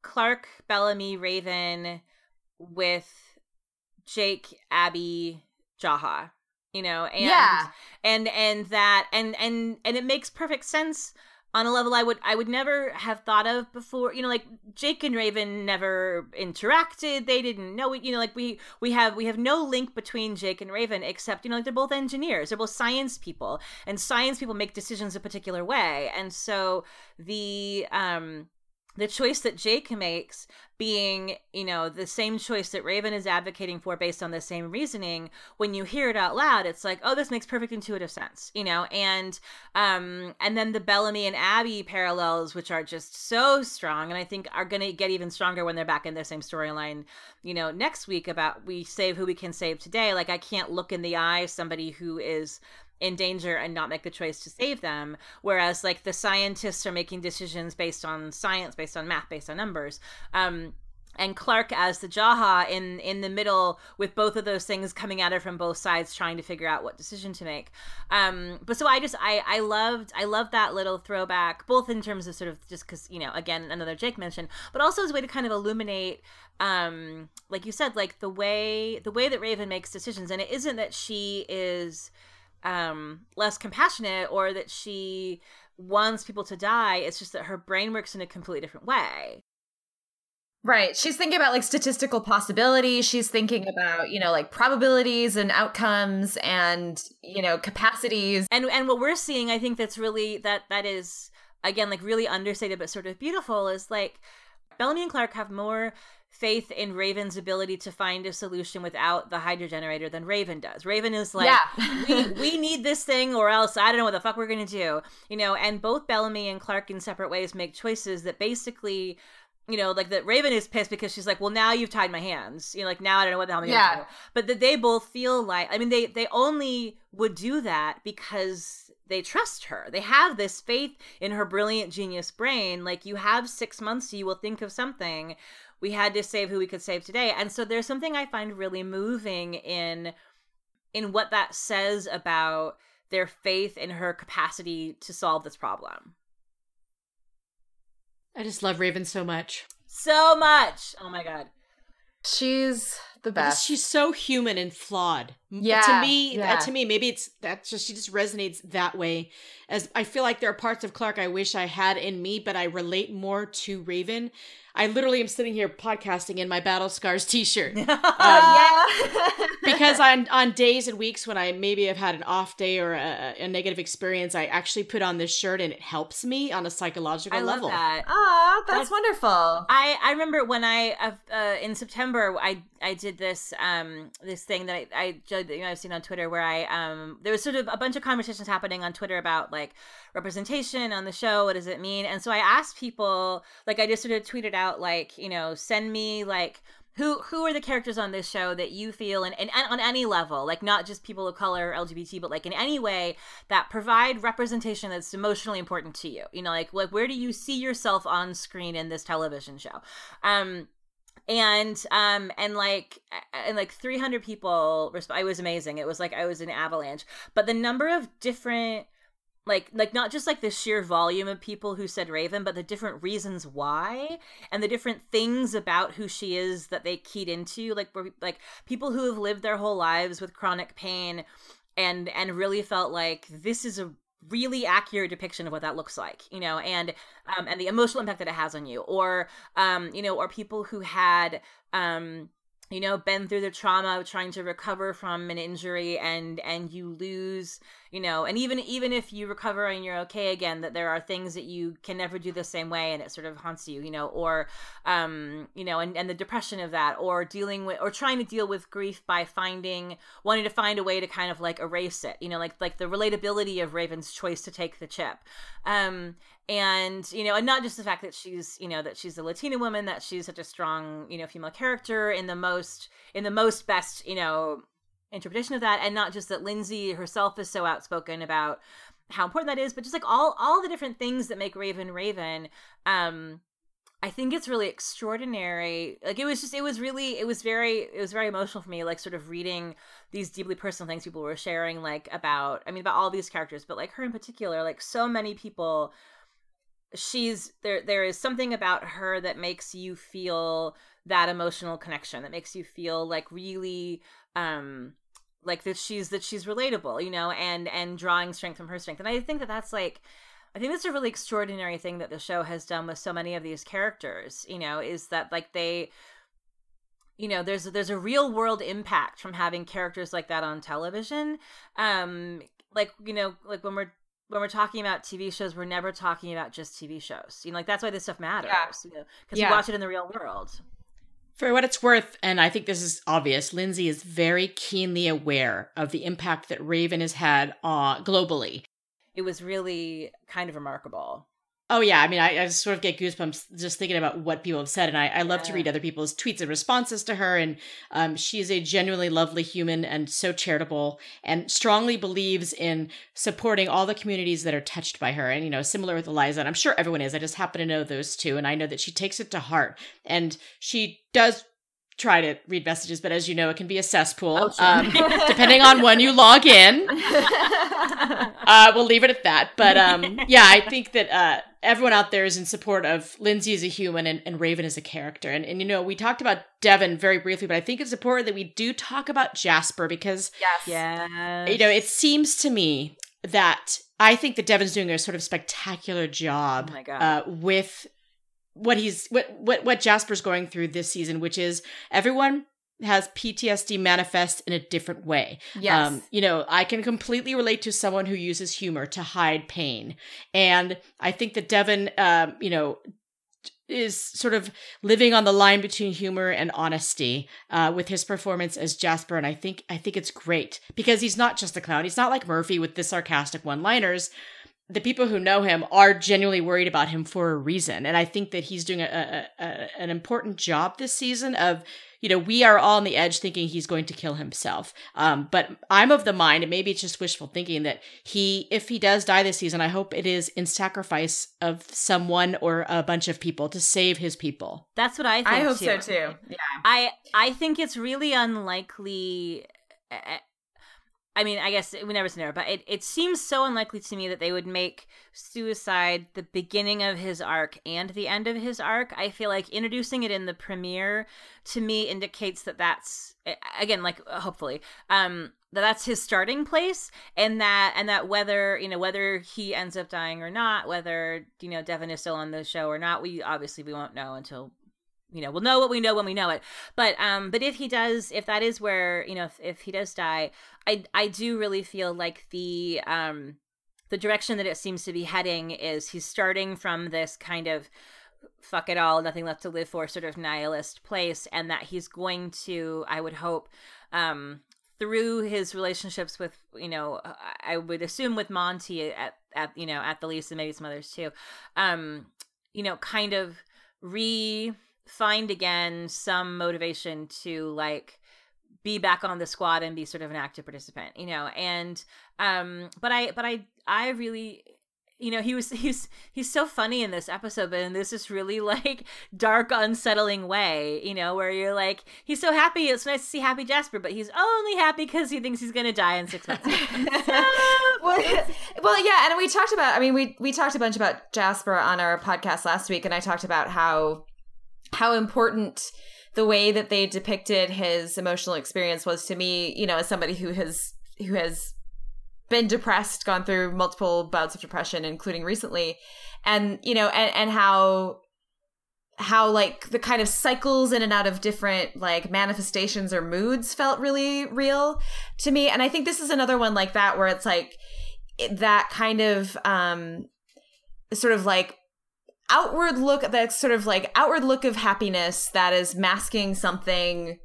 Clarke, Bellamy, Raven with Jake, Abby, Jaha you know and yeah. and and that and and and it makes perfect sense on a level I would I would never have thought of before. You know, like Jake and Raven never interacted. They didn't know. it. You know, like we we have we have no link between Jake and Raven except you know like they're both engineers. They're both science people, and science people make decisions a particular way. And so the um the choice that Jake makes being, you know, the same choice that Raven is advocating for based on the same reasoning, when you hear it out loud, it's like, oh, this makes perfect intuitive sense, you know, and um and then the Bellamy and Abby parallels, which are just so strong, and I think are gonna get even stronger when they're back in the same storyline, you know, next week about we save who we can save today. Like I can't look in the eye somebody who is in danger and not make the choice to save them whereas like the scientists are making decisions based on science based on math based on numbers um and Clarke as the Jaha in in the middle with both of those things coming at her from both sides trying to figure out what decision to make. Um but so I just I I loved I loved that little throwback both in terms of sort of just cuz you know again another Jake mentioned but also as a way to kind of illuminate um like you said like the way the way that Raven makes decisions and it isn't that she is um, less compassionate or that she wants people to die. It's just that her brain works in a completely different way. Right. She's thinking about like statistical possibilities. She's thinking about, you know, like probabilities and outcomes and, you know, capacities. And and what we're seeing, I think that's really that that is again like really understated but sort of beautiful is like Bellamy and Clarke have more faith in Raven's ability to find a solution without the Hydra generator than Raven does. Raven is like, yeah. we, we need this thing or else I don't know what the fuck we're going to do. You know, and both Bellamy and Clarke in separate ways make choices that basically you know, like that Raven is pissed because she's like, well, now you've tied my hands. You know, like now I don't know what the hell I'm yeah. gonna do. But that they both feel like, I mean, they they only would do that because they trust her. They have this faith in her brilliant genius brain. Like you have six months, so you will think of something we had to save who we could save today. And so there's something I find really moving in in what that says about their faith in her capacity to solve this problem. I just love Raven so much. So much. Oh my god. She's the best. She's so human and flawed. Yeah. To me, uh, yeah. to me, maybe it's that's just she just resonates that way. As I feel like there are parts of Clarke I wish I had in me, but I relate more to Raven. I literally am sitting here podcasting in my Battle Scars T-shirt. (laughs) Um, because on on days and weeks when I maybe have had an off day or a, a, negative experience, I actually put on this shirt and it helps me on a psychological I level. Love that. Oh, that's, that's, wonderful. I I remember when I uh, in September I I did this um this thing that I, I you know I've seen on Twitter where I um there was sort of a bunch of conversations happening on Twitter about like representation on the show. What does it mean? And so I asked people like I just sort of tweeted out like you know send me like who who are the characters on this show that you feel and, and, on any level like not just people of color lgbt but like in any way that provide representation that's emotionally important to you you know like like where do you see yourself on screen in this television show? Um and um and like and like 300 people resp- it was amazing it was like i was an avalanche but the number of different like like not just like the sheer volume of people who said raven but the different reasons why and the different things about who she is that they keyed into like like people who have lived their whole lives with chronic pain and and really felt like this is a really accurate depiction of what that looks like you know and um and the emotional impact that it has on you. Or um you know or people who had um you know been through the trauma of trying to recover from an injury and and you lose you know and even even if you recover and you're okay again that there are things that you can never do the same way and it sort of haunts you you know or um you know and and the depression of that or dealing with or trying to deal with grief by finding wanting to find a way to kind of like erase it you know like like the relatability of raven's choice to take the chip. Um and you know and not just the fact that she's you know that she's a latina woman that she's such a strong you know female character in the most in the most best you know interpretation of that and not just that lindsey herself is so outspoken about how important that is but just like all all the different things that make raven raven um I think it's really extraordinary. Like it was just it was really it was very it was very emotional for me like sort of reading these deeply personal things people were sharing like about I mean about all these characters but like her in particular like so many people she's there there is something about her that makes you feel that emotional connection that makes you feel like really um like that she's that she's relatable you know and and drawing strength from her strength and i think that that's like i think that's a really extraordinary thing that the show has done with so many of these characters you know is that like they you know there's there's a real world impact from having characters like that on television um like you know like when we're when we're talking about TV shows, we're never talking about just TV shows. You know, like that's why this stuff matters. Yeah. You know, because yeah. we watch it in the real world. For what it's worth, and I think this is obvious, Lindsey is very keenly aware of the impact that Raven has had uh, globally. It was really kind of remarkable. Oh yeah, I mean, I, I sort of get goosebumps just thinking about what people have said, and I, I love yeah. to read other people's tweets and responses to her. And um, she is a genuinely lovely human and so charitable, and strongly believes in supporting all the communities that are touched by her. And you know, similar with Eliza, and I'm sure everyone is. I just happen to know those two, and I know that she takes it to heart, and she does try to read messages, but as you know, it can be a cesspool, oh, sure. um, (laughs) depending on when you log in. (laughs) Uh, we'll leave it at that. But um, yeah, I think that uh, everyone out there is in support of Lindsey as a human and, and Raven as a character. And, and, you know, we talked about Devon very briefly, but I think it's important that we do talk about Jasper because, yes. yes. you know, it seems to me that I think that Devon's doing a sort of spectacular job oh uh, with what he's what what what Jasper's going through this season, which is everyone has PTSD manifest in a different way. Yes. Um, you know, I can completely relate to someone who uses humor to hide pain. And I think that Devon, um, you know, is sort of living on the line between humor and honesty uh, with his performance as Jasper, and I think I think it's great because he's not just a clown. He's not like Murphy with the sarcastic one-liners the people who know him are genuinely worried about him for a reason. And I think that he's doing a, a, a, an important job this season of, you know, we are all on the edge thinking he's going to kill himself. Um, but I'm of the mind, and maybe it's just wishful thinking, that he, if he does die this season, I hope it is in sacrifice of someone or a bunch of people to save his people. That's what I think. I hope too. so too. Yeah. I I think it's really unlikely I mean, I guess we never know, but it, it seems so unlikely to me that they would make suicide the beginning of his arc and the end of his arc. I feel like introducing it in the premiere to me indicates that that's again, like hopefully, um, that that's his starting place, and that and that whether you know whether he ends up dying or not, whether you know Devon is still on the show or not, we obviously we won't know until you know we'll know what we know when we know it. But um but if he does if that is where you know if, if he does die i i do really feel like the um the direction that it seems to be heading is he's starting from this kind of fuck it all nothing left to live for sort of nihilist place and that he's going to i would hope um through his relationships with you know i would assume with monty at at you know at the least and maybe some others too um you know kind of re find again some motivation to like be back on the squad and be sort of an active participant you know? And um but i but i i really you know he was (laughs) he's he's so funny in this episode but in this is really (laughs) like dark unsettling way you know where you're like he's so happy. It's nice to see happy jasper but he's only happy because he thinks he's gonna die in six (laughs) months. Well, well yeah and we talked about i mean we we talked a bunch about jasper on our podcast last week and i talked about how how important the way that they depicted his emotional experience was to me, you know, as somebody who has who has been depressed, gone through multiple bouts of depression, including recently, and you know, and, and how how like the kind of cycles in and out of different like manifestations or moods felt really real to me. And i think this is another one like that where it's like that kind of um sort of like outward look that sort of like outward look of happiness that is masking something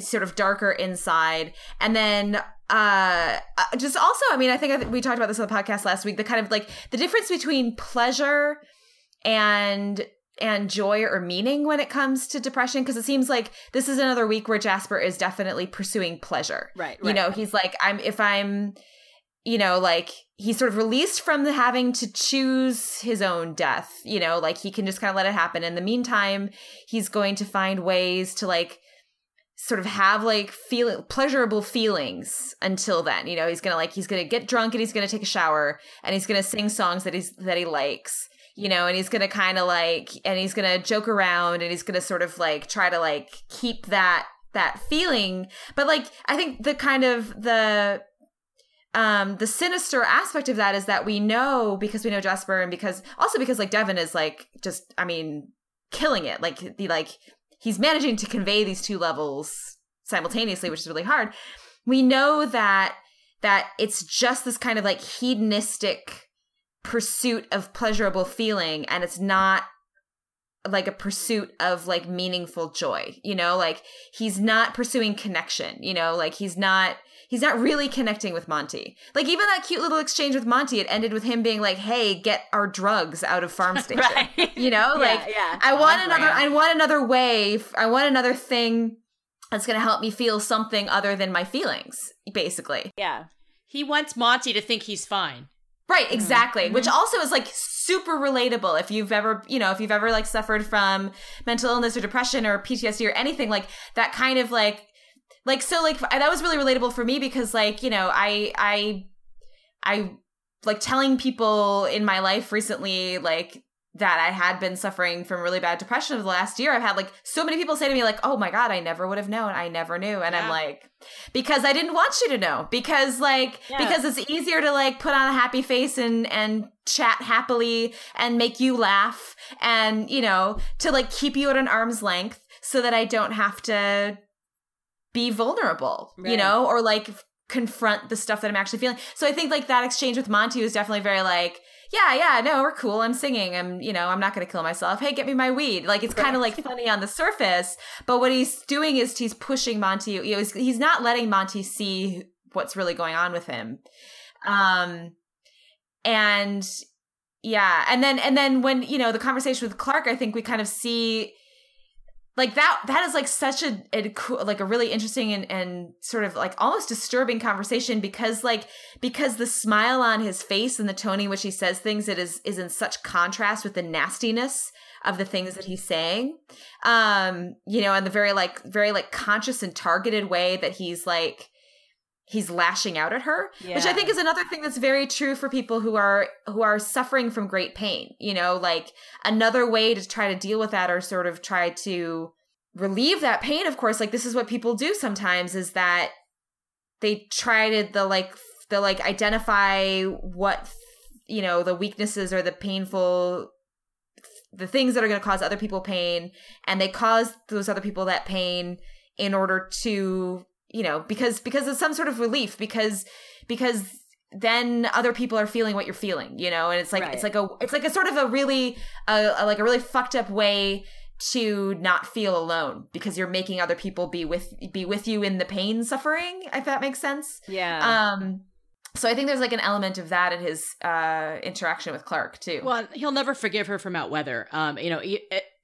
sort of darker inside and then uh just also i mean i think we talked about this on the podcast last week the kind of like the difference between pleasure and and joy or meaning when it comes to depression because it seems like this is another week where Jasper is definitely pursuing pleasure. Right, right. You know, he's like I'm if I'm you know, like he's sort of released from the having to choose his own death, you know, like he can just kind of let it happen. In the meantime, he's going to find ways to like sort of have like feel pleasurable feelings until then. You know, he's gonna like he's gonna get drunk and he's gonna take a shower and he's gonna sing songs that he's that he likes you know, and he's gonna kind of like, and he's gonna joke around, and he's gonna sort of like try to like keep that that feeling. But like, I think the kind of the um the sinister aspect of that is that we know because we know Jasper, and because also because like Devon is like just, I mean, killing it. Like the like he's managing to convey these two levels simultaneously, which is really hard. We know that that it's just this kind of like hedonistic pursuit of pleasurable feeling and it's not like a pursuit of like meaningful joy you know? Like he's not pursuing connection you know? Like he's not he's not really connecting with monty. Like even that cute little exchange with monty it ended with him being like hey get our drugs out of farm (laughs) station. Right. you know? Like yeah. i oh, want another i want another way i want another thing that's going to help me feel something other than my feelings basically. Yeah. He wants monty to think he's fine Right, exactly. Mm-hmm. Which also is like super relatable if you've ever, you know, if you've ever like suffered from mental illness or depression or PTSD or anything like that kind of like like so like that was really relatable for me because like, you know, I I I like telling people in my life recently like that I had been suffering from really bad depression of the last year. I've had like so many people say to me like, "Oh my god, I never would have known. I never knew." And yeah. I'm like, because I didn't want you to know. Because like yeah. because it's easier to like put on a happy face and and chat happily and make you laugh and, you know, to like keep you at an arm's length so that I don't have to be vulnerable, right. you know, or like confront the stuff that I'm actually feeling. So I think like that exchange with Monty was definitely very like yeah, yeah, no, we're cool. I'm singing. I'm, you know, I'm not going to kill myself. Hey, get me my weed. Like it's kind of like (laughs) funny on the surface, but what he's doing is he's pushing Monty. You know, he's, he's not letting Monty see what's really going on with him. Um, and yeah, and then and then when you know the conversation with Clarke, I think we kind of see like that that is like such a, a like a really interesting and, and sort of like almost disturbing conversation because like because the smile on his face and the tone in which he says things it is is in such contrast with the nastiness of the things that he's saying. Um you know and the very like very like conscious and targeted way that he's like he's lashing out at her yeah. which i think is another thing that's very true for people who are who are suffering from great pain you know like another way to try to deal with that or sort of try to relieve that pain of course like this is what people do sometimes is that they try to the like the like identify what you know the weaknesses or the painful the things that are going to cause other people pain and they cause those other people that pain in order to you know because because it's some sort of relief because because then other people are feeling what you're feeling you know and it's like right. it's like a it's like a sort of a really a, a, like a really fucked up way to not feel alone because you're making other people be with be with you in the pain suffering if that makes sense yeah um so I think there's like an element of that in his uh, interaction with Clarke too. Well, he'll never forgive her for Mount Weather. Um, you know,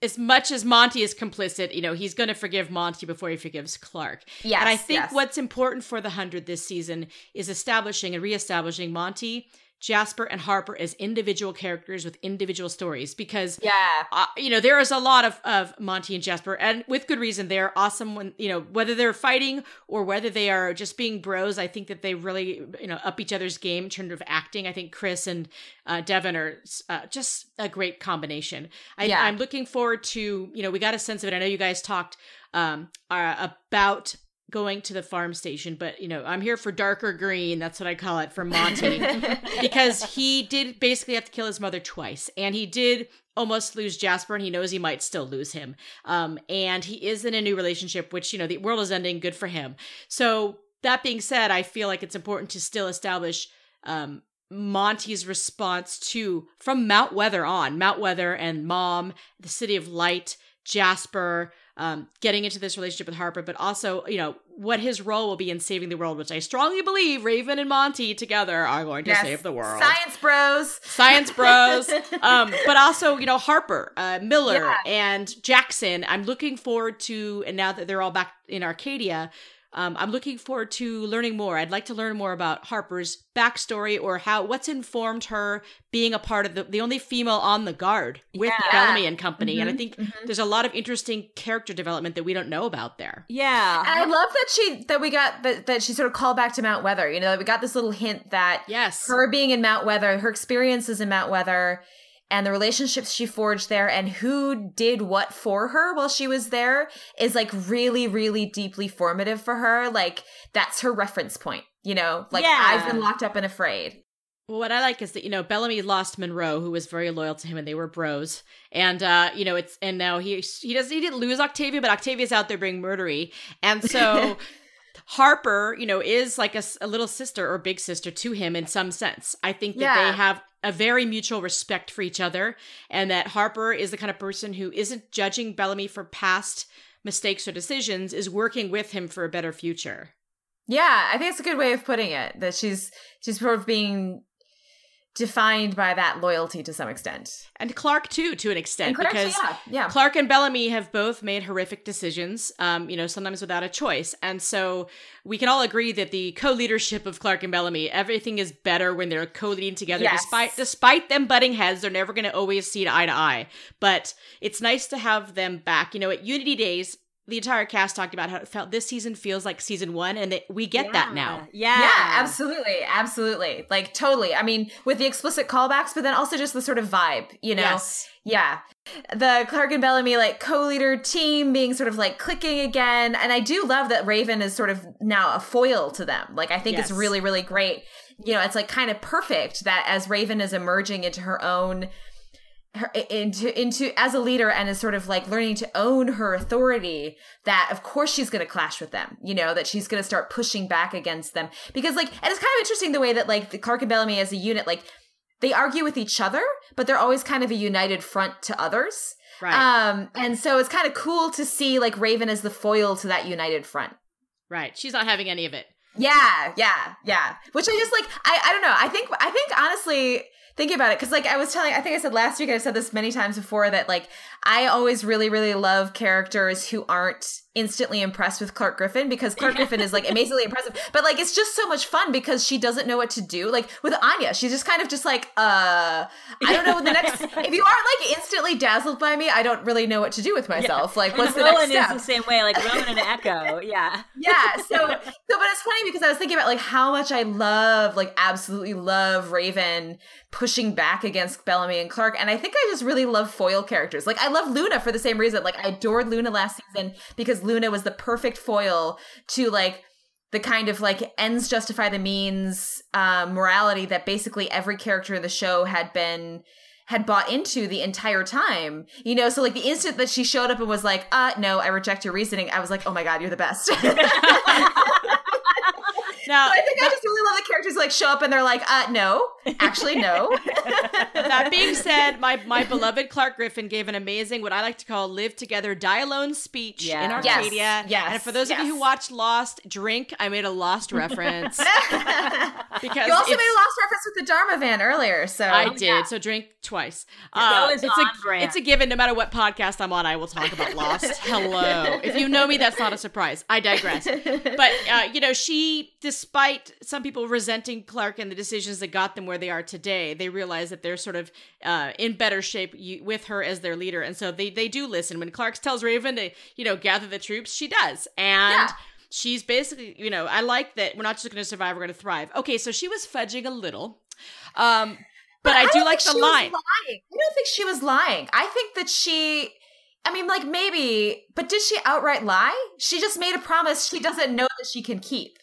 as much as Monty is complicit, you know, he's going to forgive Monty before he forgives Clarke. Yes, and I think yes. what's important for the hundred this season is establishing and reestablishing Monty Jasper and Harper as individual characters with individual stories because yeah. uh, you know there is a lot of of Monty and Jasper and with good reason. They're awesome when you know whether they're fighting or whether they are just being bros I think that they really you know up each other's game in terms of acting. I think Chris and uh, Devon are uh, just a great combination. I, yeah. I'm looking forward to you know we got a sense of it. I know you guys talked um, uh, about going to the farm station, but you know, I'm here for darker green. That's what I call it for Monty, (laughs) because he did basically have to kill his mother twice, and he did almost lose Jasper and he knows he might still lose him. Um, and he is in a new relationship, which, you know, the world is ending, good for him. So, that being said, I feel like it's important to still establish um, Monty's response to from Mount Weather on, Mount Weather and Mom, the City of Light, Jasper, um, getting into this relationship with Harper, but also, you know, what his role will be in saving the world, which I strongly believe Raven and Monty together are going to yes. save the world. Science bros. Science bros. (laughs) um, but also, you know, Harper, uh, Miller, yeah. and Jackson. I'm looking forward to, and now that they're all back in Arkadia, um, I'm looking forward to learning more. I'd like to learn more about Harper's backstory or how what's informed her being a part of the the only female on the guard with yeah. Bellamy and company. Mm-hmm, and I mm-hmm, think mm-hmm. there's a lot of interesting character development that we don't know about there. Yeah, and I love that she that we got that that she sort of called back to Mount Weather. You know, we got this little hint that yes, her being in Mount Weather, her experiences in Mount Weather and the relationships she forged there and who did what for her while she was there is like really really deeply formative for her like that's her reference point you know like yeah. i've been locked up and afraid well, what I like is that you know Bellamy lost Monroe, who was very loyal to him, and they were bros. And uh, you know it's and now he he doesn't he didn't lose Octavia, but Octavia's out there being murdery, and so (laughs) Harper, you know, is like a, a, little sister or big sister to him in some sense. I think that yeah. they have a very mutual respect for each other, and that Harper is the kind of person who isn't judging Bellamy for past mistakes or decisions, is working with him for a better future. Yeah, I think it's a good way of putting it. That she's she's sort of being defined by that loyalty to some extent. And Clarke too, to an extent, Clarke, because yeah, yeah. Clarke and Bellamy have both made horrific decisions, um, you know, sometimes without a choice. And so we can all agree that the co-leadership of Clarke and Bellamy, everything is better when they're co-leading together. Yes. Despite despite them butting heads, they're never going to always see eye to eye. But it's nice to have them back. You know, at Unity Days, the entire cast talked about how it felt this season feels like season one and that we get yeah. that now. Yeah. Yeah absolutely. Absolutely. Like totally. I mean with the explicit callbacks but then also just the sort of vibe you know? Yes. yeah. The clarke and bellamy like co-leader team being sort of like clicking again and i do love that raven is sort of now a foil to them. Like i think yes. it's really really great. You know it's like kind of perfect that as raven is emerging into her own her into into as a leader and is sort of like learning to own her authority that of course she's going to clash with them you know that she's going to start pushing back against them. Because like and it's kind of interesting the way that like the clarke and bellamy as a unit like they argue with each other but they're always kind of a united front to others. Right. Um and so it's kind of cool to see like raven as the foil to that united front. Right. She's not having any of it. Yeah yeah yeah. Which i just like i i don't know. I think i think honestly thinking about it because like i was telling i think i said last week i've said this many times before that like i always really really love characters who aren't instantly impressed with Clarke Griffin because Clarke (laughs) Griffin is like amazingly impressive. But like it's just so much fun because she doesn't know what to do. Like with Anya, she's just kind of just like, uh I don't know what the next (laughs) if you aren't like instantly dazzled by me, I don't really know what to do with myself. Yeah. Like what's the Roan next step? is the same way, like Roan and Echo. (laughs) Yeah. Yeah. So so but it's funny because I was thinking about like how much I love, like absolutely love Raven pushing back against Bellamy and Clarke. And I think I just really love foil characters. Like I love Luna for the same reason. Like I adored Luna last season because Luna was the perfect foil to like the kind of like ends justify the means um, morality that basically every character in the show had been had bought into the entire time. You know, so like the instant that she showed up and was like, uh, no, I reject your reasoning, I was like, oh my God, you're the best. (laughs) (laughs) Now, so I think that, I just really love the characters like show up and they're like, uh, no, actually, no. (laughs) that being said, my my (laughs) beloved Clarke Griffin gave an amazing, what I like to call "live together, die alone" speech yeah. in Arkadia. Yes. yes. And for those yes. of you who watched Lost, drink. I made a Lost (laughs) reference because you also made a Lost reference with the Dharma van earlier. So I did. Yeah. So drink twice. Uh, it's a brand. it's a given. No matter what podcast I'm on, I will talk about Lost. Hello. If you know me, that's not a surprise. I digress. But uh, you know, she despite some people resenting Clarke and the decisions that got them where they are today, they realize that they're sort of uh, in better shape with her as their leader, and so they they do listen. When Clarke tells Raven to you know gather the troops, she does, and. Yeah. She's basically, you know, I like that we're not just going to survive, we're going to thrive. Okay, so she was fudging a little. Um, but, but I, I do like the line. I don't think she was lying. I think that she I mean, like maybe, but did she outright lie? She just made a promise she doesn't know that she can keep.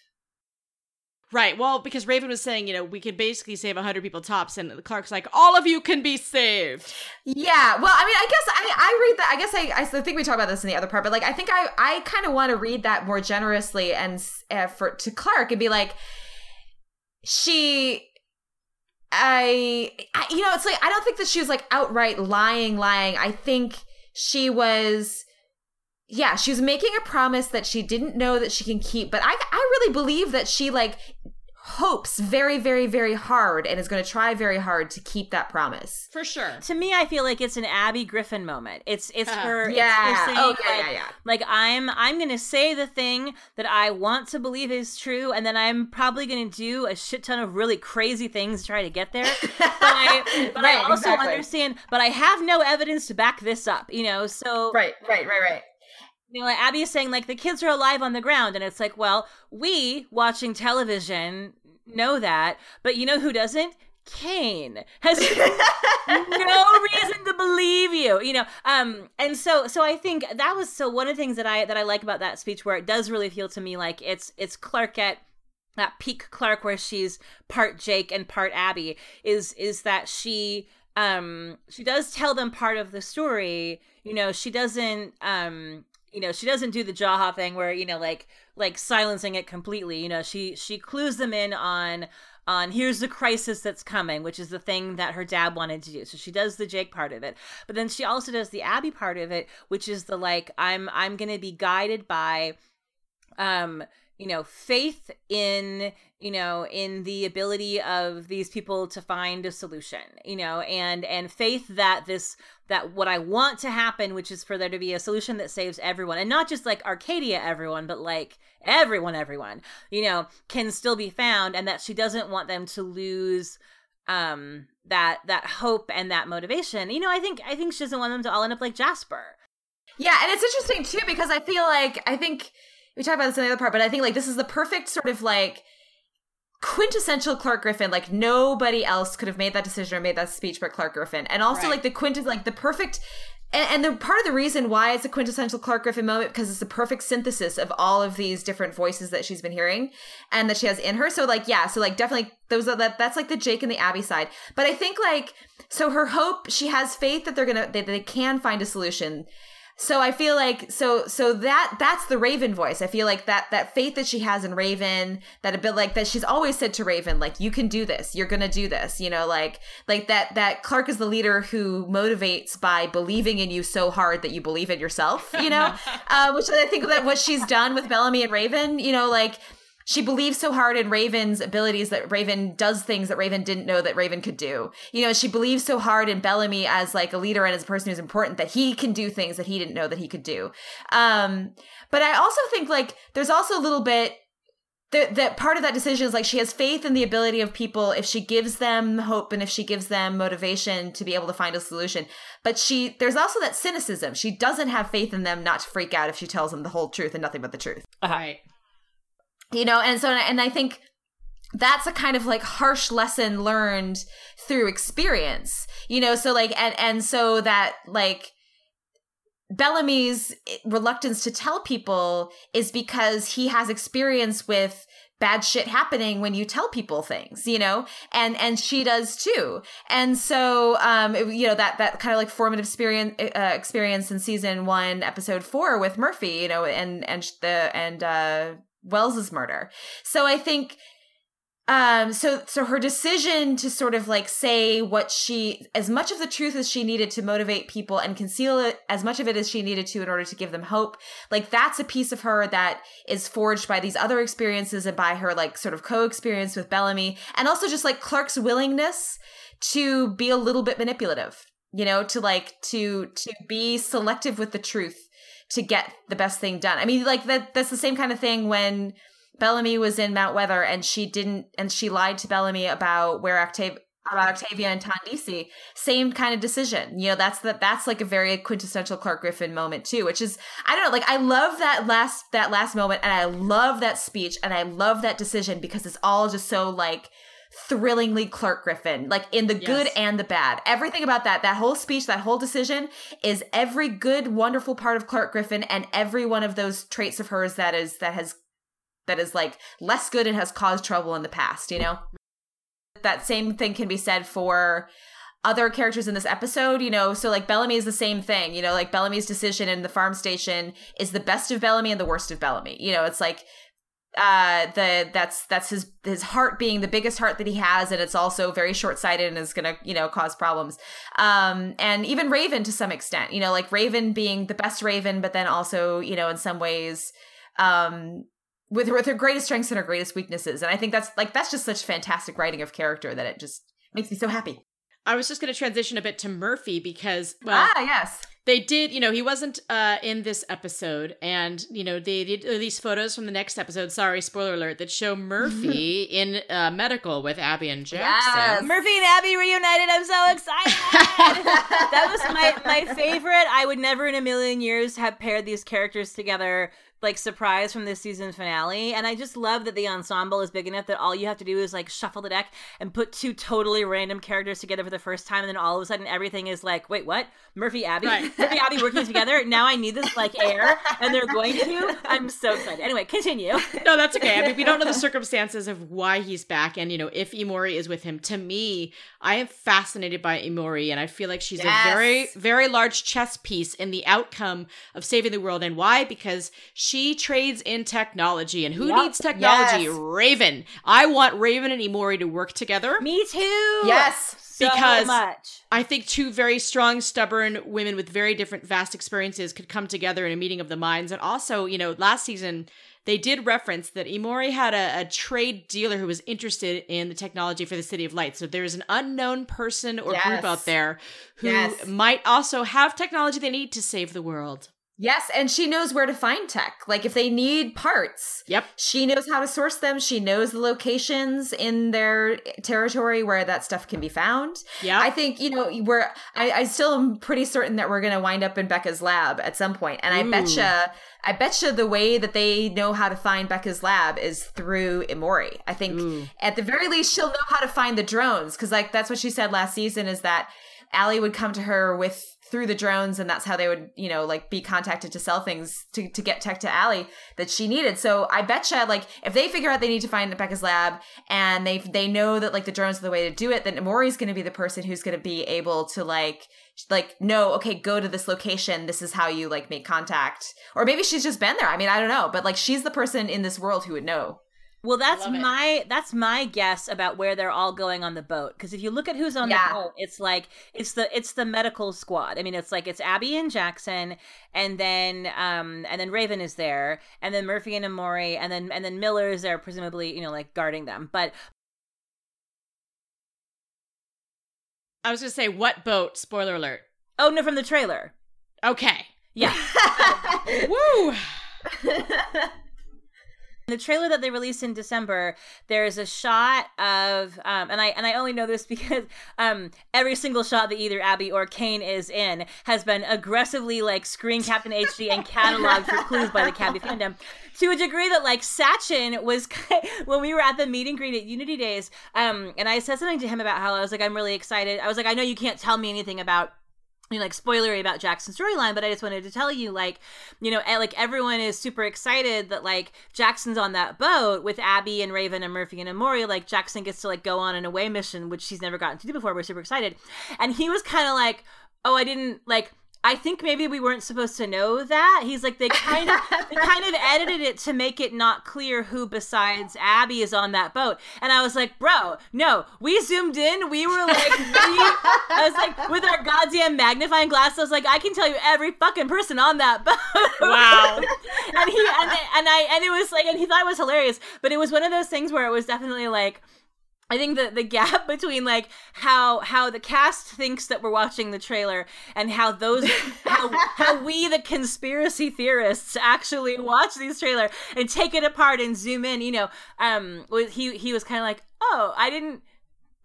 Right. Well, because Raven was saying, you know, we could basically save 100 people tops, and Clarke's like, all of you can be saved. Yeah. Well, I mean, I guess I, I read that. I guess I, I think we talked about this in the other part, but like, I think I, I kind of want to read that more generously and uh, for to Clarke and be like, she I, I, you know, it's like I don't think that she was like outright lying, lying. I think she was, yeah, she was making a promise that she didn't know that she can keep. But I, I really believe that she like hopes very, very, very hard and is going to try very hard to keep that promise. For sure. To me, I feel like it's an Abby Griffin moment. It's it's uh, her. Yeah. It's saying, oh, yeah, like, yeah, yeah. Like I'm I'm going to say the thing that I want to believe is true, and then I'm probably going to do a shit ton of really crazy things to try to get there. (laughs) But I, but right, I also exactly. understand. But I have no evidence to back this up. You know, so right, right, right, right you know, like Abby is saying, like the kids are alive on the ground, and it's like, well, we watching television know that, but you know who doesn't? Kane has (laughs) no reason to believe you, you know. Um, and so, so I think that was so one of the things that I that I like about that speech, where it does really feel to me like it's it's Clarke at that peak Clarke, where she's part Jake and part Abby, is is that she um she does tell them part of the story. You know, she doesn't um you know she doesn't do the jaha thing where you know like like silencing it completely. You know she she clues them in on on here's the crisis that's coming which is the thing that her dad wanted to do. So she does the jake part of it. But then she also does the abby part of it which is the like i'm i'm gonna be guided by um you know faith in you know in the ability of these people to find a solution you know and and faith that this that what i want to happen which is for there to be a solution that saves everyone and not just like arkadia everyone but like everyone everyone you know can still be found and that she doesn't want them to lose um that that hope and that motivation. You know i think i think she doesn't want them to all end up like jasper. Yeah and it's interesting too because i feel like i think we talked about this in the other part, but I think like this is the perfect sort of like quintessential Clarke Griffin. Like nobody else could have made that decision or made that speech but Clarke Griffin. And also right. like the quint is like the perfect and, and the part of the reason why it's a quintessential Clarke Griffin moment because it's the perfect synthesis of all of these different voices that she's been hearing and that she has in her. So like yeah, so like definitely those are that that's like the Jake and the Abby side. But I think like so her hope she has faith that they're gonna that they can find a solution so I feel like so so that that's the Raven voice. I feel like that that faith that she has in Raven, that a bit like that she's always said to Raven, like you can do this, you're gonna do this. You know, like like that that Clarke is the leader who motivates by believing in you so hard that you believe in yourself. You know, (laughs) uh, which I think that what she's done with Bellamy and Raven. You know, like she believes so hard in Raven's abilities that Raven does things that Raven didn't know that Raven could do. You know, she believes so hard in Bellamy as like a leader and as a person who's important that he can do things that he didn't know that he could do. Um, but I also think like there's also a little bit that that part of that decision is like she has faith in the ability of people if she gives them hope and if she gives them motivation to be able to find a solution. But she there's also that cynicism. She doesn't have faith in them not to freak out if she tells them the whole truth and nothing but the truth. Right you know and so and i think that's a kind of like harsh lesson learned through experience you know? So like and and so that like bellamy's reluctance to tell people is because he has experience with bad shit happening when you tell people things you know? And and she does too. And so um it, you know that that kind of like formative experience uh, experience in season 1 episode 4 with Murphy you know and and the and uh Wells's murder. So I think um so so her decision to sort of like say what she as much of the truth as she needed to motivate people and conceal it as much of it as she needed to in order to give them hope like that's a piece of her that is forged by these other experiences and by her like sort of co-experience with Bellamy and also just like Clarke's willingness to be a little bit manipulative you know to like to to be selective with the truth to get the best thing done. I mean, like that that's the same kind of thing when Bellamy was in Mount Weather and she didn't and she lied to Bellamy about where Octav about Octavia and TonDC. Same kind of decision. You know, that's that that's like a very quintessential Clarke Griffin moment too, which is I don't know, like I love that last that last moment and I love that speech and I love that decision because it's all just so like thrillingly Clarke Griffin, like in the yes. good and the bad. Everything about that, that whole speech, that whole decision is every good, wonderful part of Clarke Griffin and every one of those traits of hers that is, that has that is like less good and has caused trouble in the past, you know? That same thing can be said for other characters in this episode, you know, so like Bellamy is the same thing, you know, like Bellamy's decision in the farm station is the best of Bellamy and the worst of Bellamy. You know, it's like uh the that's that's his his heart being the biggest heart that he has and it's also very short-sighted and is gonna you know cause problems. Um and even raven to some extent you know like raven being the best raven but then also you know in some ways um with with her greatest strengths and her greatest weaknesses. And i think that's like that's just such fantastic writing of character that it just makes me so happy. I was just going to transition a bit to Murphy because, well, ah, yes, they did. You know, he wasn't uh, in this episode, and you know they did these photos from the next episode. Sorry, spoiler alert, that show Murphy (laughs) in uh, medical with Abby and Jackson. Yes. Murphy and Abby reunited. I'm so excited. (laughs) that was my my favorite. I would never in a million years have paired these characters together like surprise from this season finale. And I just love that the ensemble is big enough that all you have to do is like shuffle the deck and put two totally random characters together for the first time, and then all of a sudden everything is like, wait, what? Murphy Abby, Right. (laughs) Murphy Abby working together. Now I need this like air, and they're going to. I'm so excited. Anyway, continue. (laughs) no, that's okay. I mean, we don't know the circumstances of why he's back, and you know, if Emori is with him. To me, I am fascinated by Emori, and I feel like she's Yes. a very, very large chess piece in the outcome of saving the world. And why? Because she trades in technology, and who Yep. needs technology? Yes. Raven. I want Raven and Emori to work together. Me too. yes, so Because- much. I think two very strong, stubborn women with very different, vast experiences could come together in a meeting of the minds. And also, you know, last season they did reference that Emori had a, a trade dealer who was interested in the technology for the City of Light. So there's an unknown person or Yes. group out there who Yes. might also have technology they need to save the world. Yes, and she knows where to find tech. Like if they need parts, Yep. she knows how to source them. She knows the locations in their territory where that stuff can be found. Yeah. I think you know we're. I, I still am pretty certain that we're going to wind up in Becca's lab at some point, and I Ooh. betcha. I betcha the way that they know how to find Becca's lab is through Emori. I think Ooh. at the very least she'll know how to find the drones because like that's what she said last season is that ALIE would come to her with through the drones and that's how they would you know like be contacted to sell things to, to get tech to ALIE that she needed. So I betcha like if they figure out they need to find Becca's lab and they they know that like the drones are the way to do it, then Emori's going to be the person who's going to be able to like like no okay go to this location this is how you like make contact. Or maybe she's just been there. I mean i don't know but like she's the person in this world who would know Well, that's my that's my guess about where they're all going on the boat. Because if you look at who's on Yeah. the boat, it's like it's the it's the medical squad. I mean, it's like it's Abby and Jackson, and then um and then Raven is there, and then Murphy and Emori, and then and then Miller is there, presumably you know like guarding them. But I was going to say, what boat? Spoiler alert. oh no, from the trailer, Okay. yeah. (laughs) Woo! (laughs) (laughs) In the trailer that they released in December, there's a shot of, um, and I and I only know this (laughs) because um, every single shot that either Abby or Kane is in has been aggressively like screen capped in HD and cataloged for clues by the Kabby (laughs) fandom to a degree that like Sachin was (laughs) when we were at the meet and greet at Unity Days, um, and I said something to him about how I was like I'm really excited. I was like I know you can't tell me anything about you know, like spoilery about Jackson's storyline, but I just wanted to tell you, like, you know, eh, like everyone is super excited that like Jackson's on that boat with Abby and Raven and Murphy and Emori. Like Jackson gets to like go on an away mission, which she's never gotten to do before. We're super excited, and he was kind of like, "Oh, I didn't like." I think maybe we weren't supposed to know that. He's like they kind of they (laughs) kind of edited it to make it not clear who besides Abby is on that boat. And I was like, bro, no, we zoomed in. We were like, we, I was like, with our goddamn magnifying glass, I was like, I can tell you every fucking person on that boat. Wow. (laughs) and he and, and I and it was like, and he thought it was hilarious, but it was one of those things where it was definitely like. I think the the gap (laughs) between like how how the cast thinks that we're watching the trailer and how those (laughs) how, how we the conspiracy theorists actually watch these trailer and take it apart and zoom in, you know, um was he he was kind of like, "Oh, I didn't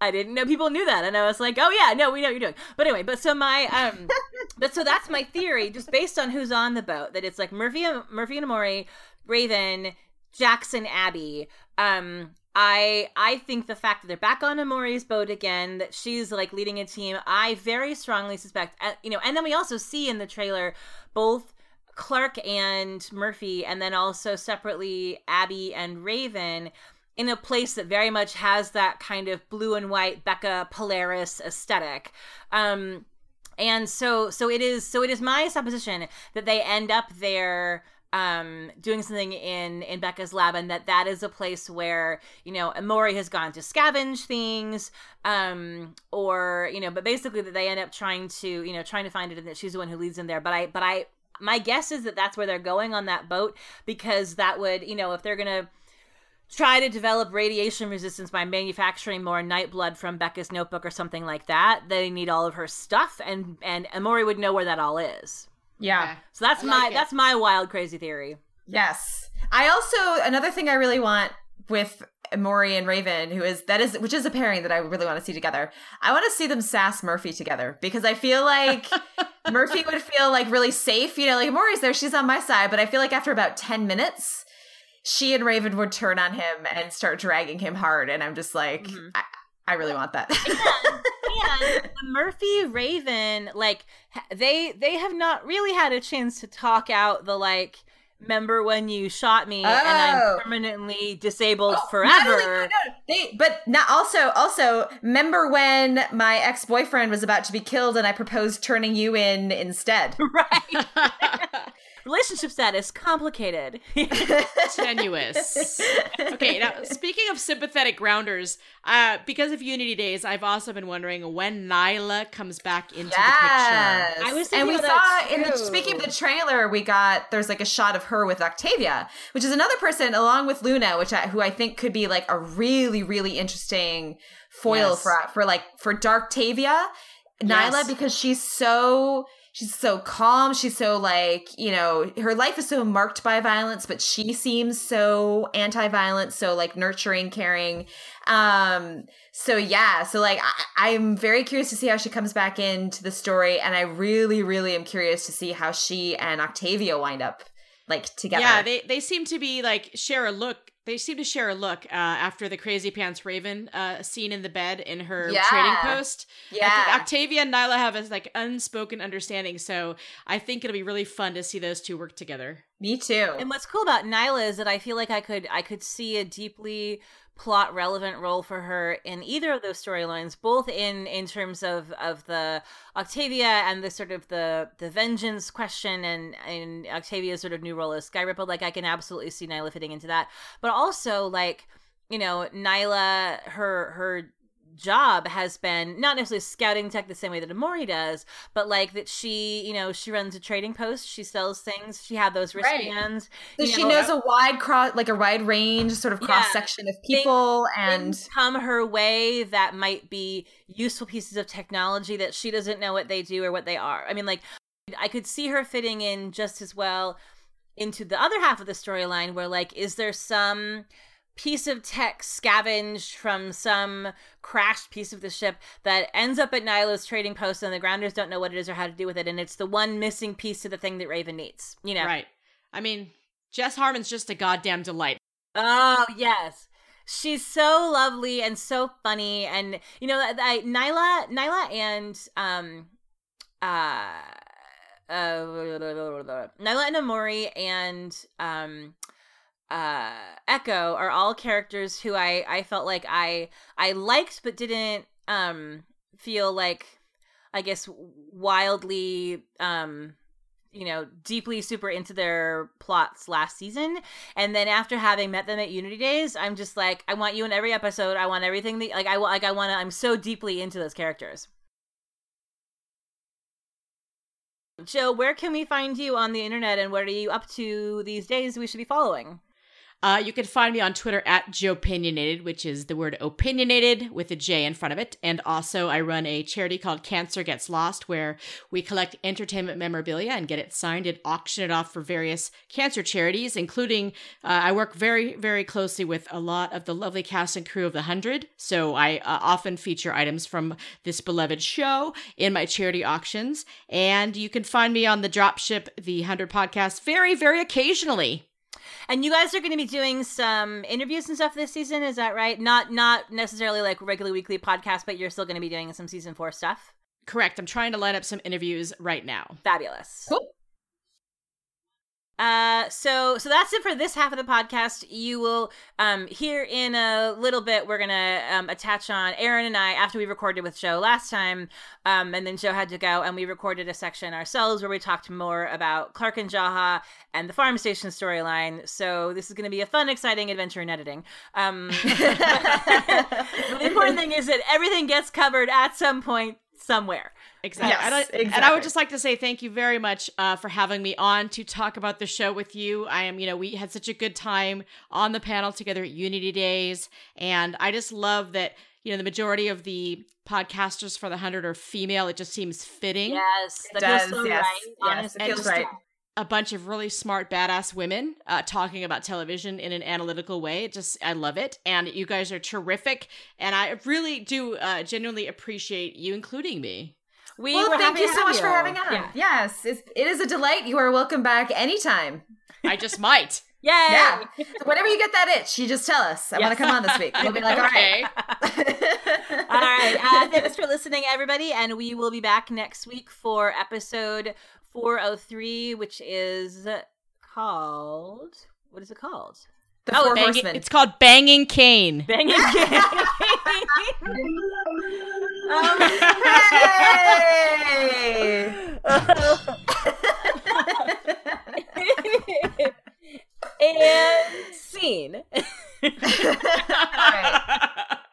I didn't know people knew that." And I was like, "Oh yeah, no, we know what you're doing." But anyway, but so my um (laughs) but so that's my theory just based on who's on the boat that it's like Murphy Murphy and Emori, Raven, Jackson Abby. Um I I think the fact that they're back on Emori's boat again, that she's like leading a team, I very strongly suspect, uh, you know, and then we also see in the trailer both Clarke and Murphy, and then also separately Abby and Raven in a place that very much has that kind of blue and white Becca Polaris aesthetic. Um, and so so it is so it is my supposition that they end up there um, doing something in in Becca's lab, and that that is a place where you know Emori has gone to scavenge things, um, or you know, but basically that they end up trying to you know trying to find it, and that she's the one who leads them there. But I but I my guess is that that's where they're going on that boat because that would you know if they're gonna try to develop radiation resistance by manufacturing more night blood from Becca's notebook or something like that. They need all of her stuff, and and Emori would know where that all is. Yeah. Okay. So that's my that's my wild crazy theory. Yes. I also another thing I really want with Emori and Raven, who is that is which is a pairing that I really want to see together. I want to see them sass Murphy together because I feel like (laughs) Murphy would feel like really safe. You know, like Emori's there, she's on my side, but I feel like after about ten minutes, she and Raven would turn on him and start dragging him hard, and I'm just like, mm-hmm. I, I really want that. And, and Murphy Raven, like they they have not really had a chance to talk out the like remember when you shot me oh. and I'm oh. permanently disabled oh, forever. Only, no, no, they, but not also also remember when my ex boyfriend was about to be killed and I proposed turning you in instead. (laughs) Right. (laughs) relationship status complicated (laughs) tenuous okay now speaking of sympathetic grounders uh because of unity days i've also been wondering when niylah comes back into yes. the picture i was and we saw in the speaking of the trailer we got there's like a shot of her with octavia which is another person along with luna which I, who i think could be like a really really interesting foil yes. for for like for dark tavia niylah yes. because she's so she's so calm. She's so like, you know, her life is so marked by violence, but she seems so anti-violent, so like nurturing, caring. Um, so yeah, so like I, I'm very curious to see how she comes back into the story, and I really, really am curious to see how she and Octavia wind up like together. Yeah, they they seem to be like share a look they seem to share a look uh, after the crazy pants Raven uh, scene in the bed in her yeah. trading post. Yeah, Octavia and Niylah have a like unspoken understanding, so I think it'll be really fun to see those two work together. Me too. And what's cool about Niylah is that I feel like I could I could see a deeply plot relevant role for her in either of those storylines both in in terms of of the octavia and the sort of the the vengeance question and and octavia's sort of new role as Skairipa. Like i can absolutely see niylah fitting into that. But also like you know niylah her her job has been not necessarily scouting tech the same way that Emori does, but like that she, you know, she runs a trading post, she sells things, she had those wristbands. Right. So she know, knows a wide cross, like a wide range, sort of cross yeah, section of people, and come her way that might be useful pieces of technology that she doesn't know what they do or what they are. I mean, like I could see her fitting in just as well into the other half of the storyline, where like, is there some piece of tech scavenged from some crashed piece of the ship that ends up at Niylah's trading post and the grounders don't know what it is or how to do with it and it's the one missing piece to the thing that Raven needs. You know. Right. I mean, Jess Harmon's just a goddamn delight. Oh, yes. She's so lovely and so funny and you know I, Niylah Niylah and um uh uh Niylah and Emori and um uh echo are all characters who i i felt like i i liked but didn't um feel like i guess wildly um you know deeply super into their plots last season. And then after having met them at unity days i'm just like i want you in every episode. I want everything that like i like i want to i'm so deeply into those characters. Joe where can we find you on the internet and what are you up to these days we should be following uh, you can find me on Twitter at Joepinionated, which is the word opinionated with a J in front of it. And also, I run a charity called Cancer Gets Lost, where we collect entertainment memorabilia and get it signed and auction it off for various cancer charities, including uh, I work very, very closely with a lot of the lovely cast and crew of The Hundred. So I uh, often feature items from this beloved show in my charity auctions. And you can find me on the Dropship, The Hundred podcast, very, very occasionally. And you guys are going to be doing some interviews and stuff this season, is that right? Not not necessarily like regular weekly podcast, but you're still going to be doing some season 4 stuff. Correct. I'm trying to line up some interviews right now. Fabulous. Cool. Uh, so so that's it for this half of the podcast. You will um hear in a little bit. We're gonna um, attach on Erin and I after we recorded with Joe last time. Um, and then Joe had to go, and we recorded a section ourselves where we talked more about Clarke and Jaha and the farm station storyline. So this is going to be a fun, exciting adventure in editing. Um, (laughs) (laughs) the important thing is that everything gets covered at some point somewhere. Exactly. Yes, and, I, exactly. and I would just like to say thank you very much uh, for having me on to talk about the show with you. I am, you know, we had such a good time on the panel together at Unity Days, and I just love that, you know, the majority of the podcasters for the hundred are female. It just seems fitting. Yes, It that feels does, so yes, right. yes, honestly. it feels just right. A bunch of really smart, badass women uh, talking about television in an analytical way. It just, I love it. And you guys are terrific. And I really do uh, genuinely appreciate you including me. We well, were thank you so have much for having us. Yeah. Yes, it's, it is a delight. You are welcome back anytime. I just might. (laughs) Yay! Yeah. Whenever you get that itch, you just tell us. I want to come on this week. We'll be like, all right. all right. Uh, (laughs) thanks for listening, everybody. And we will be back next week for episode 403, which is called. What is it called? The Oh, Four Banging- Horsemen. it's called Banging Kane. Bang again. (laughs) Hey! (laughs) and scene. (laughs) all right. (laughs)